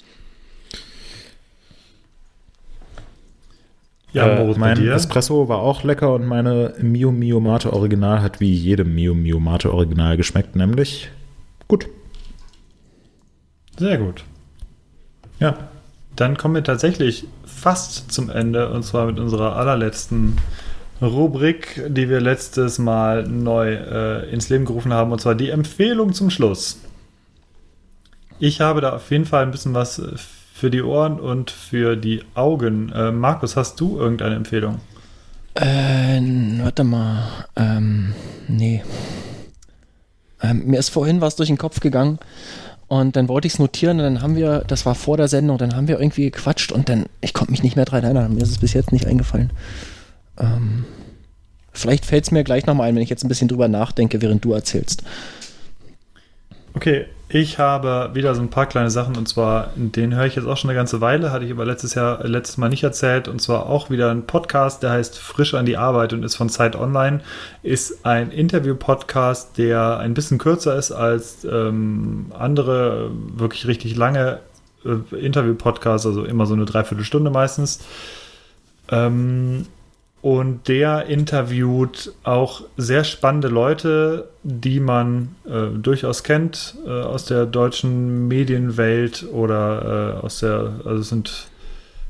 Ja, äh, mein Espresso war auch lecker und meine Mio Mio Mate Original hat wie jede Mio Mio Mate Original geschmeckt, nämlich gut. Sehr gut. Ja. Dann kommen wir tatsächlich fast zum Ende und zwar mit unserer allerletzten Rubrik, die wir letztes Mal neu äh, ins Leben gerufen haben, und zwar die Empfehlung zum Schluss. Ich habe da auf jeden Fall ein bisschen was für die Ohren und für die Augen. Äh, Markus, hast du irgendeine Empfehlung? Äh, warte mal. Ähm, nee. Ähm, mir ist vorhin was durch den Kopf gegangen und dann wollte ich es notieren und dann haben wir, das war vor der Sendung, dann haben wir irgendwie gequatscht und dann, ich konnte mich nicht mehr dran erinnern, mir ist es bis jetzt nicht eingefallen. Ähm, vielleicht fällt es mir gleich nochmal ein, wenn ich jetzt ein bisschen drüber nachdenke, während du erzählst. Okay, ich habe wieder so ein paar kleine Sachen und zwar, den höre ich jetzt auch schon eine ganze Weile, hatte ich aber letztes Jahr, letztes Mal nicht erzählt und zwar auch wieder ein Podcast, der heißt Frisch an die Arbeit und ist von Zeit Online. Ist ein Interview-Podcast, der ein bisschen kürzer ist als ähm, andere wirklich richtig lange äh, Interview-Podcasts, also immer so eine Dreiviertelstunde meistens. Ähm, und der interviewt auch sehr spannende Leute, die man äh, durchaus kennt äh, aus der deutschen Medienwelt oder äh, aus der, also es sind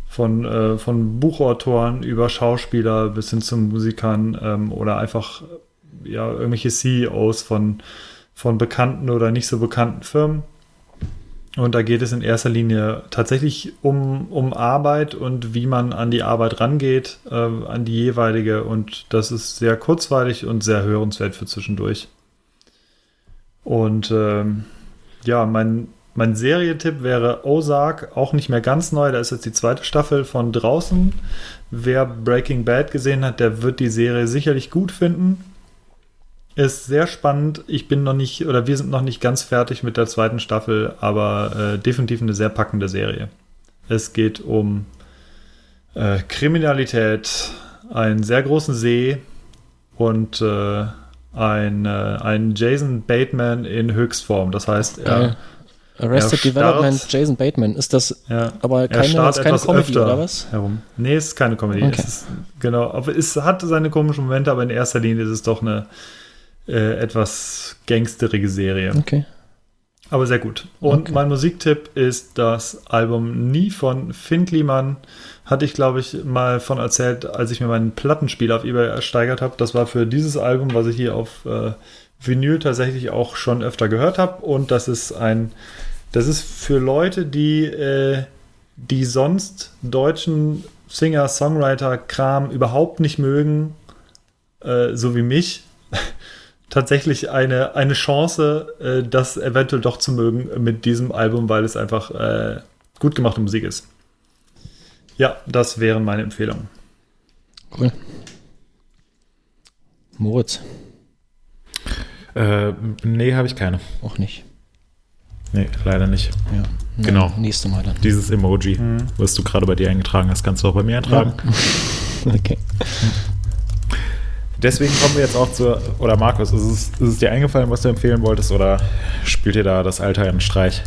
von, äh, von Buchautoren über Schauspieler bis hin zu Musikern ähm, oder einfach ja, irgendwelche CEOs von, von bekannten oder nicht so bekannten Firmen. Und da geht es in erster Linie tatsächlich um, um Arbeit und wie man an die Arbeit rangeht, äh, an die jeweilige. Und das ist sehr kurzweilig und sehr hörenswert für zwischendurch. Und ähm, ja, mein, mein Serietipp wäre Ozark, auch nicht mehr ganz neu. Da ist jetzt die zweite Staffel von draußen. Wer Breaking Bad gesehen hat, der wird die Serie sicherlich gut finden. Ist sehr spannend. Ich bin noch nicht, oder wir sind noch nicht ganz fertig mit der zweiten Staffel, aber äh, definitiv eine sehr packende Serie. Es geht um äh, Kriminalität, einen sehr großen See und äh, ein, äh, ein Jason Bateman in Höchstform. Das heißt, er, Arrested er Development, starrt- Jason Bateman. Ist das ja, aber er keine, ist keine etwas Comedy öfter oder was? Herum. Nee, es ist keine Comedy. Okay. Es ist, genau, aber es hat seine komischen Momente, aber in erster Linie ist es doch eine äh, etwas gangsterige Serie. Okay. Aber sehr gut. Und Okay. mein Musiktipp ist das Album Nie von Finn Kliman. Hatte ich, glaube ich, mal von erzählt, als ich mir meinen Plattenspieler auf Ebay ersteigert habe. Das war für dieses Album, was ich hier auf äh, Vinyl tatsächlich auch schon öfter gehört habe. Und das ist ein, das ist für Leute, die, äh, die sonst deutschen Singer-Songwriter-Kram überhaupt nicht mögen, äh, so wie mich, tatsächlich eine, eine Chance, äh, das eventuell doch zu mögen mit diesem Album, weil es einfach äh, gut gemachte Musik ist. Ja, das wären meine Empfehlungen. Cool. Moritz, Äh, nee, habe ich keine. auch nicht. Nee, leider nicht. Ja. Na, Genau. Nächste Mal dann. Dieses Emoji, was du gerade bei dir eingetragen hast, kannst du auch bei mir eintragen. [LAUGHS] Okay. Deswegen kommen wir jetzt auch zur, oder Markus, ist es, ist es dir eingefallen, was du empfehlen wolltest, oder spielt dir da das Alter einen Streich?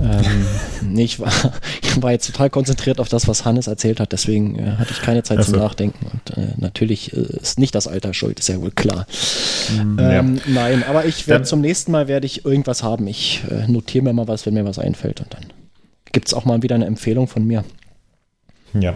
ähm, nee, ich war, [LAUGHS] ich war jetzt total konzentriert auf das, was Hannes erzählt hat, deswegen äh, hatte ich keine Zeit Ach zum. Nachdenken. Und äh, natürlich äh, ist nicht das Alter schuld, ist ja wohl klar. Ja. Ähm, Nein, aber ich werde zum nächsten Mal werde ich irgendwas haben. Ich äh, notiere mir mal was, wenn mir was einfällt und dann gibt es auch mal wieder eine Empfehlung von mir. Ja.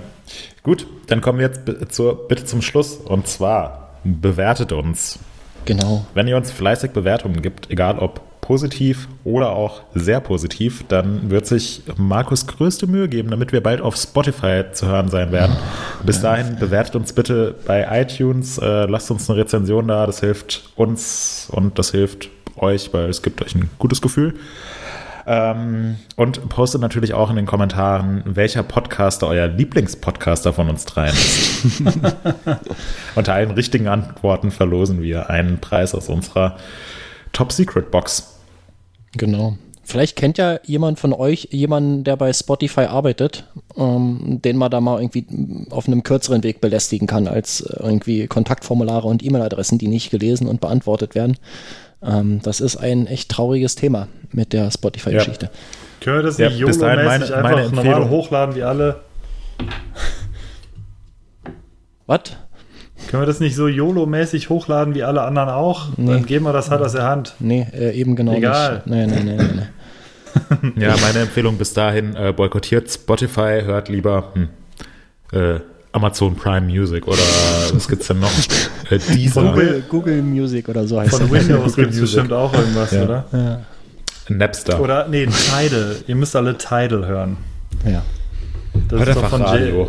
Gut, dann kommen wir jetzt zur, bitte zum Schluss. Und zwar bewertet uns. Genau. Wenn ihr uns fleißig Bewertungen gibt, egal ob positiv oder auch sehr positiv, dann wird sich Markus größte Mühe geben, damit wir bald auf Spotify zu hören sein werden. Bis dahin bewertet uns bitte bei iTunes, äh, lasst uns eine Rezension da, das hilft uns und das hilft euch, weil es gibt euch ein gutes Gefühl. Ähm, und postet natürlich auch in den Kommentaren, welcher Podcaster euer Lieblingspodcaster von uns dreien ist. [LAUGHS] Unter allen richtigen Antworten verlosen wir einen Preis aus unserer Top Secret Box. Genau. Vielleicht kennt ja jemand von euch jemanden, der bei Spotify arbeitet, ähm, den man da mal irgendwie auf einem kürzeren Weg belästigen kann, als äh, irgendwie Kontaktformulare und E-Mail-Adressen, die nicht gelesen und beantwortet werden. Ähm, das ist ein echt trauriges Thema mit der Spotify-Geschichte. Können wir das Ja, nicht bis dahin YOLO-mäßig meine- einfach meine normal hochladen wie alle? Was? Können wir das nicht so YOLO-mäßig hochladen wie alle anderen auch? Nee. Dann geben wir das halt aus der Hand. Nee, äh, eben genau Egal. nicht. Nee, nee, nee, nee, nee. [LAUGHS] Ja, meine Empfehlung bis dahin, äh, boykottiert Spotify, hört lieber hm, äh, Amazon Prime Music oder [LAUGHS] was gibt's denn noch? Äh, Deezer, Google, Google Music oder so heißt Von es. Windows [LAUGHS] Google gibt es bestimmt auch irgendwas, Ja. oder? Ja. Napster. Oder, nee, Tidal. Ihr müsst alle Tidal hören. ja. Das Hört ist doch einfach von Radio.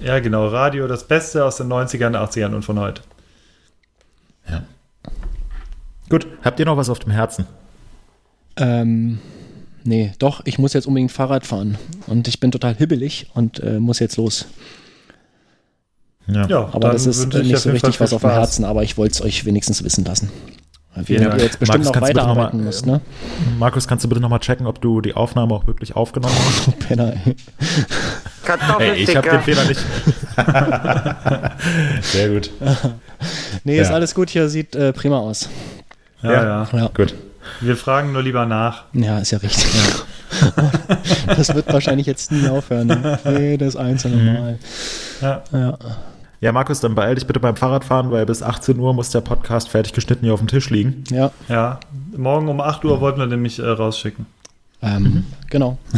J Ja, genau. Radio, das Beste aus den 90ern, 80ern und von heute. Gut, habt ihr noch was auf dem Herzen? Ähm, nee, doch, ich muss jetzt unbedingt Fahrrad fahren. Und ich bin total hibbelig und äh, muss jetzt los. Ja, Aber dann das ist nicht so richtig was auf dem. Herzen, aber ich wollte es euch wenigstens wissen lassen. Ihr Dank. jetzt bestimmt Markus, noch kannst du bitte noch weiterarbeiten mal, müsst, ne? Markus, kannst du bitte nochmal checken, ob du die Aufnahme auch wirklich aufgenommen hast? [LAUGHS] Penner, ey. Hey, ich habe den Fehler nicht. [LAUGHS] Sehr gut. Nee, ist Ja. alles gut, hier sieht äh, prima aus. Ja, ja, Ja. Gut. Wir fragen nur lieber nach. Ja, ist ja richtig. [LAUGHS] das wird wahrscheinlich jetzt nie aufhören. Ne? Jedes einzelne Mhm. Mal. Ja. Ja. Ja, Markus, dann beeil dich bitte beim Fahrradfahren, weil bis 18 Uhr muss der Podcast fertig geschnitten hier auf dem Tisch liegen. ja. Ja, morgen um 8 Uhr wollten wir nämlich äh, rausschicken. Ähm, Genau. [LAUGHS]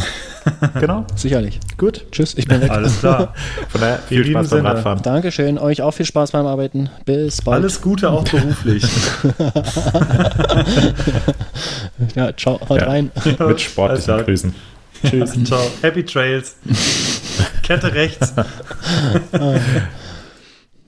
Genau. Sicherlich. Gut. Tschüss, ich bin weg. Alles klar. [LAUGHS] Von daher viel Spaß beim Sinne. Radfahren. Dankeschön. Euch auch viel Spaß beim Arbeiten. Bis bald. Alles Gute auch beruflich. [LAUGHS] Ja, ciao. Haut Ja. rein. Mit sportlichen. Grüßen. Tschüss. Ciao. Happy Trails. Kette rechts.